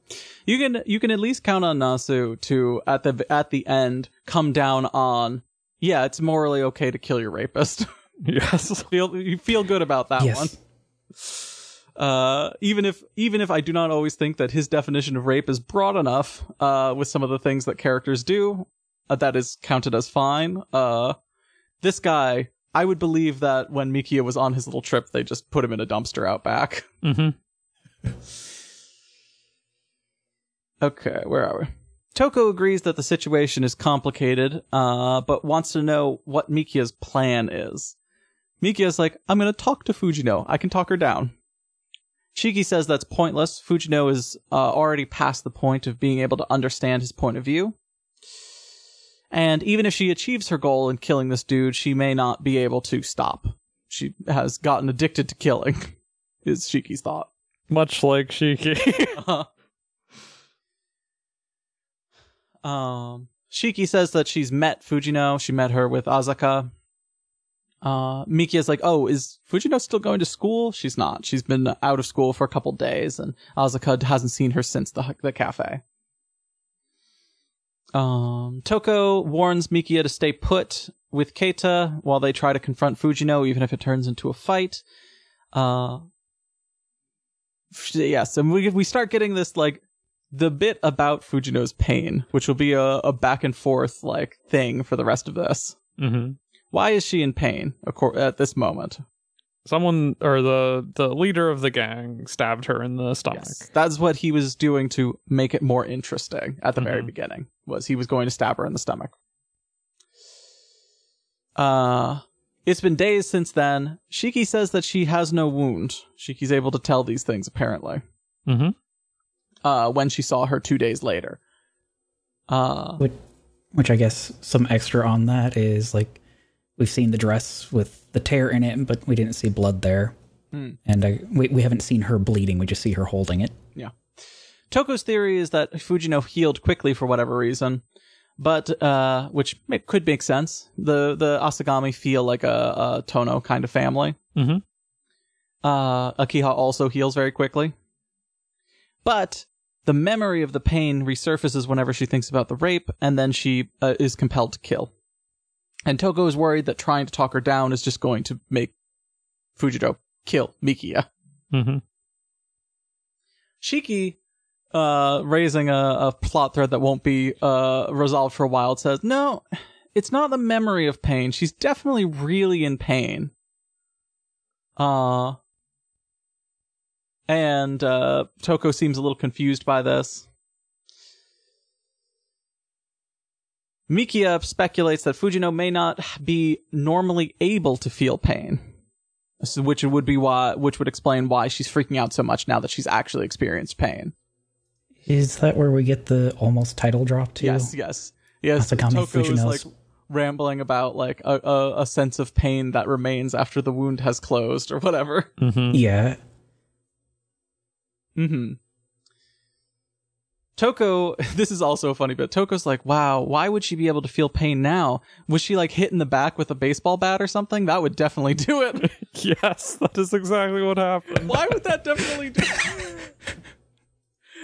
you can you can at least count on Nasu to at the at the end come down on. Yeah, it's morally okay to kill your rapist. yes. feel you feel good about that Yes. one. Uh, even if even if I do not always think that his definition of rape is broad enough, uh, with some of the things that characters do, uh, that is counted as fine. Uh, this guy, I would believe that when Mikiya was on his little trip, they just put him in a dumpster out back. Mm-hmm. Okay, where are we? Toko agrees that the situation is complicated, uh, but wants to know what Mikiya's plan is. Mikiya's like, I'm gonna talk to Fujino. I can talk her down. Shiki says that's pointless. Fujino is uh, already past the point of being able to understand his point of view. And even if she achieves her goal in killing this dude, she may not be able to stop. She has gotten addicted to killing, is Shiki's thought. Much like Shiki. Uh-huh. Um, Shiki says that she's met Fujino. She met her with Azaka. Uh, Mikiya's like, oh, is Fujino still going to school? She's not. She's been out of school for a couple days, and Azaka hasn't seen her since the the cafe. Um, Toko warns Mikiya to stay put with Keita while they try to confront Fujino, even if it turns into a fight. Uh, yes, and we we start getting this like the bit about Fujino's pain, which will be a, a back and forth like thing for the rest of this. mm-hmm. Why is she in pain at this moment? Someone or the the leader of the gang stabbed her in the stomach. Yes, that's what he was doing to make it more interesting at the very Mhm. beginning. Was he was going to stab her in the stomach? Uh, it's been days since then. Shiki says that she has no wound. Shiki's able to tell these things apparently. Mm-hmm. Uh, when she saw her two days later. Uh, Which, which I guess some extra on that is like we've seen the dress with the tear in it, but we didn't see blood there, Hmm. and I, we we haven't seen her bleeding. We just see her holding it. Yeah. Toko's theory is that Fujino healed quickly for whatever reason, but uh, which ma- could make sense. The the Asagami feel like a, a Tono kind of family. Mm-hmm. Uh, Akiha also heals very quickly, but the memory of the pain resurfaces whenever she thinks about the rape, and then she uh, is compelled to kill. And Toko is worried that trying to talk her down is just going to make Fujino kill Mikiya. Mm-hmm. Shiki, uh, raising a, a plot thread that won't be uh, resolved for a while, says, No, it's not the memory of pain. She's definitely really in pain. Uh, and uh, Toko seems a little confused by this. Mikiya speculates that Fujino may not be normally able to feel pain. Which would be why, which would explain why she's freaking out so much now that she's actually experienced pain. Is that where we get the almost title drop to? Yes, yes, yes. Asagami Toko is Fujino's- like rambling about like a, a a sense of pain that remains after the wound has closed or whatever. Mm-hmm. Yeah. Mm-hmm. Toko, this is also funny but Toko's like, wow, why would she be able to feel pain now? Was she like hit in the back with a baseball bat or something? That would definitely do it. Yes, that is exactly what happened. Why would that definitely do? it?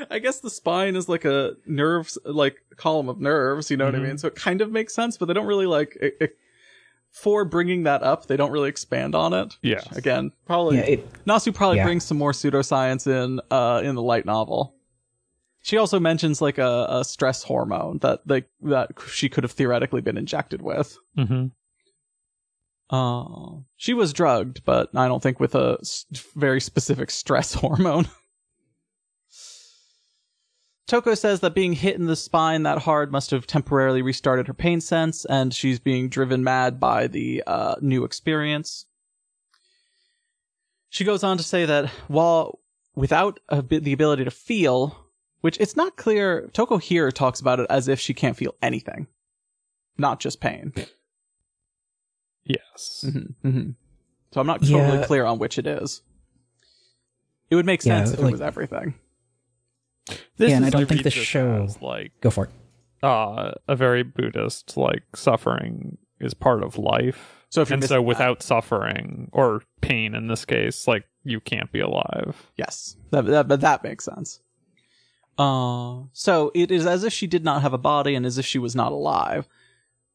I guess the spine is like a nerves, like column of nerves. You know what I Mhm. mean? So it kind of makes sense, but they don't really like it, it- for bringing that up. They don't really expand on it. Yeah. Again, probably Yeah. It, Nasu probably Yeah. brings some more pseudoscience in uh in the light novel. She also mentions like a, a stress hormone that like that she could have theoretically been injected with. Mm-hmm. Uh, she was drugged, but I don't think with a s- very specific stress hormone. Toko says that being hit in the spine that hard must have temporarily restarted her pain sense, and she's being driven mad by the uh, new experience. She goes on to say that while without a bi- the ability to feel, which it's not clear, Toko here talks about it as if she can't feel anything, not just pain. Yes. Mm-hmm, mm-hmm. So I'm not totally Yeah. clear on which it is. It would make Yeah, sense if it was everything. This Yeah, and I don't think the show- as, like Go for it. uh, a very Buddhist like suffering is part of life. So if and missing so that- without suffering or pain in this case, like you can't be alive. Yes, that that, but that makes sense. Uh, so it is as if she did not have a body and as if she was not alive.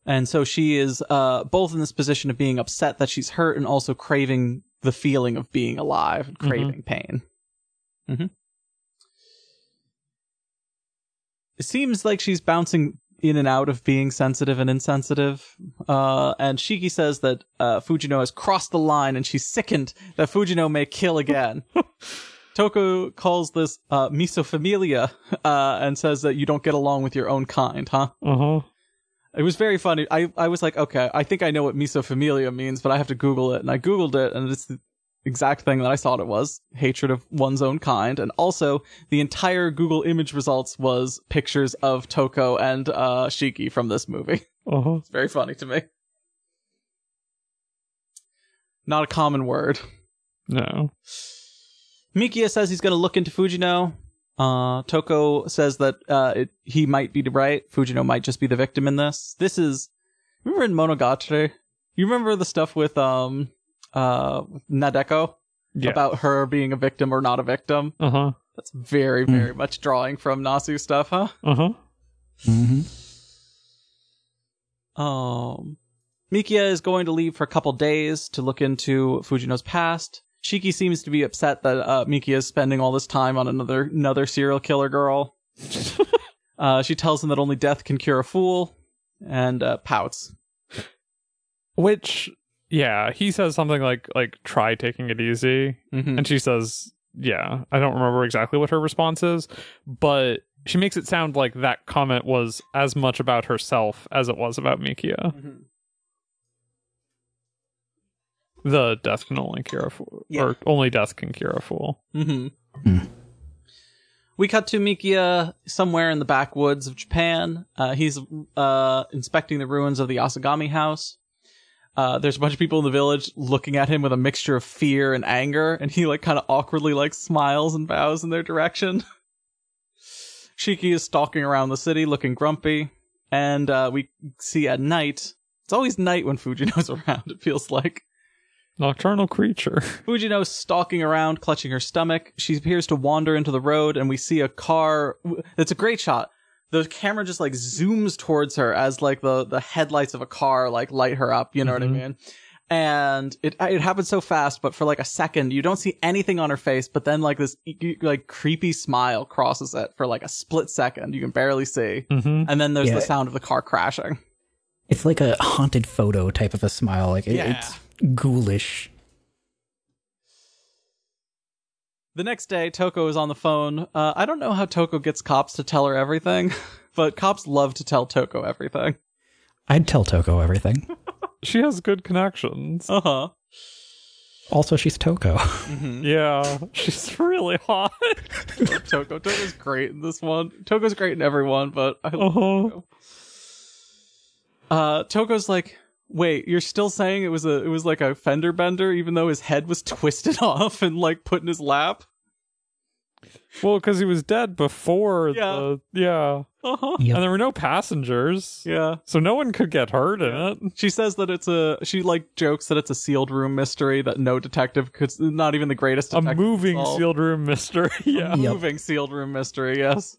And so she is uh, both in this position of being upset that she's hurt and also craving the feeling of being alive and craving pain. hmm It seems like she's bouncing in and out of being sensitive and insensitive. Uh, and Shiki says that uh, Fujino has crossed the line and she's sickened that Fujino may kill again. Toko calls this uh, misophilia uh, and says that you don't get along with your own kind, huh? Uh huh. It was very funny. I, I was like, okay, I think I know what misophilia means, but I have to Google it. And I Googled it, and it's the exact thing that I thought it was hatred of one's own kind. And also, the entire Google image results was pictures of Toko and uh, Shiki from this movie. Uh huh. It's very funny to me. Not a common word. No. Mikiya says he's going to look into Fujino. Uh, Toko says that uh, it, he might be right. Fujino might just be the victim in this. This is remember in Monogatari. You remember the stuff with um uh Nadeko Yeah. about her being a victim or not a victim. Uh huh. That's very very much drawing from Nasu stuff, huh? Uh huh. hmm Um, Mikiya is going to leave for a couple days to look into Fujino's past. Shiki seems to be upset that uh, Mikiya is spending all this time on another another serial killer girl. uh, she tells him that only death can cure a fool, and uh, pouts. Which, yeah, he says something like like try taking it easy, Mhm. and she says, yeah. I don't remember exactly what her response is, but she makes it sound like that comment was as much about herself as it was about Mikiya. Mhm. The death can only cure a fool, Yeah. or only death can cure a fool. Mm-hmm. Hmm. We cut to Mikiya somewhere in the backwoods of Japan. Uh, he's uh, inspecting the ruins of the Asagami house. Uh, there's a bunch of people in the village looking at him with a mixture of fear and anger, and he like kind of awkwardly like smiles and bows in their direction. Shiki is stalking around the city looking grumpy, and uh, we see at night. It's always night when Fujino's around. It feels like. Nocturnal creature. Fujino stalking around, clutching her stomach. She appears to wander into the road, and we see a car. It's a great shot. The camera just like zooms towards her as like the the headlights of a car like light her up. You know what I Mhm. mean? And it it happens so fast, but for like a second, you don't see anything on her face. But then like this like creepy smile crosses it for like a split second. You can barely see, hmm and then there's Yeah. the sound of the car crashing. It's like a haunted photo type of a smile. Like it, Yeah. it's ghoulish. The next day, Toko is on the phone. Uh, I don't know how Toko gets cops to tell her everything, but cops love to tell Toko everything. I'd tell Toko everything. She has good connections. Uh huh. also, she's Toko. Yeah, she's really hot. Toko. Toko's great in this one. Toko's great in everyone, but I love Uh-huh. Toko. Uh, Toko's like, wait, you're still saying it was a, it was like a fender bender, even though his head was twisted off and like put in his lap. Well, because he was dead before Yeah. the yeah, Uh huh. Yep. and there were no passengers, Yeah. so no one could get hurt in it. She says that it's a. She like jokes that it's a sealed room mystery that no detective could. Not even the greatest A detective. could moving solve. sealed room mystery. yeah. Yep. moving sealed room mystery. Yes.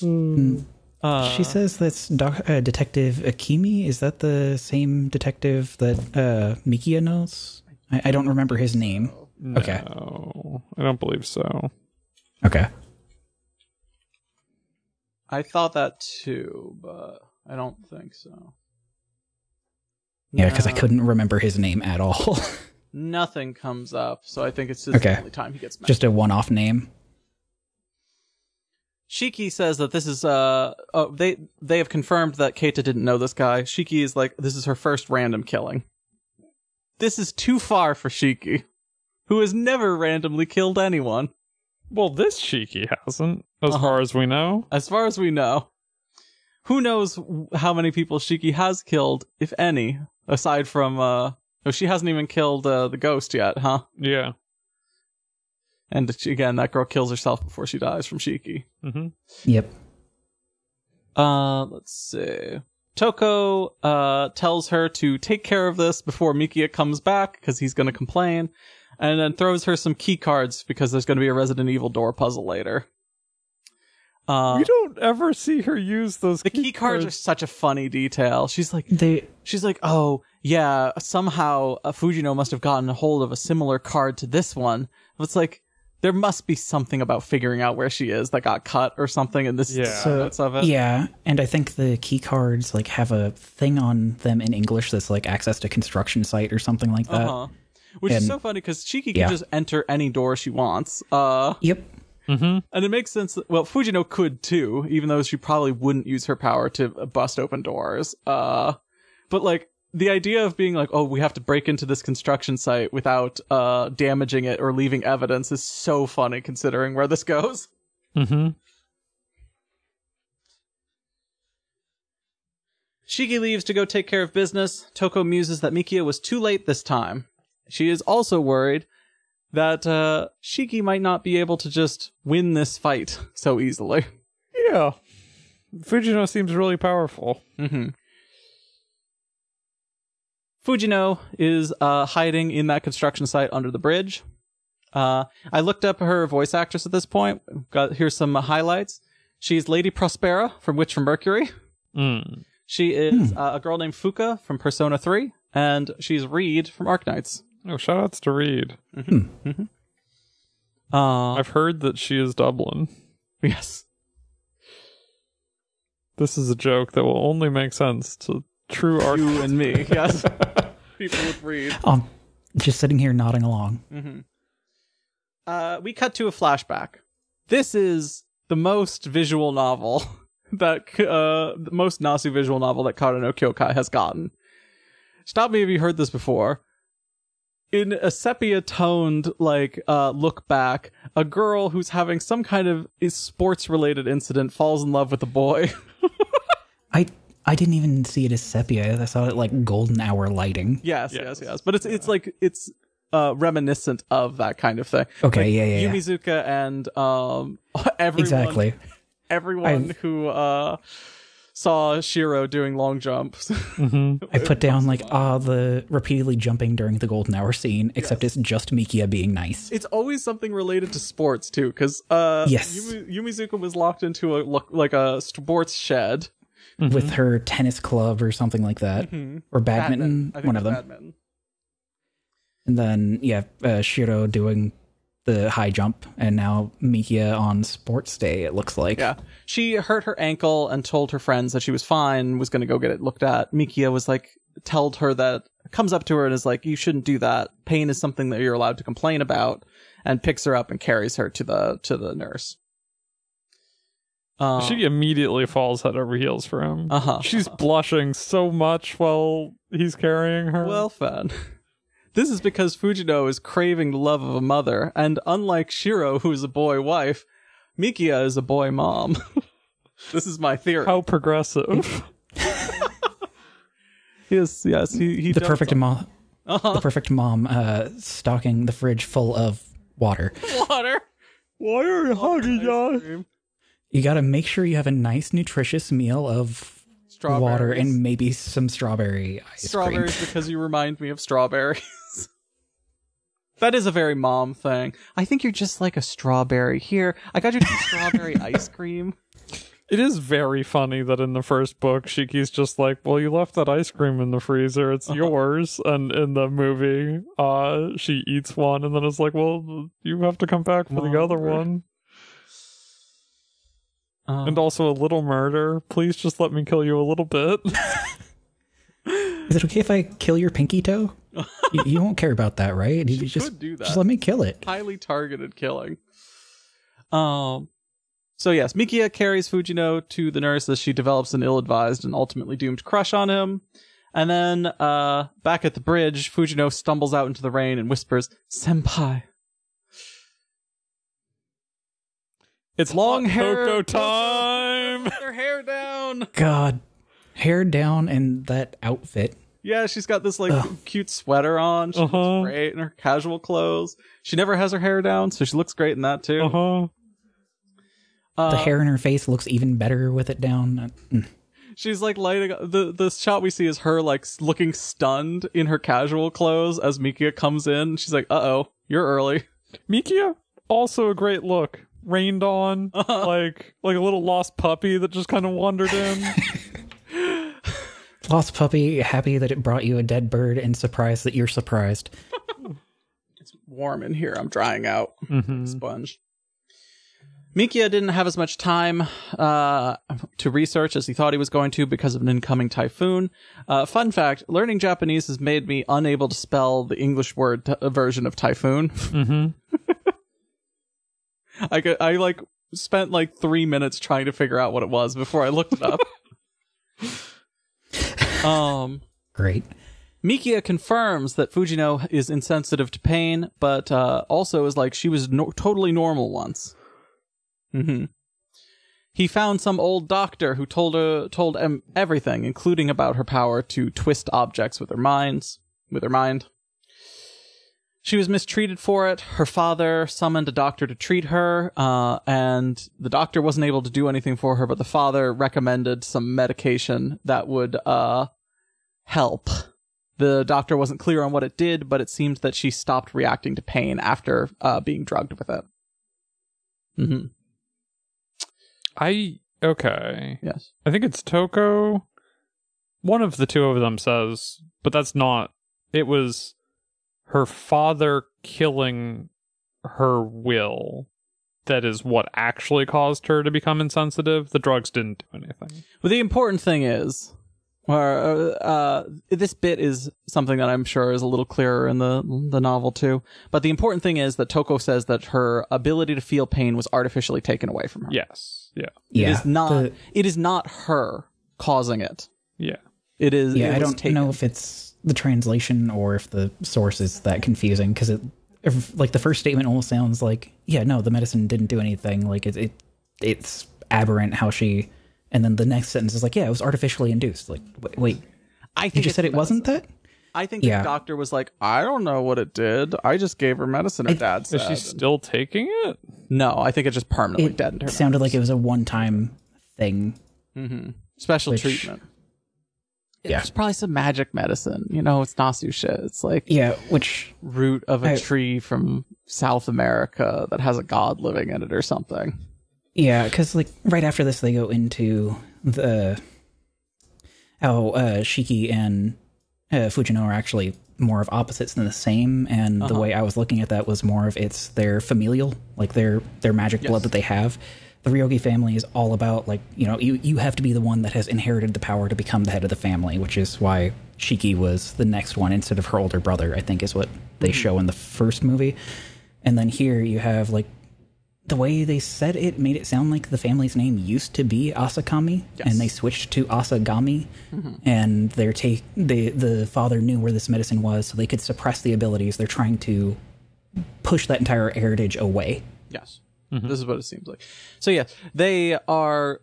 Mm. Uh, she says that's doc- uh, Detective Akimi. Is that the same detective that uh, Mikiya knows? I-, I don't remember his name. Okay. No, I don't believe so. Okay. I thought that too, but I don't think so. Yeah, because I couldn't remember his name at all. Nothing comes up, so I think it's just Okay. the only time he gets mentioned. Just a one-off name. Shiki says that this is uh oh, they they have confirmed that Keita didn't know this guy. Shiki is like this is her first random killing. This is too far for Shiki, who has never randomly killed anyone, Well, this Shiki hasn't, as Uh-huh. far as we know. as far as we know. Who knows how many people Shiki has killed, if any, aside from uh oh she hasn't even killed uh, the ghost yet, huh? Yeah. And again, that girl kills herself before she dies from Shiki. hmm Yep. Uh, let's see. Toko uh tells her to take care of this before Mikiya comes back because he's going to complain, and then throws her some key cards because there's going to be a Resident Evil door puzzle later. Uh, we don't ever see her use those. the key cards are such a funny detail. She's like, They she's like, oh yeah, somehow uh, Fujino must have gotten a hold of a similar card to this one. It's like there must be something about figuring out where she is that got cut or something, and this Yeah. the So, of it. Yeah, and I think the key cards like have a thing on them in English that's like access to construction site or something like that. Uh-huh. Which is so funny because Shiki can just enter any door she wants. Uh, Yep. hmm and it makes sense. That, well, Fujino could too, even though she probably wouldn't use her power to bust open doors. Uh, but like the idea of being like, oh, we have to break into this construction site without uh damaging it or leaving evidence is so funny considering where this goes. hmm Shiki leaves to go take care of business. Toko muses that Mikiya was too late this time. She is also worried that uh, Shiki might not be able to just win this fight so easily. Yeah. Fujino seems really powerful. Mm-hmm. Fujino is uh, hiding in that construction site under the bridge. Uh, I looked up her voice actress at this point. Got here's some highlights. She's Lady Prospera from Witch from Mercury. Mm. She is uh, a girl named Fuka from Persona 3, and she's Reed from Arknights. Oh, shout outs to Reed. Uh, I've heard that she is Dublin. yes. This is a joke that will only make sense to true art. You and me, yes. People would read. Um, just sitting here nodding along. Mm-hmm. Uh, we cut to a flashback. This is the most visual novel that uh, the most Nasu visual novel that Kara no Kyoukai has gotten. Stop me if you heard this before. In a sepia toned like uh, look back, a girl who's having some kind of sports related incident falls in love with a boy. I I didn't even see it as sepia. I saw it like golden hour lighting. yes, yes, yes. But it's it's like it's uh, reminiscent of that kind of thing. Okay, Like, yeah, yeah, yeah. Yumizuka and um everyone Exactly. everyone I've- who uh saw Shiro doing long jumps. hmm I put down like ah the repeatedly jumping during the golden hour scene, except it's just Mikiya being nice. it's always something related to sports too, because uh, Yes. Yumi, Yumizuka was locked into a look like a sports shed. With her tennis club or something like that, or badminton, think one of them. Badminton. And then yeah, uh, Shiro doing the high jump, and now Mikiya on sports day. It looks like. Yeah, she hurt her ankle and told her friends that she was fine, was going to go get it looked at. Mikiya was like, told her that comes up to her and is like, "You shouldn't do that. Pain is something that you're allowed to complain about," and picks her up and carries her to the to the nurse. Uh, She immediately falls head over heels for him. Uh-huh. She's blushing so much while he's carrying her. Well, fun. This is because Fujino is craving the love of a mother, and unlike Shiro, who is a boy wife, Mikiya is a boy mom. this is my theory. how progressive. yes, yes, he, he The perfect mom. Uh-huh. The perfect mom, uh, stocking the fridge full of water. water. Why are you hugging us? Cream, You got to make sure you have a nice, nutritious meal of water and maybe some strawberry ice strawberries cream. because you remind me of strawberries. that is a very mom thing. I think you're just like a strawberry. Here, I got you some strawberry ice cream. It is very funny that in the first book, Shiki's just like, "Well, you left that ice cream in the freezer; it's yours." And in the movie, uh, she eats one, and then it's like, "Well, you have to come back for the other Mother. one." Um, And also a little murder. Please just let me kill you a little bit. Is it okay if I kill your pinky toe? you, you won't care about that, right? You She just do that. just let me kill it. highly targeted killing. Um. So yes, Mikiya carries Fujino to the nurse as she develops an ill-advised and ultimately doomed crush on him. And then, uh, back at the bridge, Fujino stumbles out into the rain and whispers, "Senpai." It's Long hot hair cocoa time. With her hair down. God, hair down and that outfit. Yeah, she's got this like Ugh. cute sweater on. She Uh-huh. looks great in her casual clothes. She never has her hair down, so she looks great in that too. Uh huh. Uh, The hair in her face looks even better with it down. Mm. She's like lighting the the shot we see is her like s- looking stunned in her casual clothes as Mikiya comes in. She's like, "Uh oh, you're early." Mikiya, also a great look. Rained on, Uh-huh. like like a little lost puppy that just kind of wandered in. Lost puppy, happy that it brought you a dead bird, and surprised that you're surprised. It's warm in here. I'm drying out. Mhm. Sponge. Mikiya didn't have as much time uh, to research as he thought he was going to because of an incoming typhoon. Uh, fun fact: learning Japanese has made me unable to spell the English word t- version of typhoon. Mhm. I could, I like spent like three minutes trying to figure out what it was before I looked it up. um, Great. Mikiya confirms that Fujino is insensitive to pain, but uh, also is like she was no- totally normal once. Mm-hmm. He found some old doctor who told her told him everything, including about her power to twist objects with her minds, with her mind. She was mistreated for it. Her father summoned a doctor to treat her, uh, and the doctor wasn't able to do anything for her, but the father recommended some medication that would uh, help. The doctor wasn't clear on what it did, but it seemed that she stopped reacting to pain after uh, being drugged with it. Mm-hmm. I okay. Yes. I think it's Toko. One of the two of them says, but that's not. It was her father killing her will. That is what actually caused her to become insensitive. The drugs didn't do anything. Well, the important thing is, or uh, this bit is something that I'm sure is a little clearer in the the novel too. But the important thing is that Toko says that her ability to feel pain was artificially taken away from her. Yes. Yeah. Yeah. It is not. the- it is not her causing it. Yeah. It is. yeah, it I don't taken. know if it's the translation or if the source is that confusing because it, if, like the first statement almost sounds like, yeah, no, the medicine didn't do anything. Like it, it it's aberrant how she, and then the next sentence is like, yeah, it was artificially induced. Like, wait, wait I think you just said it wasn't that? I think Yeah. the doctor was like, I don't know what it did. I just gave her medicine. Her dad said. Is she still taking it? no, I think it just permanently It deadened her. sounded like it was a one-time thing. Mm-hmm. Special Which- treatment. Yeah. It's probably some magic medicine. You know, it's Nasu shit. It's like Yeah, which root of a I- tree from South America that has a god living in it or something. Yeah, because like right after this, they go into the how uh, Shiki and uh, Fujino are actually more of opposites than the same, and the way I was looking at that was more of it's their familial, like their their magic blood that they have. The Ryogi family is all about like you know you you have to be the one that has inherited the power to become the head of the family, which is why Shiki was the next one instead of her older brother. I think is what they mm-hmm. show in the first movie, and then here you have like the way they said it made it sound like the family's name used to be Asakami, and they switched to Asagami. Mm-hmm. And their take, the the father knew where this medicine was, so they could suppress the abilities. They're trying to push that entire heritage away. Yes. This is what it seems like. So yeah, they are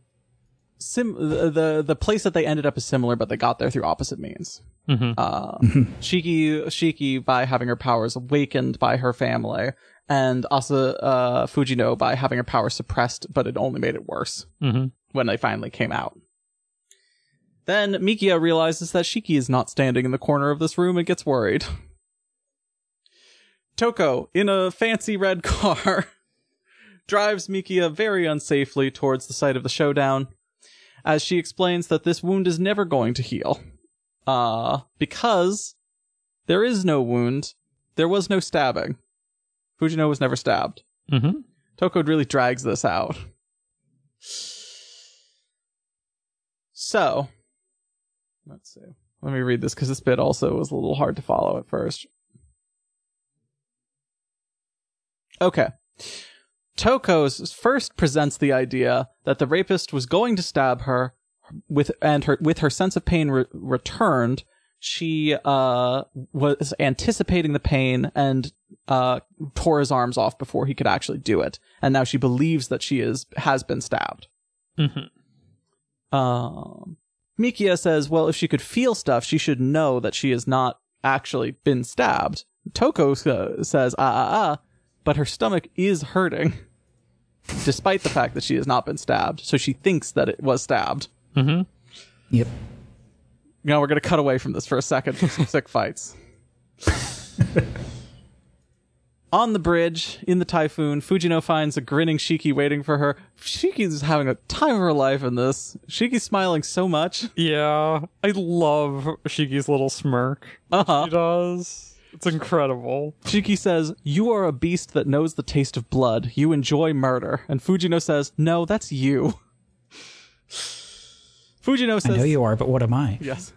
sim the, the the place that they ended up is similar, but they got there through opposite means. Uh, Shiki Shiki by having her powers awakened by her family, and Asa uh, Fujino by having her powers suppressed, but it only made it worse Mhm. when they finally came out. Then Mikiya realizes that Shiki is not standing in the corner of this room and gets worried. Toko, in a fancy red car, drives Mikiya very unsafely towards the site of the showdown, as she explains that this wound is never going to heal. Uh, because there is no wound, there was no stabbing. Fujino was never stabbed. Mm-hmm. Toko really drags this out. So, let's see. let me read this because this bit also was a little hard to follow at first. Okay. Toko's first presents the idea that the rapist was going to stab her with and her with her sense of pain re- returned. She uh was anticipating the pain and uh tore his arms off before he could actually do it. And now she believes that she is has been stabbed. Mm-hmm. um Mikiya says well if she could feel stuff she should know that she has not actually been stabbed. Toko uh, says ah ah ah but her stomach is hurting despite the fact that she has not been stabbed so she thinks that it was stabbed Mm-hmm. Yep. Now we're gonna cut away from this for a second for some sick fights. On the bridge, in the typhoon, Fujino finds a grinning Shiki waiting for her. Shiki's having a time of her life in this. Shiki's smiling so much. Yeah, I love Shiki's little smirk. Uh huh. She does. It's incredible. Shiki says, You are a beast that knows the taste of blood. You enjoy murder. And Fujino says, No, that's you. Fujino says, I says, know you are, but what am I? Yes.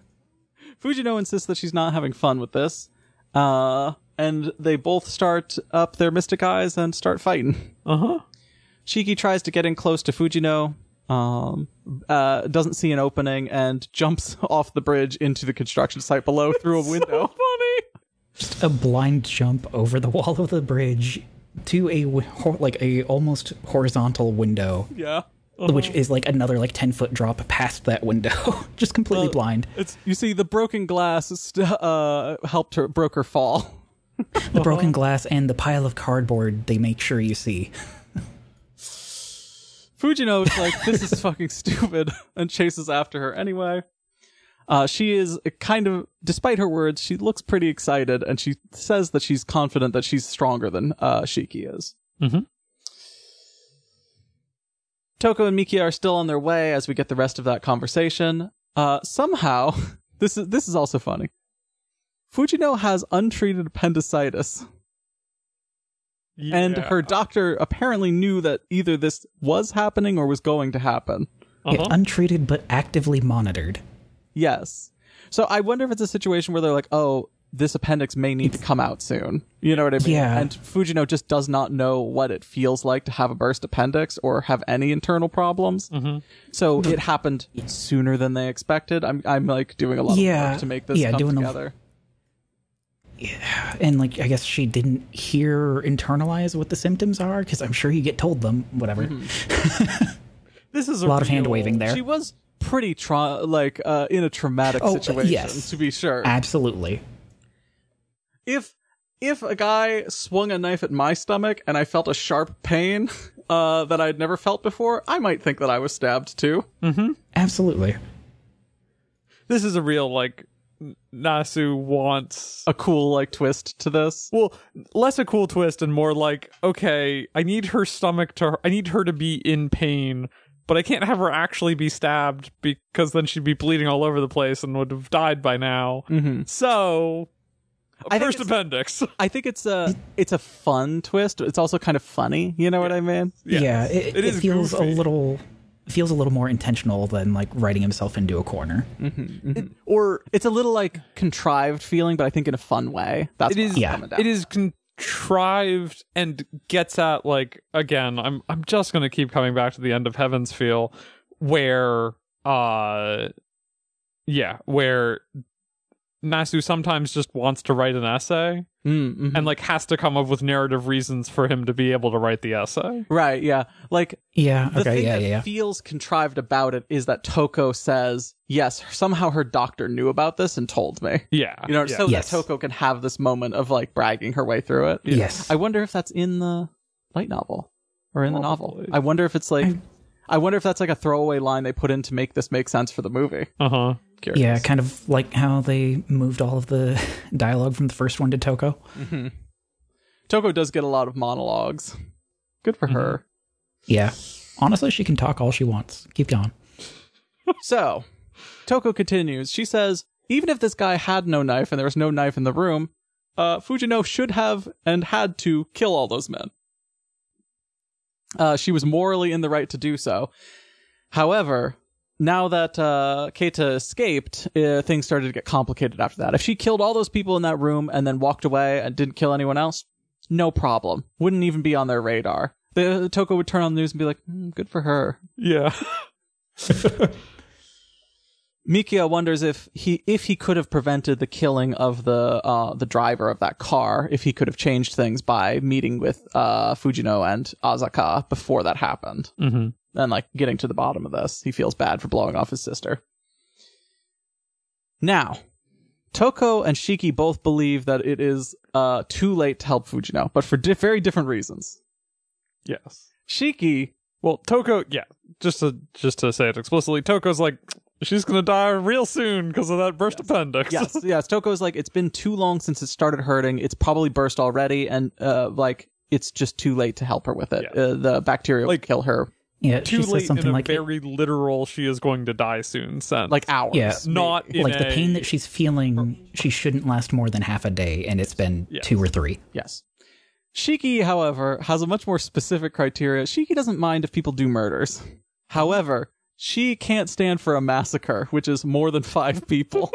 Fujino insists that she's not having fun with this. Uh, and they both start up their mystic eyes and start fighting. Uh huh. Shiki tries to get in close to Fujino, um, uh, doesn't see an opening, and jumps off the bridge into the construction site below through a window. Just a blind jump over the wall of the bridge to a like a almost horizontal window, yeah. which is like another like ten foot drop past that window. Just completely Well, blind. It's you see the broken glass uh helped her broke her fall. The broken glass and the pile of cardboard. They make sure you see. Fujino is like, this is fucking stupid, and chases after her anyway. Uh, she is kind of, despite her words, she looks pretty excited, and she says that she's confident that she's stronger than uh, Shiki is. Mhm. Toko and Miki are still on their way as we get the rest of that conversation. Uh, somehow, this is this is also funny. Fujino has untreated appendicitis. and her doctor apparently knew that either this was happening or was going to happen. Yeah, Uh-huh. untreated but actively monitored. Yes. So I wonder if it's a situation where they're like, "Oh, this appendix may need to come out soon." You know what I mean? Yeah. And Fujino just does not know what it feels like to have a burst appendix or have any internal problems. Mm-hmm. So it happened sooner than they expected. I'm I'm like doing a lot of Yeah. work to make this Yeah, come doing a- together. And like, I guess she didn't hear or internalize what the symptoms are because I'm sure you get told them. Whatever. This is A lot of hand waving there. She was pretty tra- like uh, in a traumatic Oh, situation yes. to be sure. Absolutely. if if a guy swung a knife at my stomach and I felt a sharp pain uh, that I'd never felt before, I might think that I was stabbed too. Mm-hmm. Absolutely. This is a real like N- Nasu wants A cool like twist to this. well less a cool twist and more like okay I need her stomach to I need her to be in pain but I can't have her actually be stabbed because then she'd be bleeding all over the place and would have died by now. Mm-hmm. So I first appendix. I think it's a it's a fun twist. It's also kind of funny. You know what I mean? Yes. Yeah, it, It it, is feels goofy. a little feels a little more intentional than like writing himself into a corner. or It's a little like contrived feeling, but I think in a fun way. That's it what is I'm Yeah. coming down. it is contrived and gets at like again i'm i'm just going to keep coming back to the end of heaven's feel where uh yeah where nasu sometimes just wants to write an essay Mm, mhm. and like has to come up with narrative reasons for him to be able to write the essay right, yeah. Like Yeah, the okay, thing yeah, that yeah, yeah. feels contrived about it is that Toko says, "Yes, somehow her doctor knew about this and told me." yeah You know, yeah. so Yes. that Toko can have this moment of like bragging her way through it. Yes. I wonder if that's in the light novel or in the novel. I wonder if it's like, I- I, wonder if that's like a throwaway line they put in to make this make sense for the movie. uh-huh Curious. Yeah, kind of like how they moved all of the dialogue from the first one to Toko. Toko does get a lot of monologues. Good for her. Yeah. Honestly, she can talk all she wants. Keep going. So, Toko continues. She says, even if this guy had no knife and there was no knife in the room, uh, Fujino should have and had to kill all those men. Uh, she was morally in the right to do so. However, now that uh, Keita escaped, uh, things started to get complicated after that. If she killed all those people in that room and then walked away and didn't kill anyone else, no problem. Wouldn't even be on their radar. The Toko would turn on the news and be like, "Hmm, "Good for her." Yeah. Mikiya wonders if he if he could have prevented the killing of the uh, the driver of that car, if he could have changed things by meeting with uh, Fujino and Azaka before that happened, hmm and like getting to the bottom of this. He feels bad for blowing off his sister. Now, Toko and Shiki both believe that it is uh, too late to help Fujino, but for di- very different reasons. Yes. Shiki Well, Toko, yeah, just to just to say it explicitly, Toko's like she's gonna die real soon because of that burst appendix. yes, yes. Toko's like, it's been too long since it started hurting. It's probably burst already, and uh, like, it's just too late to help her with it. Yeah. Uh, the bacteria will kill her Yeah, Too she says late in something a like very literal. She is going to die soon. Sense like hours. Yeah. not in like the a- pain that she's feeling. She shouldn't last more than half a day, and it's been Yes. two or three. Yes. Shiki, however, has a much more specific criteria. Shiki doesn't mind if people do murders. However, she can't stand for a massacre, which is more than five people.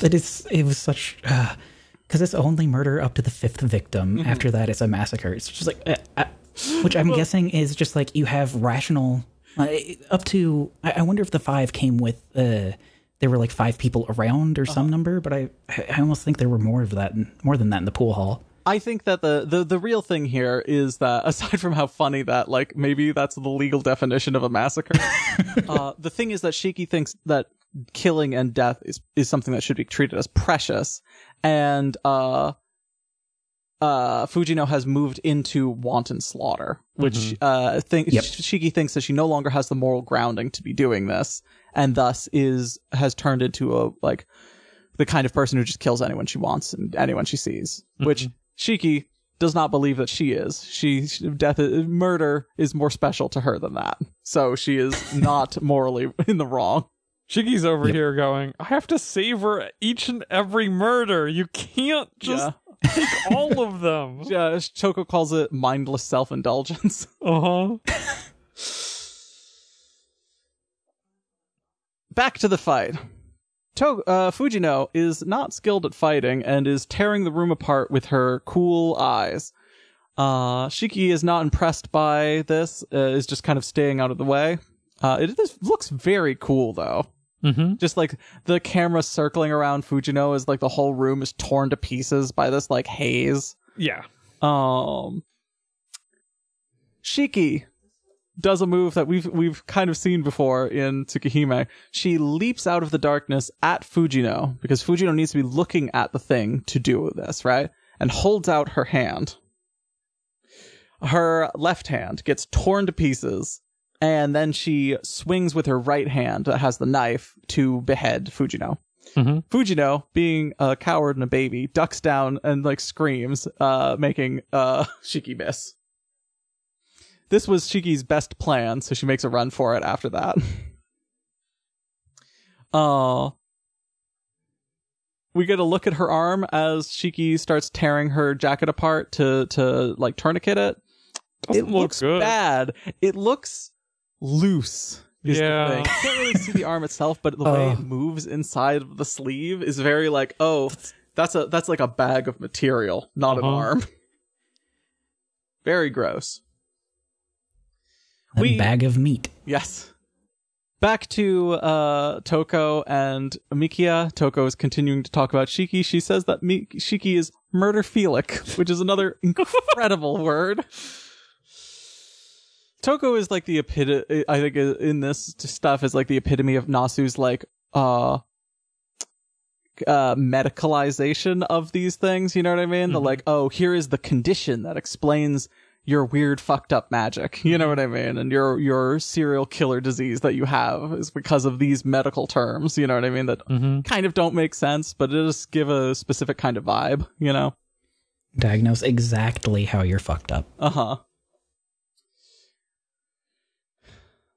That is, it was such because it's only murder up to the fifth victim. Mm-hmm. After that, it's a massacre. It's just like, uh, uh, which I'm guessing is just like you have rational uh, up to. I, I wonder if the five came with. uh there were like five people around or Uh-huh. some number, but I I almost think there were more of that, more than that in the pool hall. I think that the, the the real thing here is that aside from how funny that like maybe that's the legal definition of a massacre, uh, the thing is that Shiki thinks that killing and death is is something that should be treated as precious, and uh, uh, Fujino has moved into wanton slaughter, which uh, think Yep. Shiki thinks that she no longer has the moral grounding to be doing this, and thus is has turned into a like the kind of person who just kills anyone she wants and anyone she sees, which Shiki does not believe that she is. She death murder is more special to her than that. So she is not morally in the wrong. Shiki's over here going, I have to savor each and every murder. You can't just take all of them. Yeah, Toko calls it mindless self-indulgence. Uh huh. Back to the fight. To- uh, Fujino is not skilled at fighting and is tearing the room apart with her cool eyes. Uh, Shiki is not impressed by this, uh, is just kind of staying out of the way. Uh, it is, looks very cool though. Mm-hmm. Just like the camera circling around Fujino is like the whole room is torn to pieces by this like haze. Yeah. Um, Shiki does a move that we've we've kind of seen before in Tsukihime. She leaps out of the darkness at Fujino because Fujino needs to be looking at the thing to do this, right? And holds out her hand. Her left hand gets torn to pieces, and then she swings with her right hand that has the knife to behead Fujino. Mhm. Fujino, being a coward and a baby, ducks down and like screams, uh, making uh Shiki miss. This was Shiki's best plan, so she makes a run for it after that. Uh we get a look at her arm as Shiki starts tearing her jacket apart to to like tourniquet it. Doesn't it look looks good. bad. It looks loose. Is Yeah. the thing. You can't really see the arm itself, but the way Oh. it moves inside of the sleeve is very like, oh, that's a that's like a bag of material, not an Uh-huh. arm. Very gross. A We- bag of meat. Yes. Back to uh, Toko and Mikiya. Toko is continuing to talk about Shiki. She says that Mi- Shiki is murderphilic, which is another incredible word. Toko is like the epitome. I think uh, in this stuff is like the epitome of Nasu's like uh uh medicalization of these things. You know what I mean? The Mhm. like, oh, here is the condition that explains your weird fucked up magic. You know what I mean? And your your serial killer disease that you have is because of these medical terms. You know what I mean? That Mm-hmm. kind of don't make sense, but it just give a specific kind of vibe. You know? Diagnose exactly how you're fucked up. Uh huh.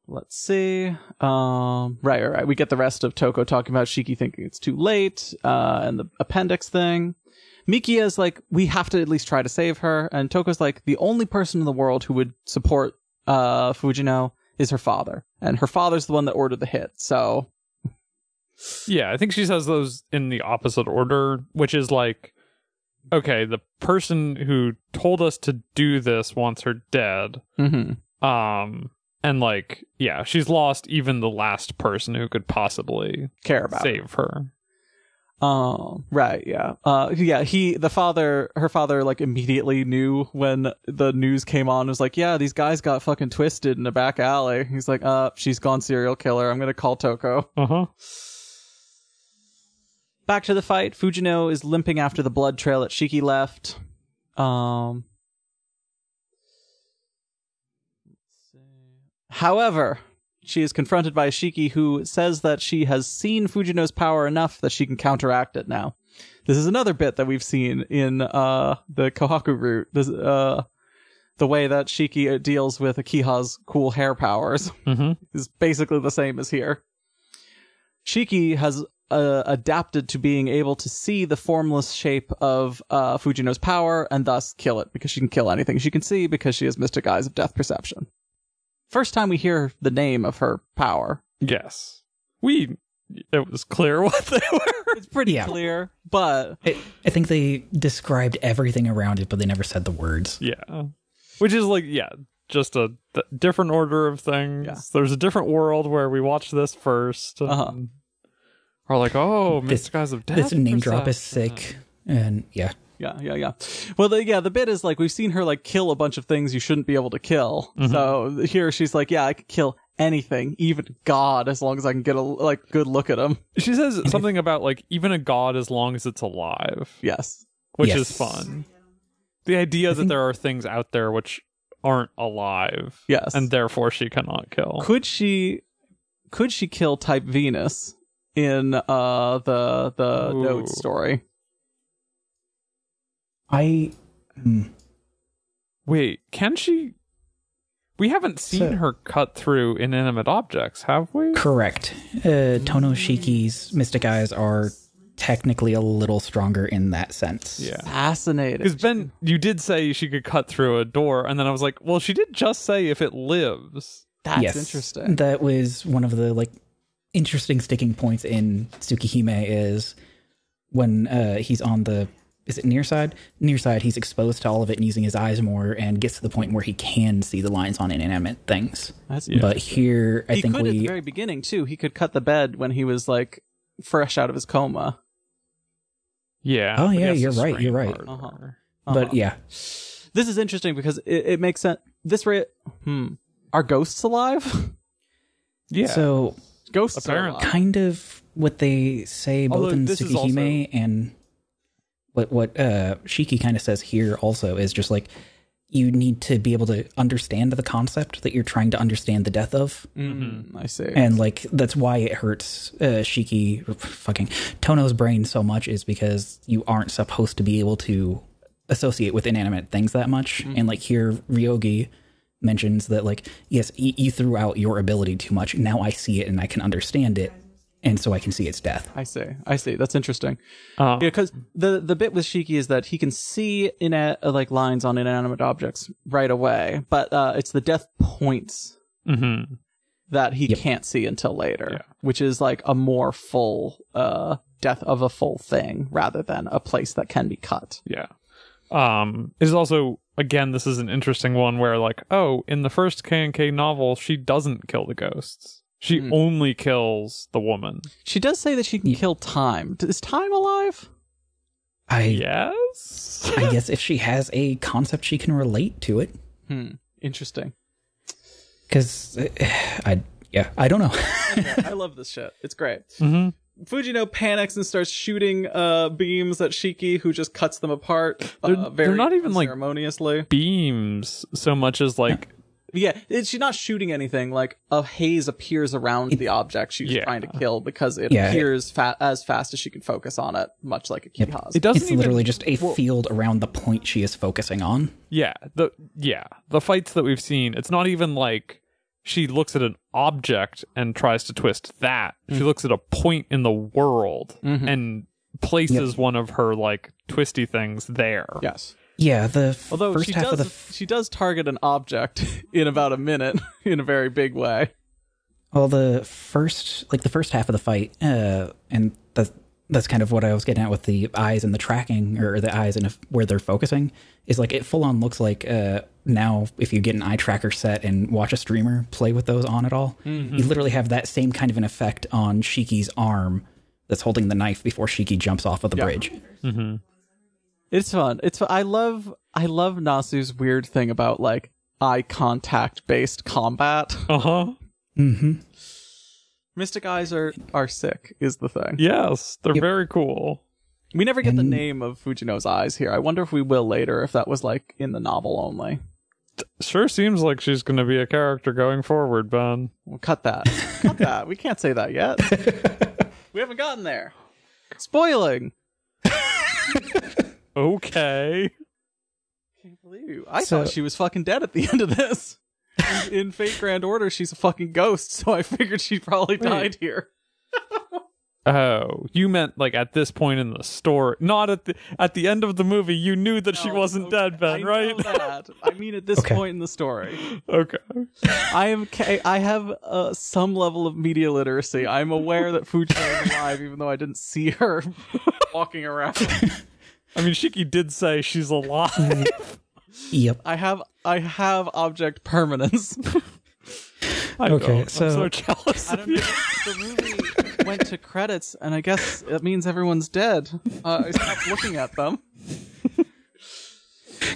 Let's see. Um, right, right, right. We get the rest of Toko talking about Shiki thinking it's too late, uh, and the appendix thing. Mikiya's like, we have to at least try to save her, and Toko's like, the only person in the world who would support uh Fujino is her father, and her father's the one that ordered the hit. So Yeah, I think she says those in the opposite order, which is like, okay, the person who told us to do this wants her dead. mhm. Um, and like, yeah, she's lost even the last person who could possibly care about. save her. Um, right, yeah. Uh, yeah, he, the father, her father, like, immediately knew when the news came on, was like, yeah, these guys got fucking twisted in a back alley. He's like, uh, she's gone serial killer. I'm gonna call Toko. Uh huh. Back to the fight. Fujino is limping after the blood trail that Shiki left. Um, however, she is confronted by Shiki who says that she has seen Fujino's power enough that she can counteract it now. This is another bit that we've seen in uh, the Kohaku route. This, uh, the way that Shiki uh, deals with Akiha's cool hair powers Mm-hmm. is basically the same as here. Shiki has uh, adapted to being able to see the formless shape of uh, Fujino's power and thus kill it because she can kill anything she can see because she has mystic eyes of death perception. First time we hear the name of her power. Yes. We, it was clear what they were. It's pretty Yeah. clear, but I, I think they described everything around it, but they never said the words. Yeah. Which is like, yeah, just a th- different order of things. Yeah. There's a different world where we watch this first. and Uh-huh. Are like, oh, This- guy's Eyes of Death. This name drop is perception. sick, and yeah, yeah, yeah, yeah. Well, the, yeah, the bit is like we've seen her like kill a bunch of things you shouldn't be able to kill. So here she's like, yeah, I could kill anything, even God, as long as I can get a like good look at him. She says something about like even a god as long as it's alive, Yes. which Yes. is fun. The idea that there are things out there which aren't alive, Yes. and therefore she cannot kill. could she could she kill type Venus in uh the the Ooh. note story? I hmm, Wait, can she? We haven't seen So- her cut through inanimate objects, have we? correct. Uh, Tono Shiki's mystic eyes are technically a little stronger in that sense. Yeah. Fascinating. Because Ben, you did say she could cut through a door, and then I was like, well, she did just say if it lives. That's yes, interesting. That was one of the like interesting sticking points in Tsukihime is when uh, he's on the is it near side? Near side, he's exposed to all of it and using his eyes more, and gets to the point where he can see the lines on inanimate things. That's But here, I he think could at the very beginning too. He could cut the bed when he was like fresh out of his coma. Yeah. Oh, yeah, you're right, you're right. Uh-huh. But Uh-huh. yeah, this is interesting because it, it makes sense. This rate, hmm, are ghosts alive? Yeah. so ghosts are Apparently. alive. kind of what they say both Although in this is Tsukihime and what what uh Shiki kind of says here also is just like you need to be able to understand the concept that you're trying to understand the death of. Mm, I see. and like that's why it hurts uh Shiki fucking Tono's brain so much is because you aren't supposed to be able to associate with inanimate things that much. And like here Ryogi mentions that like yes y- you threw out your ability too much. Now I see it and I can understand it and so I can see its death I see. I see. That's interesting. Uh, Yeah, because the the bit with Shiki is that he can see in uh, like lines on inanimate objects right away, but uh, it's the death points mhm. that he Yep. can't see until later, Yeah. which is like a more full uh, death of a full thing rather than a place that can be cut. Yeah. Um, it is also again, this is an interesting one where like, oh, in the first K and K novel, she doesn't kill the ghosts. She Hmm. only kills the woman. She does say that she can Yeah. kill time. Is time alive? I Yes. I guess if she has a concept she can relate to it Hmm. Interesting. cuz I yeah I don't know I love this shit. It's great. hmm Fujino panics and starts shooting uh, beams at Shiki, who just cuts them apart. Uh, They're- very they're not even, like- ceremoniously. Beams so much as like Yeah, it, she's not shooting anything. Like a haze appears around the object she's Yeah. trying to kill because it Yeah. appears fa- as fast as she can focus on it, much like Akiha's. it doesn't it's even literally just a field around the point she is focusing on Yeah, the yeah, the fights that we've seen, it's not even like she looks at an object and tries to twist that. She looks at a point in the world Mhm. and places one of her like twisty things there. Yes. Yeah, the f- Although first she half does, of the f- she does target an object in about a minute in a very big way. well, the first like the first half of the fight, uh, and that's that's kind of what I was getting at with the eyes and the tracking or the eyes and if, where they're focusing is like it full on looks like uh, now if you get an eye tracker set and watch a streamer play with those on at all, you literally have that same kind of an effect on Shiki's arm that's holding the knife before Shiki jumps off of the Yeah. bridge. It's fun. It's fun. I love I love Nasu's weird thing about like eye contact based combat. Uh huh. Mm-hmm. Mystic eyes are are sick is the thing. Yes, they're Yep. very cool. We never get the name of Fujino's eyes here. I wonder if we will later if that was like in the novel only. Sure seems like she's going to be a character going forward, Ben. We'll cut that. cut that. We can't say that yet. we haven't gotten there. Spoiling. Okay. Can't believe you. I So- thought she was fucking dead at the end of this. In, in Fate Grand Order, she's a fucking ghost, so I figured she probably died here. Oh, you meant like at this point in the story, not at the at the end of the movie. You knew that she wasn't okay, dead, Ben, I right? Know that. I mean, at this Okay. point in the story, okay. I am. ca- I have uh, some level of media literacy. I'm aware that Fujino is alive, even though I didn't see her walking around. I mean, Shiki did say she's alive. Yep. I have. I have object permanence. I Okay, don't. I'm so- so jealous. I don't know. The movie went to credits, and I guess it means everyone's dead. Uh, I stopped looking at them.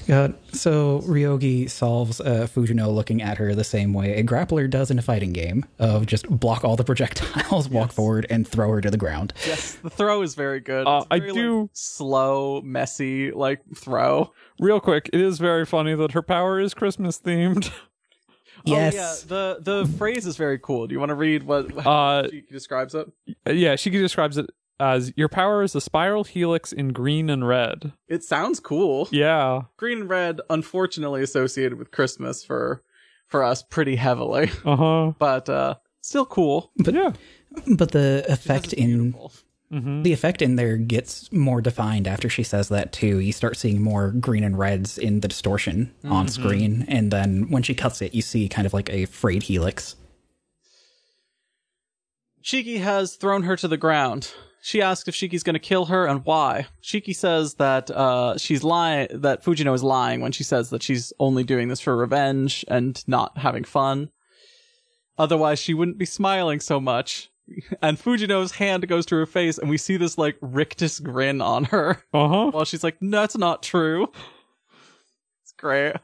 Uh, so Ryogi solves uh, Fujino looking at her the same way a grappler does in a fighting game of just block all the projectiles, walk forward, and throw her to the ground. Yes, the throw is very good. Uh, It's I do- like, slow, messy, like throw. Real quick, it is very funny that her power is Christmas themed. Yes. Oh, yeah. The the phrase is very cool. Do you want to read what Uh, she describes it? yeah, she describes it as your power is a spiral helix in green and red. It sounds cool. Yeah. Green and red, unfortunately associated with Christmas for for us pretty heavily, Uh huh. but uh still cool. But Yeah. but the effect in. Mm-hmm. the effect in there gets more defined after she says that too. You start seeing more green and reds in the distortion on screen, and then when she cuts it, you see kind of like a frayed helix. Shiki has thrown her to the ground. She asks if Shiki's going to kill her and why. Shiki says that uh, she's lying, that Fujino is lying when she says that she's only doing this for revenge and not having fun. Otherwise, she wouldn't be smiling so much. And Fujino's hand goes to her face, and we see this like rictus grin on her Uh huh. while she's like, "No, "That's not true." It's great.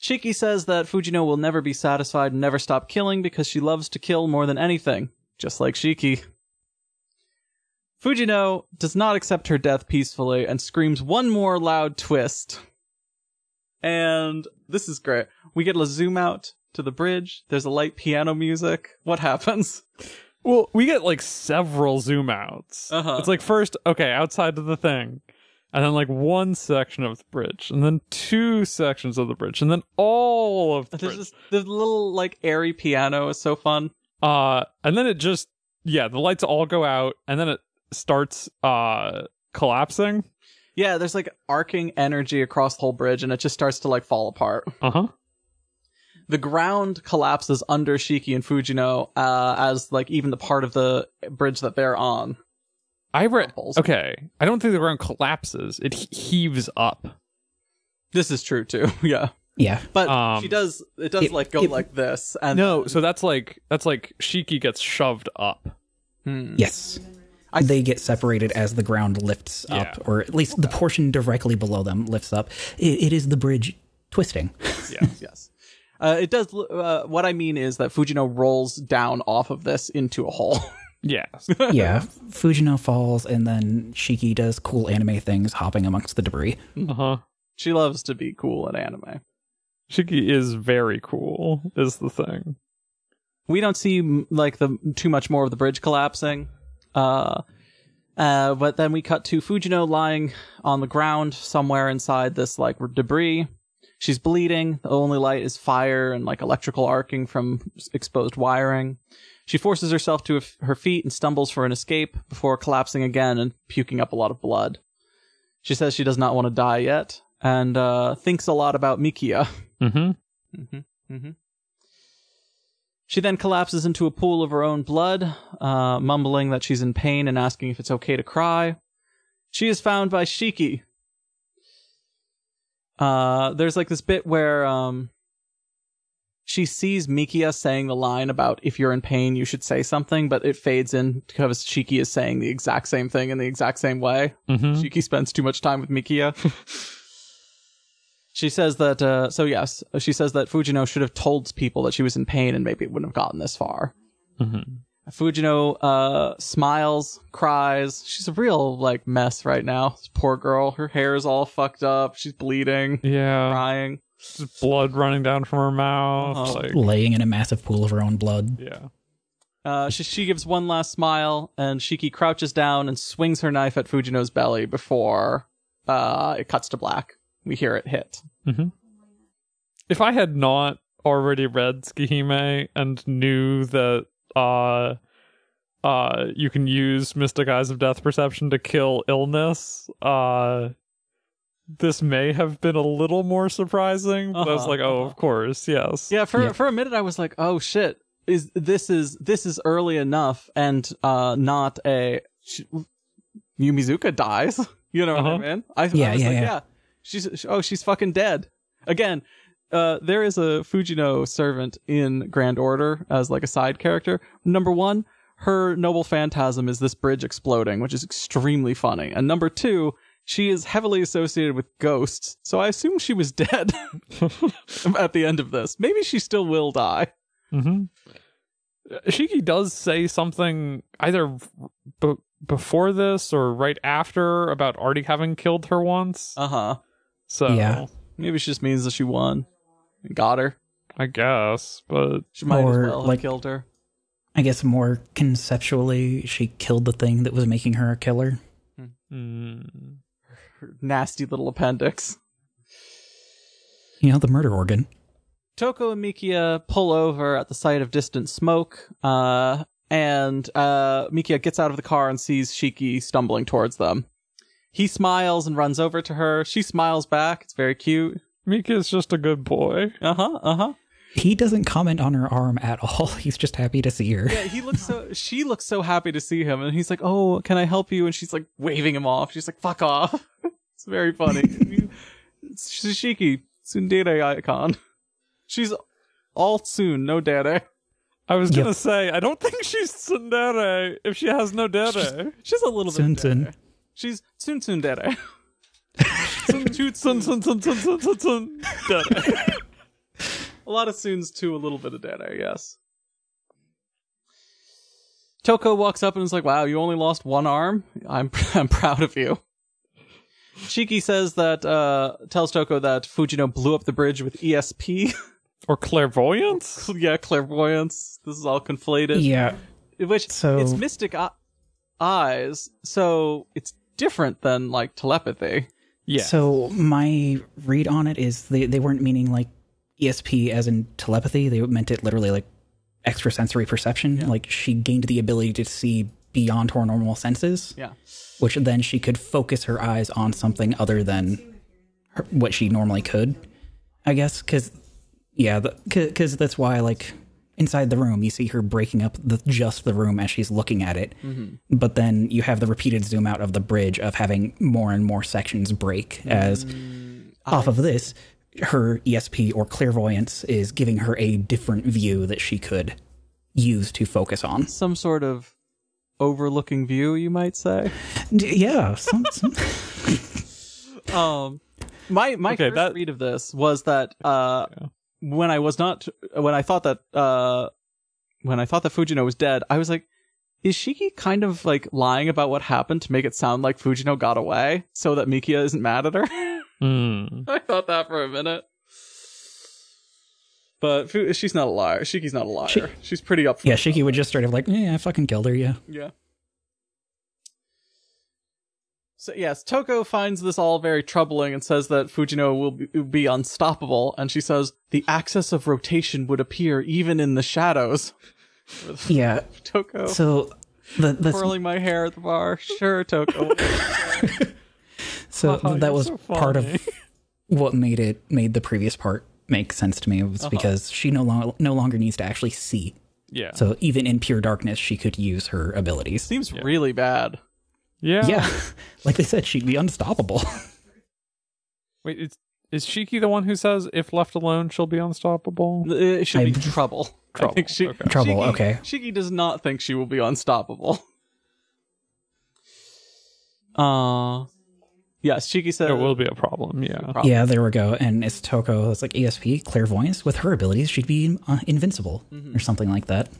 Shiki says that Fujino will never be satisfied and never stop killing because she loves to kill more than anything, just like Shiki. Fujino does not accept her death peacefully and screams one more loud twist. And this is great. We get a zoom out to the bridge. There's a light piano music. What happens? Well, we get like several zoom outs. Uh-huh. It's like first, okay, outside of the thing, and then like one section of the bridge, and then two sections of the bridge, and then all of the There's bridge. this the little like airy piano is so fun. Uh, and then it just, yeah, the lights all go out, and then it starts uh collapsing. Yeah, there's like arcing energy across the whole bridge and it just starts to like fall apart. Uh huh. The ground collapses under Shiki and Fujino uh, as like even the part of the bridge that they're on. I read. Okay, I don't think the ground collapses; it he- heaves up. This is true too. yeah. Yeah, But Um, she does it does it- like go it- like this and No, so that's like that's like Shiki gets shoved up. Hmm. yes. I- they get separated as the ground lifts Yeah. up, or at least the portion directly below them lifts up. It, it is the bridge twisting. yes, yes. Uh, it does. Uh, what I mean is that Fujino rolls down off of this into a hole. yes. yeah, Fujino falls, and then Shiki does cool anime things, hopping amongst the debris. Uh huh. she loves to be cool in anime. Shiki is very cool. Is the thing. we don't see like the too much more of the bridge collapsing. Uh, uh, but then we cut to Fujino lying on the ground somewhere inside this like debris. She's bleeding. The only light is fire and like electrical arcing from exposed wiring. She forces herself to her feet and stumbles for an escape before collapsing again and puking up a lot of blood. She says she does not want to die yet and uh, thinks a lot about Mikiya. Mm-hmm. Mm-hmm. Mm-hmm. She then collapses into a pool of her own blood, uh, mumbling that she's in pain and asking if it's okay to cry. She is found by Shiki. Uh, there's like this bit where um, she sees Mikiya saying the line about if you're in pain, you should say something, but it fades in because Shiki is saying the exact same thing in the exact same way. Mm-hmm. Shiki spends too much time with Mikiya. she says that, uh, so yes, she says that Fujino should have told people that she was in pain and maybe it wouldn't have gotten this far. Mm-hmm. Fujino, uh, smiles, cries. She's a real, like, mess right now. This poor girl. Her hair is all fucked up. She's bleeding, Yeah. crying. Just blood running down from her mouth. Uh-huh. Like, laying in a massive pool of her own blood. yeah. Uh, she, she gives one last smile, and Shiki crouches down and swings her knife at Fujino's belly before, uh, it cuts to black. We hear it hit. If I had not already read Tsukihime and knew that uh uh you can use Mystic Eyes of Death Perception to kill illness, uh this may have been a little more surprising. But I was Uh-huh, like, oh, uh-huh. of course, yes. Yeah, for Yeah. for a minute I was like, "Oh shit, is this is this is early enough and uh not a sh- Yumizuka dies." You know what I Uh-huh. mean? I, I Yeah, was yeah, like, yeah. yeah. She's oh, she's fucking dead. Again, uh there is a Fujino servant in Grand Order as like a side character. Number 1, her noble phantasm is this bridge exploding, which is extremely funny. And number 2, she is heavily associated with ghosts, so I assume she was dead at the end of this. Maybe she still will die. hmm Shiki does say something either b- before this or right after about already having killed her once. Uh huh. So Yeah. Maybe she just means that she won. and Got her. I guess, but She might Or, as well have like- killed her. I guess more conceptually, she killed the thing that was making her a killer. mm, Her nasty little appendix. You know, the murder organ. Toko and Mikiya pull over at the sight of distant smoke, uh, and uh, Mikiya gets out of the car and sees Shiki stumbling towards them. He smiles and runs over to her. She smiles back. It's very cute. Mikiya is just a good boy. Uh huh. Uh huh. He doesn't comment on her arm at all. He's just happy to see her. Yeah, he looks so. She looks so happy to see him, and he's like, "Oh, can I help you?" And she's like waving him off. She's like, "Fuck off." it's very funny. it's Shiki tsundere icon. She's all soon, no dere. I was Yep. gonna say, I don't think she's tsundere if she has no dere. She's a little Soon, bit dere. Soon. She's soon tsundere. Tsun, tsun, tsun, tsun, tsun, tsun, tsun, tsun, dere. A lot of soons too, a little bit of dere, yes. Toko walks up and is like, "Wow, you only lost one arm. I'm I'm proud of you." Shiki says that uh tells Toko that Fujino blew up the bridge with ESP. Or clairvoyance? yeah, clairvoyance. This is all conflated. Yeah. Which So- it's mystic eye- eyes, so it's different than like telepathy. Yeah. So my read on it is they, they weren't meaning like ESP as in telepathy. They meant it literally like extrasensory perception. Like she gained the ability to see beyond her normal senses, Yeah. which then she could focus her eyes on something other than her, what she normally could. I guess because yeah, because that's why like inside the room. You see her breaking up the just the room as she's looking at it, but then you have the repeated zoom out of the bridge of having more and more sections break as off of this her ESP or clairvoyance is giving her a different view that she could use to focus on. Some sort of overlooking view, you might say. D- Yeah, some, some, Um, my my Okay, first that- read of this was that uh, when I was not when I thought that uh, when I thought that Fujino was dead, I was like, is Shiki kind of like lying about what happened to make it sound like Fujino got away so that Mikiya isn't mad at her? Hmm. I thought that for a minute. But Fu- she's not a liar. Shiki's not a liar. She- she's pretty up. yeah, Shiki would just sort of like, yeah, I fucking killed her, yeah. Yeah. So yes, Toko finds this all very troubling and says that Fujino will be, will be unstoppable. And she says the axis of rotation would appear even in the shadows. Yeah, Toko so the, the twirling my hair at the bar. Sure, Toko. So Oh, that was so part of what made it made the previous part make sense to me It was uh-huh. because she no longer no longer needs to actually see. Yeah. So even in pure darkness, she could use her abilities. Seems really bad. Yeah. Yeah, like they said, she'd be unstoppable. Wait, is is Shiki the one who says if left alone she'll be unstoppable? It should be I- trouble. I Trouble, think she, okay. Trouble, Shiki, okay. Shiki does not think she will be unstoppable. Uh yes, Shiki said It will be a problem. Yeah. Problem. yeah, there we go. And it's Toko. It's like ESP clairvoyance with her abilities, she'd be uh, invincible or something like that.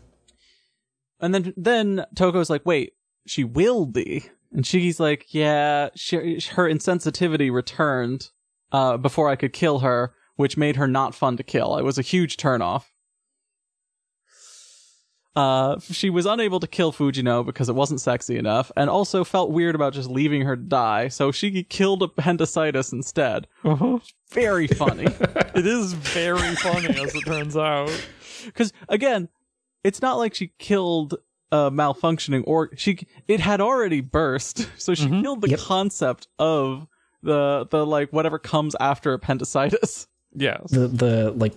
And then then Toko's like, "Wait, she will be." And Shiki's like, "Yeah, she, her insensitivity returned uh, before I could kill her, which made her not fun to kill. It was a huge turnoff." Uh, she was unable to kill Fujino because it wasn't sexy enough, and also felt weird about just leaving her to die. So she killed appendicitis instead. Uh-huh. Very funny. It is very funny as it turns out. because again it's not like she killed a malfunctioning or she it had already burst so she killed the Yep. concept of the the like whatever comes after appendicitis yeah The the like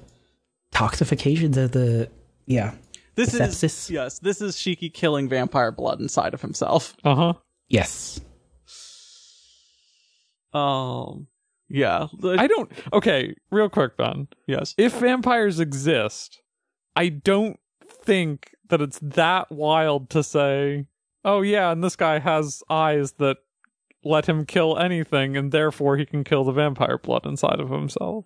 toxification, the the yeah, this The is sepsis. yes this is shiki killing vampire blood inside of himself Uh huh. yes. um yeah I don't. Okay, real quick then. yes If vampires exist, I don't think that it's that wild to say, oh yeah, and this guy has eyes that let him kill anything, and therefore he can kill the vampire blood inside of himself.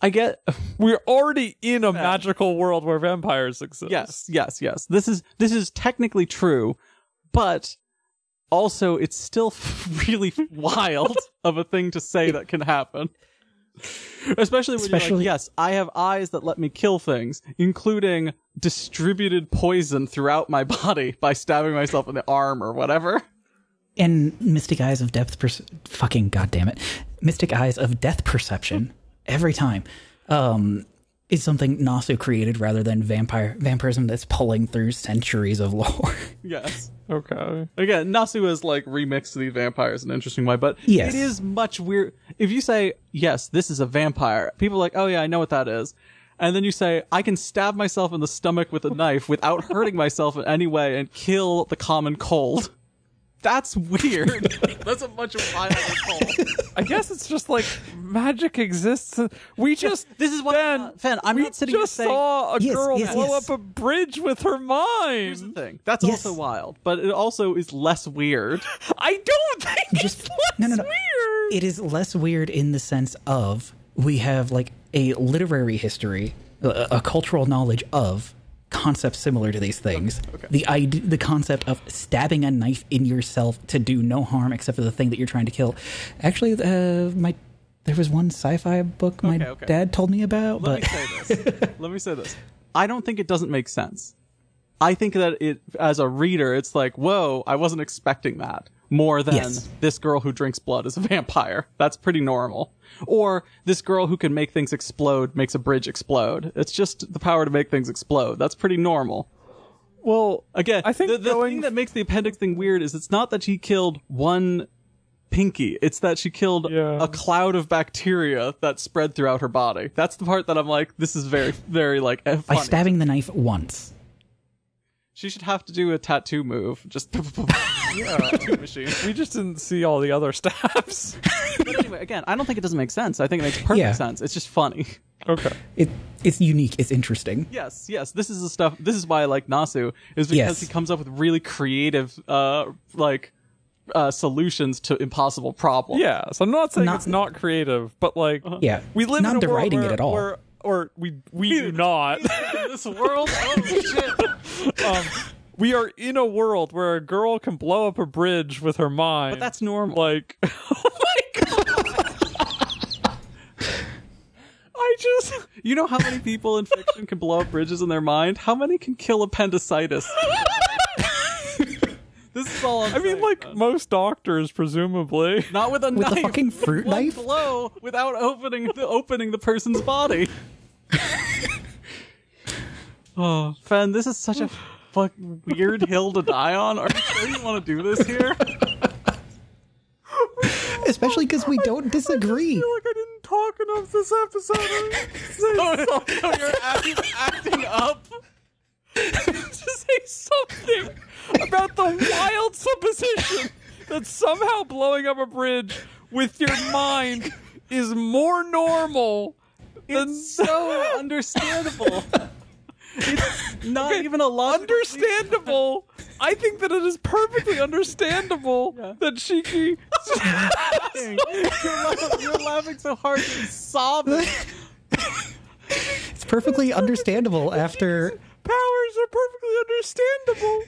i get We're already in a magical world where vampires exist. yes yes yes this is this is technically true but also it's still really wild of a thing to say that can happen especially when you're Especially- like yes i have eyes that let me kill things including distributed poison throughout my body by stabbing myself in the arm or whatever. And Mystic Eyes of Depth, perce- fucking goddamn it, Mystic Eyes of Death Perception every time. Um, is something Nasu created rather than vampire vampirism that's pulling through centuries of lore. yes Okay. Again, Nasu has like remixed these vampires in an interesting way, but Yes. it is much weird. If you say, yes, this is a vampire, people are like, oh yeah, I know what that is. And then you say, I can stab myself in the stomach with a knife without hurting myself in any way and kill the common cold. That's weird. That's a much wilder cold. I guess it's just like magic exists. We just This is what Ben, Fen, I'm we not sitting just saying saw a Yes, girl yes, blow yes. up a bridge with her here's the mind. thing. That's Yes. also wild, but it also is less weird. I don't think Just- it's less no, no, no. weird. it is less weird in the sense of we have like a literary history, a, a cultural knowledge of concepts similar to these things. The idea, the concept of stabbing a knife in yourself to do no harm except for the thing that you're trying to kill. Actually, uh, my there was one sci-fi book my Okay, okay. dad told me about, Let but me say this. Let me say this. I don't think it doesn't make sense. I think that it, as a reader, it's like, whoa, I wasn't expecting that. More than Yes. this girl who drinks blood is a vampire. That's pretty normal. Or this girl who can make things explode makes a bridge explode. It's just the power to make things explode. That's pretty normal. Well, Again, I think the, the going thing that makes the appendix thing weird is it's not that she killed one pinky. It's that she killed Yeah. a cloud of bacteria that spread throughout her body. That's the part that I'm like, this is very, very like eh, by stabbing the knife once. She should have to do a tattoo move. Just tattoo machine. we just didn't see all the other stabs. But anyway, again, I don't think it doesn't make sense. I think it makes perfect Yeah. sense. It's just funny. okay. It it's unique. It's interesting. Yes, yes. This is the stuff. This is why I like Nasu is because Yes. he comes up with really creative, uh, like, uh, solutions to impossible problems. Yeah, so I'm not saying Not- it's not creative, but like Yeah, we live not in a world deriding where, it at all. where or we we do not. In this world, oh shit. um, we are in a world where a girl can blow up a bridge with her mind. But that's normal. like, oh my god! I just You know how many people in fiction can blow up bridges in their mind? How many can kill appendicitis? this is all I'm I mean, like man. most doctors, presumably. not with a with knife. the fucking fruit one knife. blow without opening the opening the person's body. oh, Fen, this is such a fucking weird hill to die on. Are you sure you want to do this here? especially because we don't disagree. I feel like I didn't talk enough this episode. Oh, no, you're acting, acting up. to say something about the wild supposition that somehow blowing up a bridge with your mind is more normal than It's so understandable. It's not even a lot. understandable. I think that it is perfectly understandable Yeah. that Shiki You're, laughing, you're laughing so hard you're sobbing. It's perfectly understandable after. powers are perfectly understandable.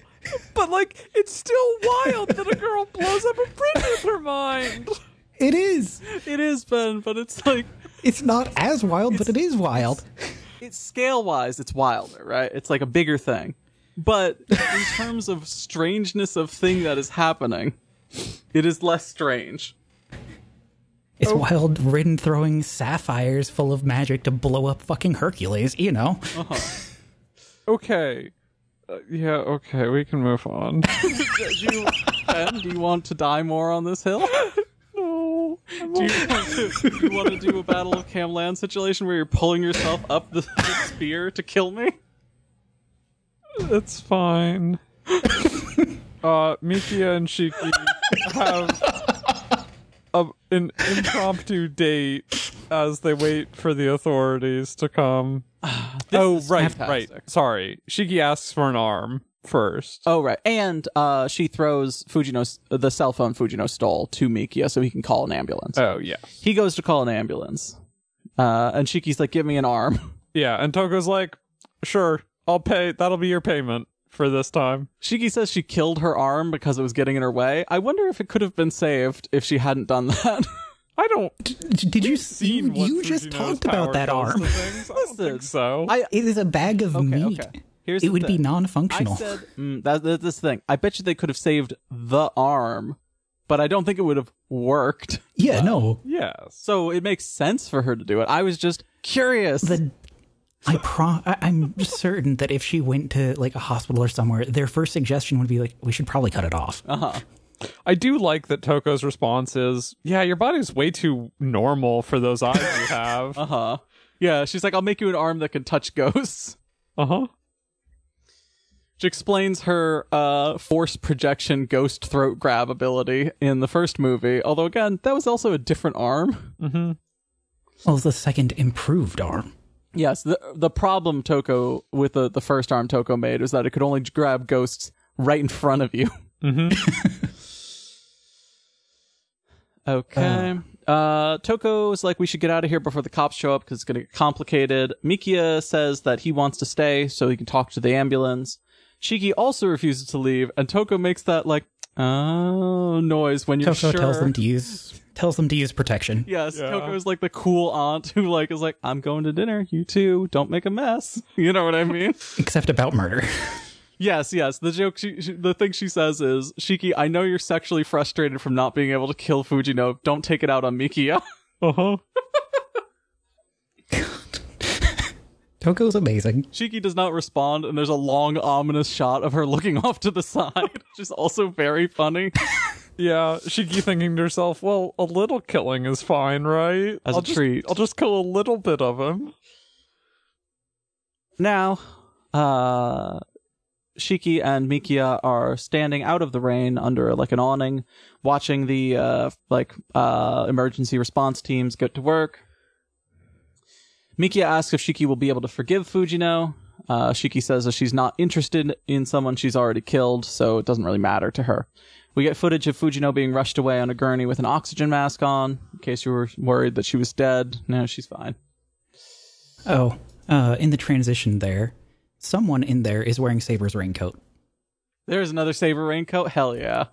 But like, it's still wild that a girl blows up a bridge with her mind. It is. It is Ben, but it's like It's not as wild, but it is wild. It's scale wise, it's wilder, right? It's like a bigger thing. But in terms of strangeness of thing that is happening, it is less strange. It's wild Rin throwing sapphires full of magic to blow up fucking Hercules, you know. Okay. Uh, yeah, okay, we can move on. Do you, ben, do you want to die more on this hill? No. Do you want to, do you want to do a Battle of Camlann situation where you're pulling yourself up the, the spear to kill me? It's fine. uh, Mikiya and Shiki have a, an impromptu date as they wait for the authorities to come. oh, right, fantastic. right. Sorry. Shiki asks for an arm first. Oh right, and uh, she throws Fujino the cell phone Fujino stole to Mikiya so he can call an ambulance. Oh, yeah. he goes to call an ambulance, uh, and Shiki's like, "Give me an arm." Yeah, and Toko's like, sure, I'll pay. That'll be your payment for this time. Shiki says she killed her arm because it was getting in her way. I wonder if it could have been saved if she hadn't done that. I don't. D- Did you see? seen what You just Fujino's talked about that arm. I don't Listen, think so. I It is a bag of okay, meat. okay. Here's It the would be non-functional. I said mm, that, that this thing. I bet you they could have saved the arm, but I don't think it would have worked. yeah, no. Yeah, So it makes sense for her to do it. I was just curious. The I pro I, I'm certain that if she went to like a hospital or somewhere, their first suggestion would be like, we should probably cut it off. uh huh. I do like that Toko's response is, "Yeah, your body's way too normal for those eyes you have." Uh huh. Yeah, she's like, I'll make you an arm that can touch ghosts. Uh huh. Which explains her uh, force projection ghost throat grab ability in the first movie. Although, again, that was also a different arm. Mm-hmm. Well, it's the second improved arm. Yes, the the problem Toko with the, the first arm Toko made was that it could only grab ghosts right in front of you. Mm-hmm. Okay. Uh, Toko's like, we should get out of here before the cops show up because it's going to get complicated. Mikiya says that he wants to stay so he can talk to the ambulance. Shiki also refuses to leave, and Toko makes that like, oh noise when you're Toko sure. tells them to use tells them to use protection. Yes, Yeah. Toko's like the cool aunt who like is like, I'm going to dinner. You too. Don't make a mess. You know what I mean? Except about murder. yes, yes. The joke, she, she, the thing she says is, Shiki, I know you're sexually frustrated from not being able to kill Fujino. Don't take it out on Mikiya. Uh huh. Toko's amazing. Shiki does not respond, and there's a long, ominous shot of her looking off to the side, which is also very funny. Yeah, Shiki thinking to herself, "Well, a little killing is fine, right? As I'll a just, treat. I'll just kill a little bit of him." Now, uh, Shiki and Mikiya are standing out of the rain under like an awning, watching the uh, like uh, emergency response teams get to work. Mikiya asks if Shiki will be able to forgive Fujino. Uh, Shiki says that she's not interested in someone she's already killed, so it doesn't really matter to her. We get footage of Fujino being rushed away on a gurney with an oxygen mask on, in case you were worried that she was dead. No, she's fine. Oh, uh, in the transition there, someone in there is wearing Saber's raincoat. There's another Saber raincoat? Hell yeah.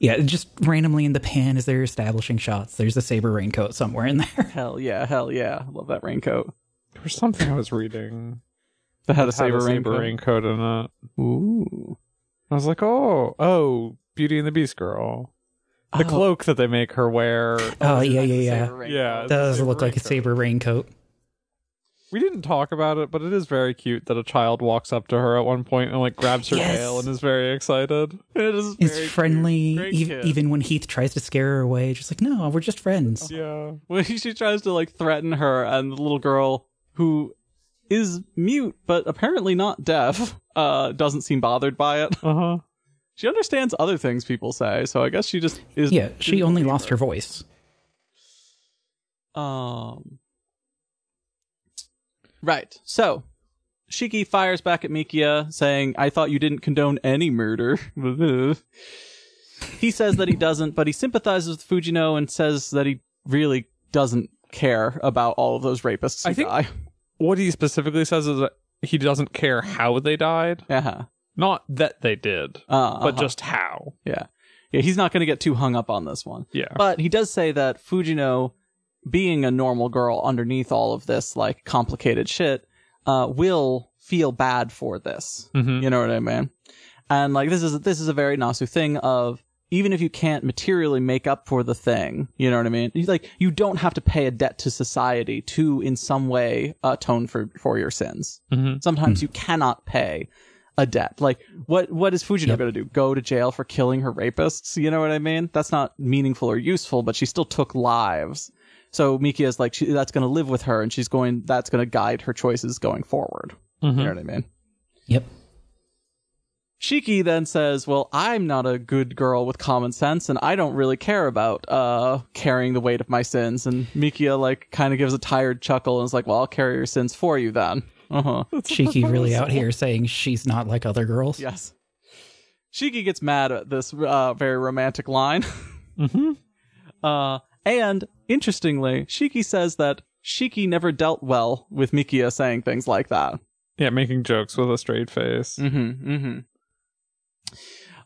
Yeah, just randomly in the pan as they're establishing shots, there's a Saber raincoat somewhere in there. Hell yeah, hell yeah. Love that raincoat. There was something I was reading That had a that had saber a raincoat. saber raincoat in it. Ooh. I was like, "Oh, oh, Beauty and the Beast girl." The Oh. cloak that they make her wear. Oh, yeah, yeah, yeah. Saber raincoat. Yeah, Does Saber look like a. Saber raincoat. We didn't talk about it, but it is very cute that a child walks up to her at one point and like grabs her Yes. tail and is very excited. It is It's very friendly, Great ev- kid. even when Heath tries to scare her away. Just like, no, we're just friends. Yeah. when she tries to like threaten her and the little girl who is mute but apparently not deaf uh doesn't seem bothered by it Uh huh. she understands other things people say so i guess she just is Yeah, she only lost her voice. um right so shiki fires back at mikiya saying i thought you didn't condone any murder he says that he doesn't but he sympathizes with fujino and says that he really doesn't care about all of those rapists I think- die. What he specifically says is that he doesn't care how they died, Uh-huh. not that they did, Uh, but uh-huh. just how. yeah, yeah. He's not going to get too hung up on this one, Yeah. but he does say that Fujino, being a normal girl underneath all of this like complicated shit, uh, will feel bad for this. Mhm. You know what I mean? And like this is this is a very Nasu thing of even if you can't materially make up for the thing, you know what I mean? Like you don't have to pay a debt to society to in some way atone for for your sins. Mhm. Sometimes you cannot pay a debt. Like what what is Fujino Yep. going to do? Go to jail for killing her rapists? You know what I mean? That's not meaningful or useful, but she still took lives. So Miki is like she, that's going to live with her and she's going that's going to guide her choices going forward. Mhm. You know what I mean? Yep. Shiki then says, "Well, I'm not a good girl with common sense, and I don't really care about uh carrying the weight of my sins." And Mikiya like kind of gives a tired chuckle and is like, "Well, I'll carry your sins for you then." Uh huh. Shiki really out here saying she's not like other girls. Yes. Shiki gets mad at this uh, very romantic line. Mhm. Uh, and interestingly, Shiki says that Shiki never dealt well with Mikiya saying things like that. Yeah, making jokes with a straight face. Mm-hmm. Mm-hmm.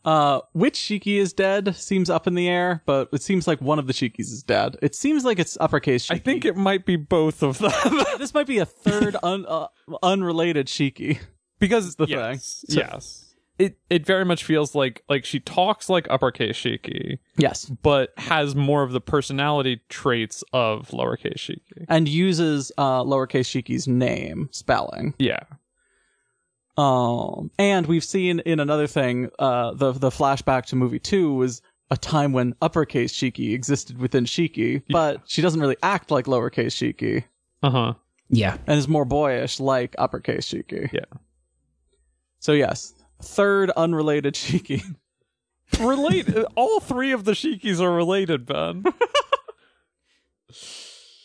Uh, which Shiki is dead seems up in the air, but it seems like one of the Shikis is dead. It seems like it's uppercase Shiki. I think it might be both of them. this might be a third un, uh, unrelated Shiki. because it's the yes, thing. So- yes. It it very much feels like like she talks like uppercase Shiki, Yes. but has more of the personality traits of lowercase Shiki. And uses uh, lowercase Shiki's name spelling. Yeah. Um, and we've seen in another thing, uh, the the flashback to movie two was a time when uppercase Shiki existed within Shiki, but she doesn't really act like lowercase Shiki Uh huh. Yeah. and is more boyish like uppercase Shiki. Yeah. So yes, third unrelated Shiki. Relate. all three of the Shikis are related, Ben.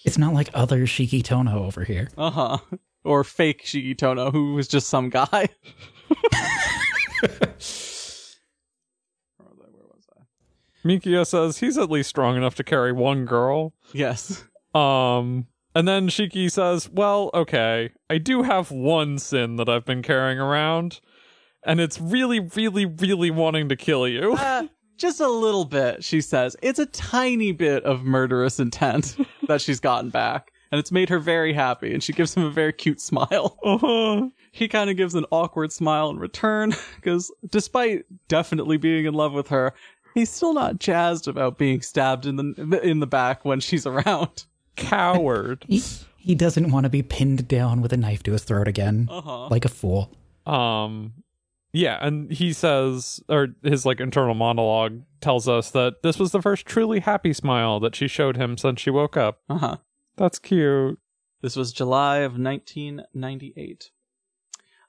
It's not like other Shiki Tono over here. Uh huh. Or fake Shiki Tono, who was just some guy. Where was I? Where? Mikiya says he's at least strong enough to carry one girl. Yes. Um, and then Shiki says, "Well, okay, I do have one sin that I've been carrying around, and it's really, really, really wanting to kill you." Uh, just a little bit, she says. It's a tiny bit of murderous intent that she's gotten back, and it's made her very happy, and she gives him a very cute smile. Uh-huh. He kind of gives an awkward smile in return, because despite definitely being in love with her, he's still not jazzed about being stabbed in the in the back when she's around. Coward. He, he doesn't want to be pinned down with a knife to his throat again, Uh-huh. like a fool. Um, yeah, and he says, or his like internal monologue tells us that this was the first truly happy smile that she showed him since she woke up. Uh-huh. That's cute. This was July of 1998.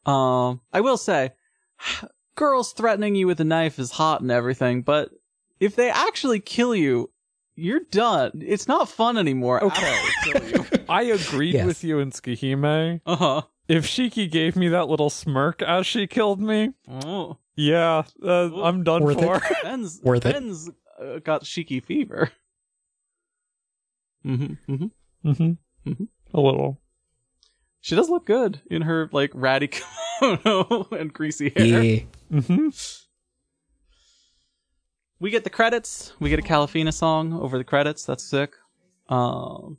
Um, I will say, girls threatening you with a knife is hot and everything, but if they actually kill you, you're done. It's not fun anymore. Okay. I agreed Yes. with you in Tsukihime. uh huh. If Shiki gave me that little smirk as she killed me, Oh, yeah, uh, I'm done Worth it. for. Ben's Worth it. Ben's uh, got Shiki fever. Mm-hmm, mm-hmm. mm-hmm. Mhm. A little. She does look good in her like ratty kimono and greasy hair. Yeah. Mm-hmm. we get the credits. We get a Kalafina song over the credits. That's sick. Um,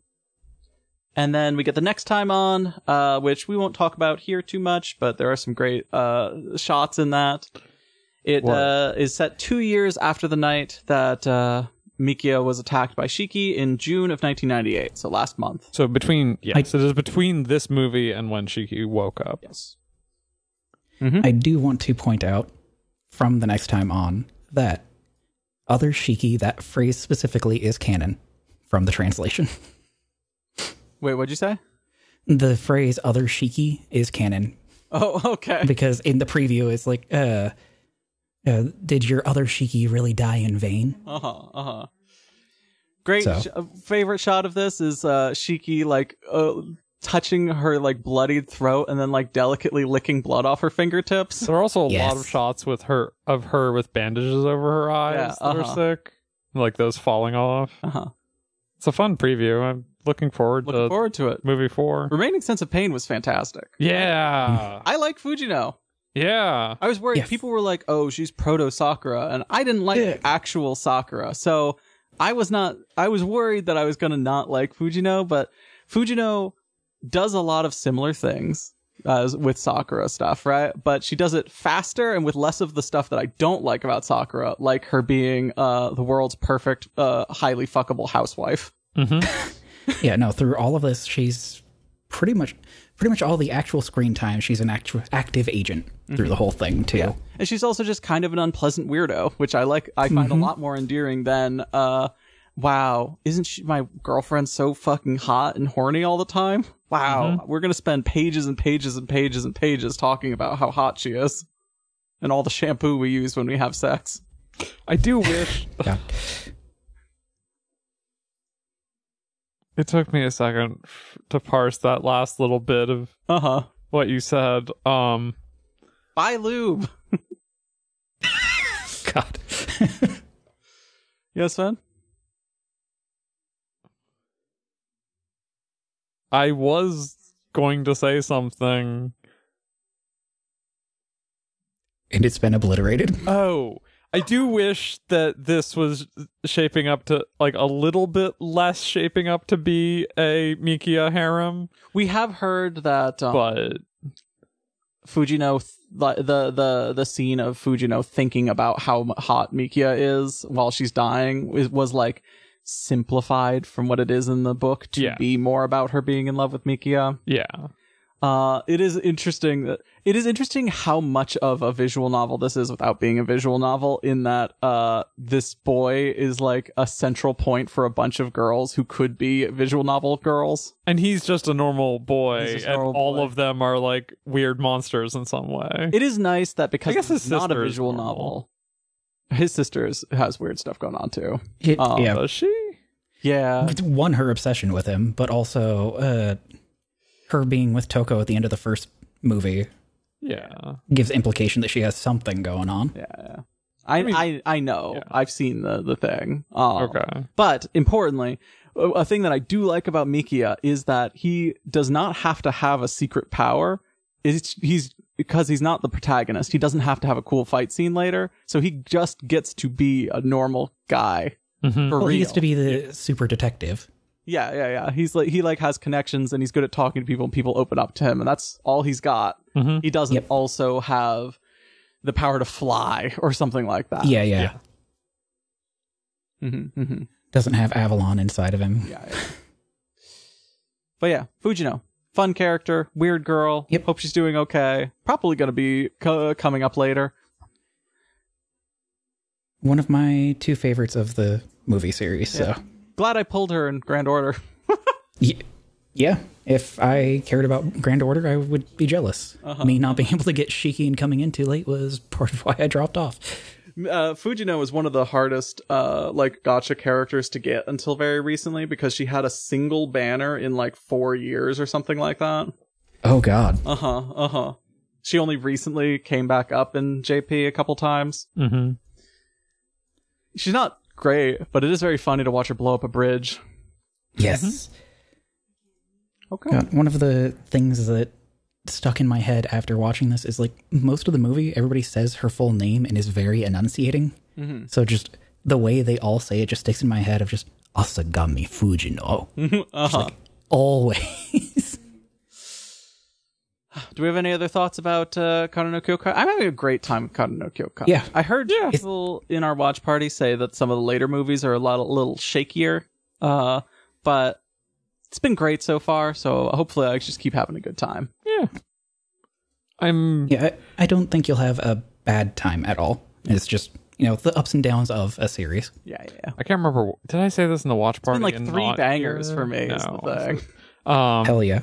and then we get the next time on, uh, which we won't talk about here too much, but there are some great uh, shots in that. It uh, is set two years after the night that uh, Mikiya was attacked by Shiki in June of 1998, so last month. So between yes, it is between this movie and when Shiki woke up. Yes. I do want to point out from the next time on that other Shiki, that phrase specifically is canon from the translation. Wait, what'd you say? The phrase other Shiki is canon Oh, okay. because in the preview it's like, uh, uh did your other Shiki really die in vain? Uh huh. Uh huh. Great So- sh- uh, favorite shot of this is uh Shiki like uh, touching her like bloodied throat and then like delicately licking blood off her fingertips. There are also a lot of shots with her of her with bandages over her eyes Yeah, that uh-huh. are sick, like those falling off. Uh huh. It's a fun preview. I'm looking forward Looking to forward to it. movie four. Remaining Sense of Pain was fantastic. Yeah, I like Fujino. yeah. I was worried. Yes. People were like, "Oh, she's proto Sakura," and I didn't like Yeah. actual Sakura. So I was not. I was worried that I was gonna not like Fujino, but Fujino does a lot of similar things as with Sakura stuff, right? But she does it faster and with less of the stuff that I don't like about Sakura, like her being uh, the world's perfect, uh, highly fuckable housewife. yeah, no, through all of this, she's pretty much pretty much all the actual screen time, she's an actu- active agent through mm-hmm. the whole thing too. and she's also just kind of an unpleasant weirdo, which I like. I find a mm-hmm. lot more endearing than, uh, wow, isn't she my girlfriend so fucking hot and horny all the time? Wow, mm-hmm. we're gonna spend pages and pages and pages and pages talking about how hot she is, and all the shampoo we use when we have sex. I do wish Yeah. It took me a second f- to parse that last little bit of Uh huh. what you said. Um, Buy lube. God. Yes, man. I was going to say something. and it's been obliterated. Oh, I do wish that this was shaping up to like a little bit less shaping up to be a Mikiya harem, We have heard that um, but Fujino, th- the, the the scene of Fujino thinking about how hot Mikiya is while she's dying was, was like simplified from what it is in the book to Yeah. be more about her being in love with Mikiya. yeah. Uh, it is interesting that it is interesting how much of a visual novel this is without being a visual novel. In that, uh, this boy is like a central point for a bunch of girls who could be visual novel girls. And he's just a normal boy, He's just a and normal all boy. of them are like weird monsters in some way. It is nice that because I guess it's not a visual novel, his sister's has weird stuff going on too. It- Oh. yeah. Does she? Yeah, It's one, her obsession with him, but also uh, her being with Toko at the end of the first movie Yeah. gives implication that she has something going on. yeah, yeah. I I mean- I, know. yeah. I've seen the the thing. Um, Okay. But importantly, a a thing that I do like about Mikiya is that he does not have to have a secret power. It's he's because he's not the protagonist. He doesn't have to have a cool fight scene later, so he just gets to be a normal guy Mhm. for Well, real. he gets to be the super detective. Yeah, yeah, yeah. He's like he like has connections and he's good at talking to people and people open up to him and that's all he's got. Mhm. He doesn't Yep. also have the power to fly or something like that. Yeah, yeah. Yeah. hmm hmm Doesn't have Avalon inside of him. Yeah, yeah. But yeah, Fujino, fun character, weird girl. Yep. Hope she's doing okay. Probably gonna be co- coming up later. One of my two favorites of the movie series. So, Glad I pulled her in Grand Order. Y- yeah, if I cared about Grand Order, I would be jealous. Uh-huh. Me not being able to get Shiki and coming in too late was part of why I dropped off. Uh, Fujino was one of the hardest, uh, like gotcha characters to get until very recently because she had a single banner in like four years or something like that. Oh God, Uh huh. Uh huh. She only recently came back up in JP a couple times. Mm-hmm. She's not great, but it is very funny to watch her blow up a bridge. yes. Okay. God, one of the things that stuck in my head after watching this is like most of the movie, everybody says her full name and is very enunciating. Mm-hmm. So just the way they all say it just sticks in my head of just Asagami Fujino. uh huh. Always. Do we have any other thoughts about uh, Kara no Kyoukai? I'm having a great time with Kara no Kyoukai. Yeah. I heard yeah. people in our watch party say that some of the later movies are a lot, a little shakier. Uh, but it's been great so far. So hopefully, I just keep having a good time. Yeah. I'm Yeah, I, I don't think you'll have a bad time at all. It's just you know the ups and downs of a series. Yeah, yeah. I can't remember. Did I say this in the watch party? been like three not bangers here? for me. Is No. the thing. Um, Hell yeah.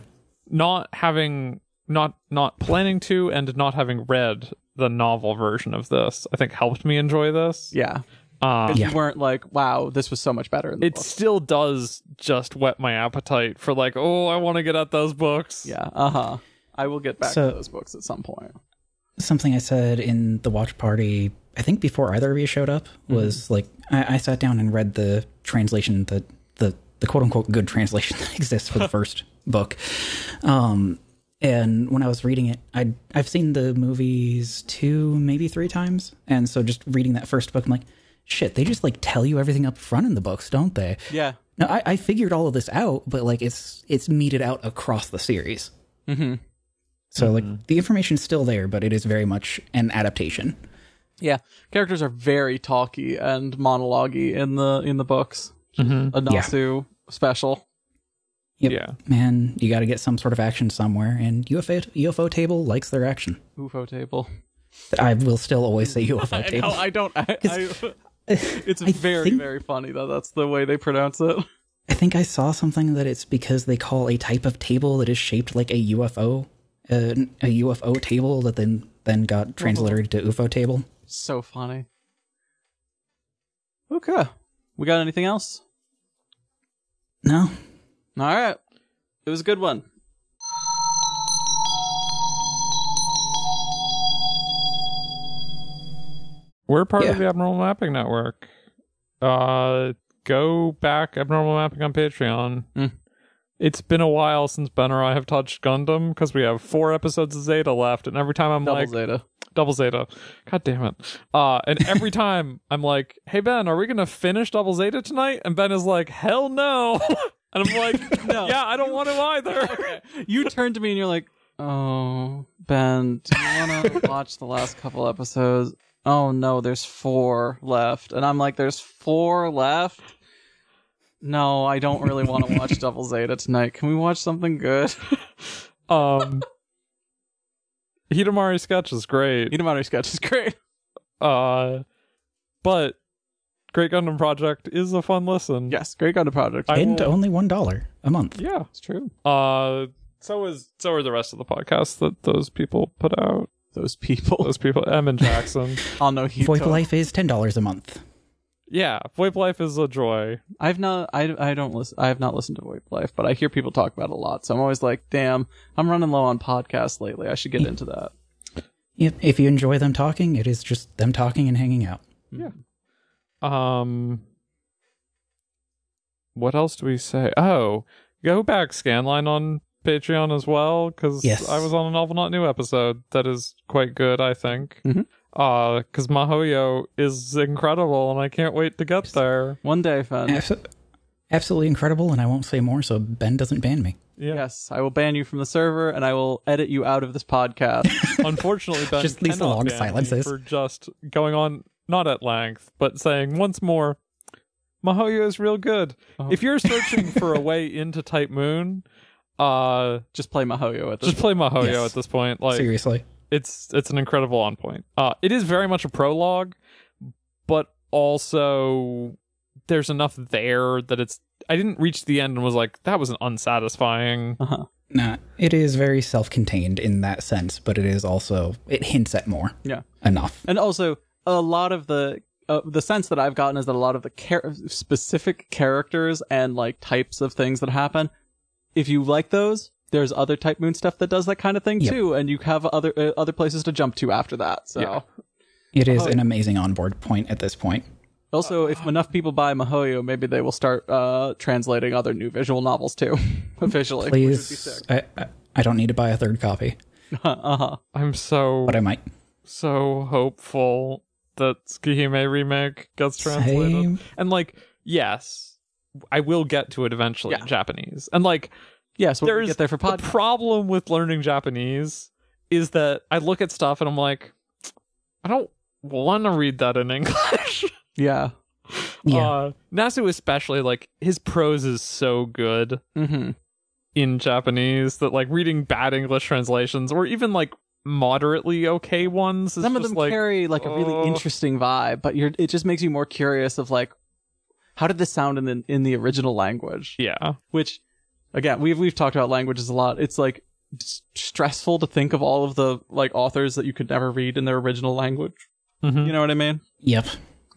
not having not not planning to and not having read the novel version of this, I think helped me enjoy this. Yeah. Um, You weren't like, wow, this was so much better. It book. still does just whet my appetite for like, oh, I want to get at those books. Yeah. Uh huh. I will get back So- to those books at some point. Something I said in the watch party, I think before either of you showed up, was like I, I sat down and read the translation, the the the quote unquote good translation that exists for the first book. Um, and when I was reading it, I I've seen the movies two, maybe three times, and so just reading that first book, I'm like, shit, they just like tell you everything up front in the books, don't they? Yeah. No, I, I figured all of this out, but like it's it's meted out across the series. Mm-hmm. So like the information's still there, but it is very much an adaptation. Yeah. Characters are very talky and monologue in the in the books. Mhm. A Nasu special. Yep. Yeah. Man, you got to get some sort of action somewhere, and UFO UFO table likes their action. UFO table. I will still always say UFO table. know. I don't. I, I, it's I very think- very funny that that's the way they pronounce it. I think I saw something that it's because they call a type of table that is shaped like a UFO, uh, a UFO table that then then got transliterated to UFO table. So funny. Okay. We got anything else? No, All right. It was a good one. We're part Yeah. of the Abnormal Mapping Network. Uh, go back Abnormal Mapping on Patreon. Mm. It's been a while since Ben or I have touched Gundam because we have four episodes of Zeta left, and every time I'm Double like, Zeta. Double Zeta. God damn it. Uh, and every time I'm like, hey, Ben, are we going to finish Double Zeta tonight? And Ben is like, hell no. and I'm like, No. yeah, I don't want to either. okay. You turn to me and you're like, "Oh, Ben, do you want to watch the last couple episodes?" Oh no, there's four left, and I'm like, "There's four left." No, I don't really want to watch Double Zeta tonight. Can we watch something good? Um, Hidamari sketch is great. Inamari sketch is great. Uh, but Great Gundam Project is a fun listen. Yes, great Gundam project. I and will- only one dollar a month. Yeah, it's true. Uh, so is so are the rest of the podcasts that those people put out. Those people. Those people, M and Jackson. I'll know he. VoIP Life is ten dollars a month. yeah, VoIP Life is a joy. I've not. I, I don't listen. I have not listened to VoIP Life, but I hear people talk about it a lot. So I'm always like, "Damn, I'm running low on podcasts lately. I should get into that." Yep. If you enjoy them talking, it is just them talking and hanging out. Um, what else do we say? Oh, go back Scanline on Patreon as well because Yes. I was on a novel not new episode that is quite good. I think. Mhm. Uh, because Mahoyo is incredible, and I can't wait to get there. One day, Fen. Abs- absolutely incredible, and I won't say more so Ben doesn't ban me. Yeah. Yes, I will ban you from the server, and I will edit you out of this podcast. Unfortunately, Ben Just these cannot long ban me silences. for just going on not at length, but saying once more, Mahoyo is real good. Uh-huh. If you're searching for a way into Type Moon, uh, Just play Mahoyo at this. just play Mahoyo Yes. at this point. Like Seriously. it's it's an incredible on point. Uh, it is very much a prologue, but also there's enough there that it's. I didn't reach the end and was like, that was an unsatisfying. Uh-huh. Nah, it is very self-contained in that sense, but it is also it hints at more. Yeah. Enough. And also, a lot of the uh, the sense that I've gotten is that a lot of the char- specific characters and like types of things that happen, if you like those, there's other Type Moon stuff that does that kind of thing Yep. too, and you have other uh, other places to jump to after that. So. Yeah. It is Oh, an amazing onboard point at this point. Also, if enough people buy Mahoyo, maybe they will start uh, translating other new visual novels too, officially. which would be Please, sick. I, I I don't need to buy a third copy, uh huh. I'm so but I might. so hopeful that Tsukihime remake gets translated. Same. And like, yes, I will get to it eventually Yeah. in Japanese. And like, Yeah, so we there's get there for the problem with learning Japanese is that I look at stuff and I'm like, I don't want to read that in English. yeah. Yeah. Uh, Nasu especially like his prose is so good Mm-hmm. in Japanese that like reading bad English translations or even like moderately okay ones is Some of them like carry like a really oh. interesting vibe, but you're it just makes you more curious of like how did this sound in the in the original language? yeah Which again, we've we've talked about languages a lot. It's like s- stressful to think of all of the like authors that you could never read in their original language. Mhm. You know what I mean? Yep.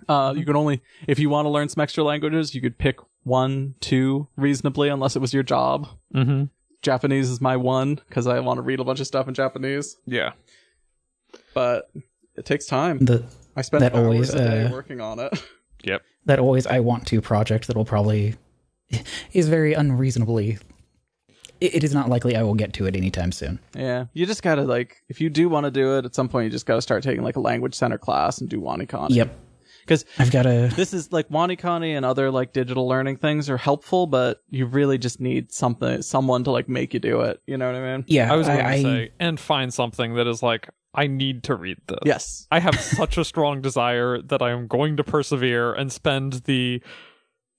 Uh, you can only if you want to learn some extra languages, you could pick one, two reasonably, unless it was your job. mm-hmm. Japanese is my one because I want to read a bunch of stuff in Japanese, yeah but it takes time. The I spend That hours always, a day uh, working on it. yep that always I want to project that'll probably is very unreasonably. It, it is not likely I will get to it anytime soon. yeah, you just gotta like if you do want to do it at some point, you just gotta start taking like a language center class and do WaniKani. Yep. Because I've got a this is like WaniKani and other like digital learning things are helpful, but you really just need something, someone to like make you do it. You know what I mean? yeah. I was going to say and find something that is like I need to read this Yes. I have such a strong desire that I am going to persevere and spend the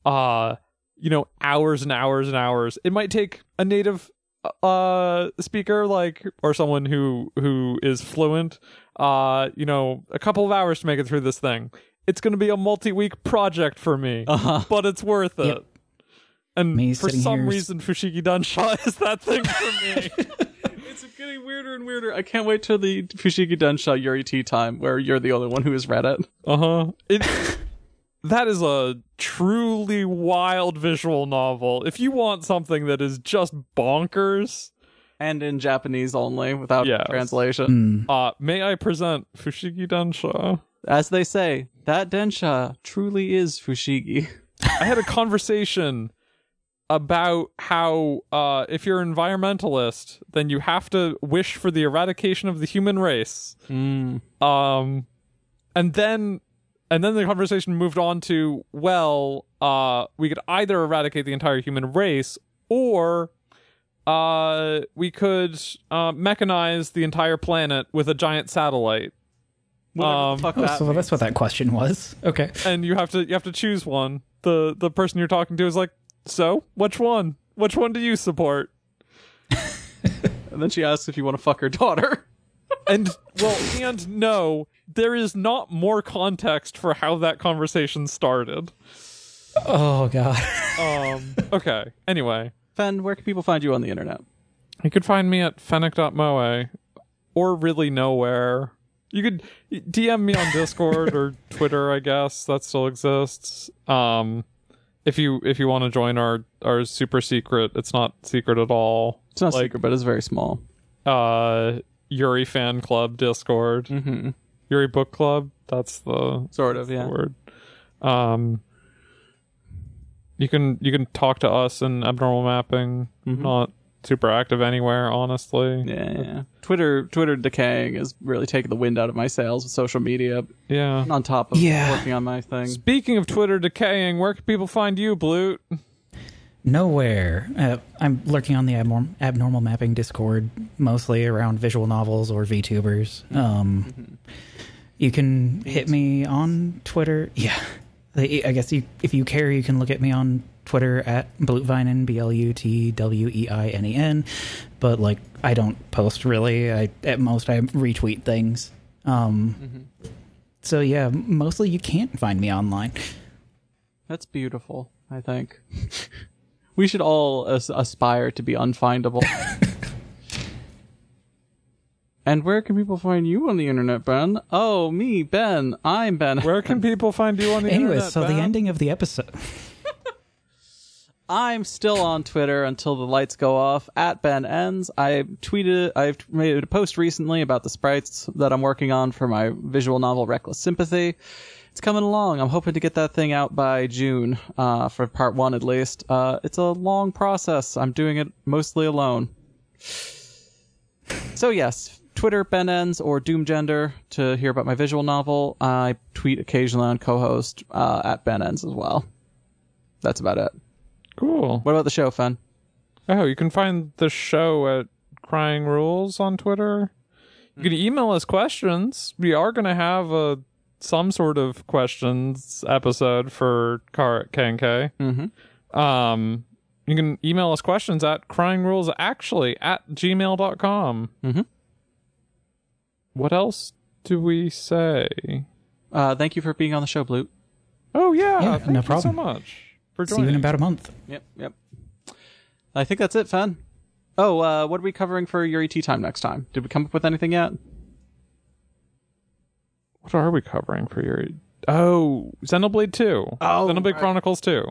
uh you know hours and hours and hours. It might take a native uh speaker like or someone who who is fluent uh you know a couple of hours to make it through this thing. It's going to be a multi-week project for me, Uh huh. but it's worth it. Yep. And Me for some here- reason Fushigi Densha is that thing for me. It's getting weirder and weirder. I can't wait till the Fushigi Densha Yuri Tea time where you're the only one who has read it. Uh-huh. It that is a truly wild visual novel. If you want something that is just bonkers, And in Japanese only, without Yes. translation. Hmm. uh may I present Fushigi Densha? As they say, that Densha truly is Fushigi. I had a conversation about how uh if you're an environmentalist, then you have to wish for the eradication of the human race. Mm. um and then and then the conversation moved on to well uh we could either eradicate the entire human race or uh we could uh mechanize the entire planet with a giant satellite Um, fuck Oh, that so means. that's what that question was. Okay. and you have to you have to choose one the the person you're talking to is like so which one which one do you support And then she asks if you want to fuck her daughter. and well and no there is not more context for how that conversation started Oh god. um okay anyway Fen, where can people find you on the internet? You could find me at fennec.moe or really nowhere. You could DM me on Discord or Twitter, I guess. That still exists. Um if you if you want to join our our super secret, it's not secret at all. It's not Like- secret, but it's very small. Uh Yuri fan club Discord. Mm-hmm. Yuri book club, that's the Sort of, yeah. word. Um you can you can talk to us in abnormal mapping. Mhm. Not super active anywhere, honestly. Yeah, yeah, yeah. Twitter, Twitter decaying is really taking the wind out of my sails with social media. Yeah. On top of Yeah. working on my thing. Speaking of Twitter decaying, where can people find you, Blute? Nowhere. Uh, I'm lurking on the abnorm- abnormal mapping Discord, mostly around visual novels or VTubers. Um, you can hit me on Twitter. Yeah, I I guess you, if you care, you can look at me on Twitter at Blutweinen, B L U T W E I N E N. But like, I don't post really. I at most I retweet things. Um, so yeah, mostly you can't find me online. That's beautiful, I think. we should all as- aspire to be unfindable. and where can people find you on the internet, Ben? Oh, me, Ben. I'm Ben. Where can people find you on the Anyways, internet? Anyway, so the ending of the episode. I'm still on Twitter until the lights go off at Ben Ends. I tweeted, I've made a post recently about the sprites that I'm working on for my visual novel Reckless Sympathy. It's coming along. I'm hoping to get that thing out by June, uh, for part one at least. Uh, it's a long process. I'm doing it mostly alone. So yes, Twitter Ben Ends or Doomgender to hear about my visual novel. I tweet occasionally on co-host uh, at Ben Ends as well. That's about it. Cool. What about the show, Fun? Oh, you can find the show at Crying Rules on Twitter. You can email us questions. We are going to have a some sort of questions episode for Car KNK. Mm-hmm. Um, you can email us questions at cryingrulesactually at gmail.com. Mhm. What else do we say? Uh, thank you for being on the show, Blue. Oh, yeah. Yeah, thank no you problem. so much for See you in about a month. Yep, yep. I think that's it, Fen. Oh, uh, what are we covering for Yuri Tea Time next time? Did we come up with anything yet? what are we covering for your. Oh, Xenoblade 2. Oh, Xenoblade right. Chronicles 2.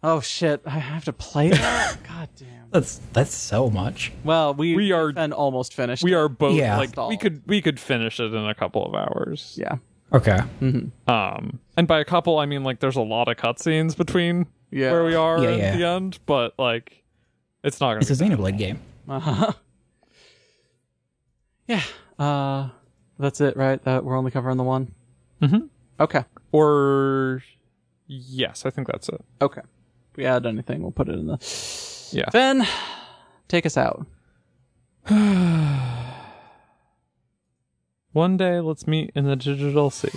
Oh shit! I have to play that. God damn. That's that's so much. Well, we We are- and almost finished. We are both Yeah. like we could we could finish it in a couple of hours. Yeah. Okay. Um, and by a couple, I mean like there's a lot of cutscenes between Yeah. where we are Yeah, and yeah. the end, but like it's not gonna. It's a be Xenoblade game. Uh-huh. Yeah. Uh, that's it, right? That we're only covering the one. Mm-hmm. Okay. or yes, I think that's it. Okay. If we add anything, we'll put it in the. Yeah. Fen, take us out. One day, let's meet in the digital sea.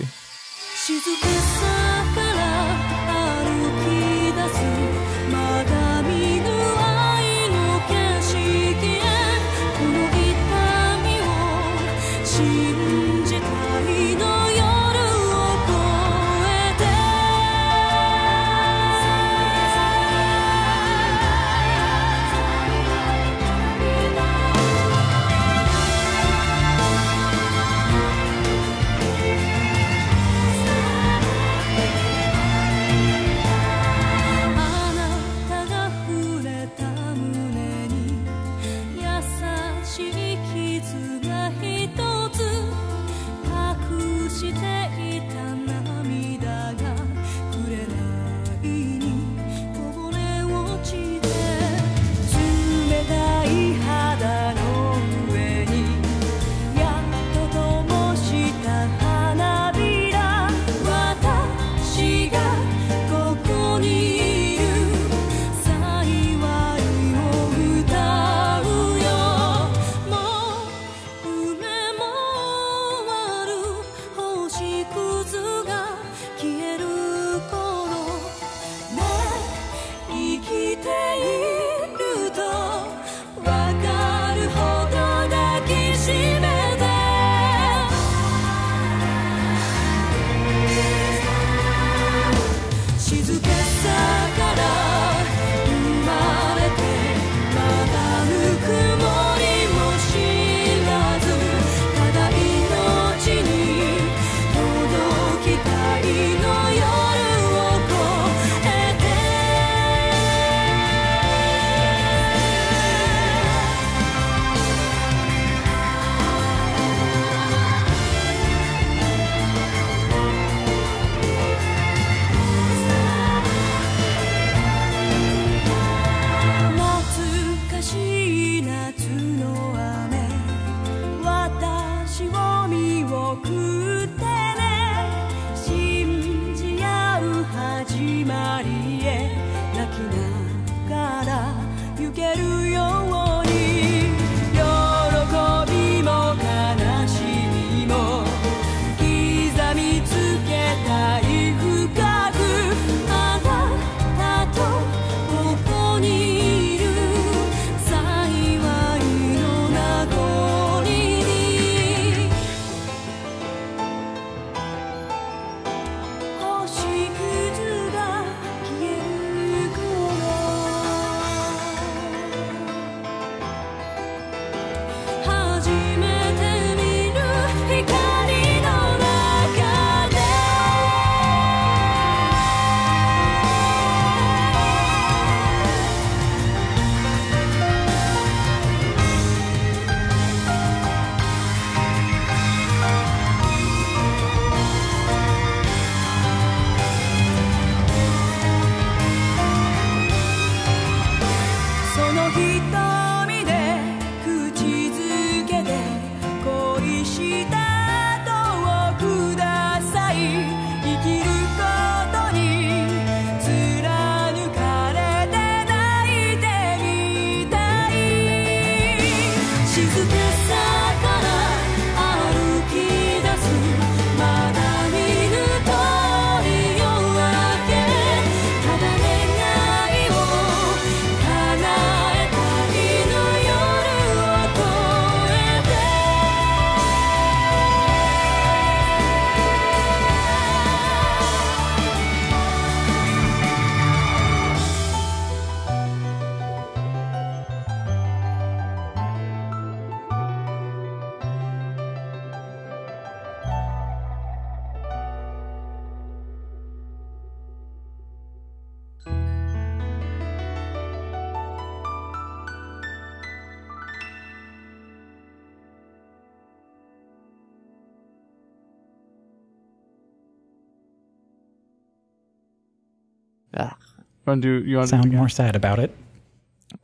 Want to do? You want to? Sound more sad about it.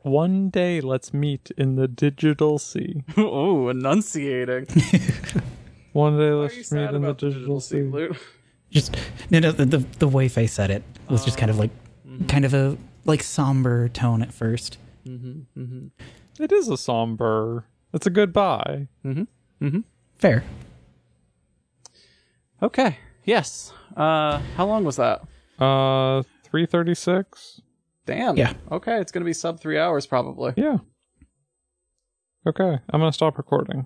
One day, let's meet in the digital sea. oh, enunciating. One day, Why are you let's meet in the about digital sea. Luke? Just no, no. The the, the way Faye said it was just kind of like, kind of a like somber tone at first. mm-hmm, mm-hmm. It is a somber. It's a goodbye. Mm hmm. Mm hmm. Fair. Okay. Yes. Uh, how long was that? Uh, three thirty six. Damn. Yeah. Okay, it's gonna be sub three hours probably. Yeah. Okay, I'm gonna stop recording.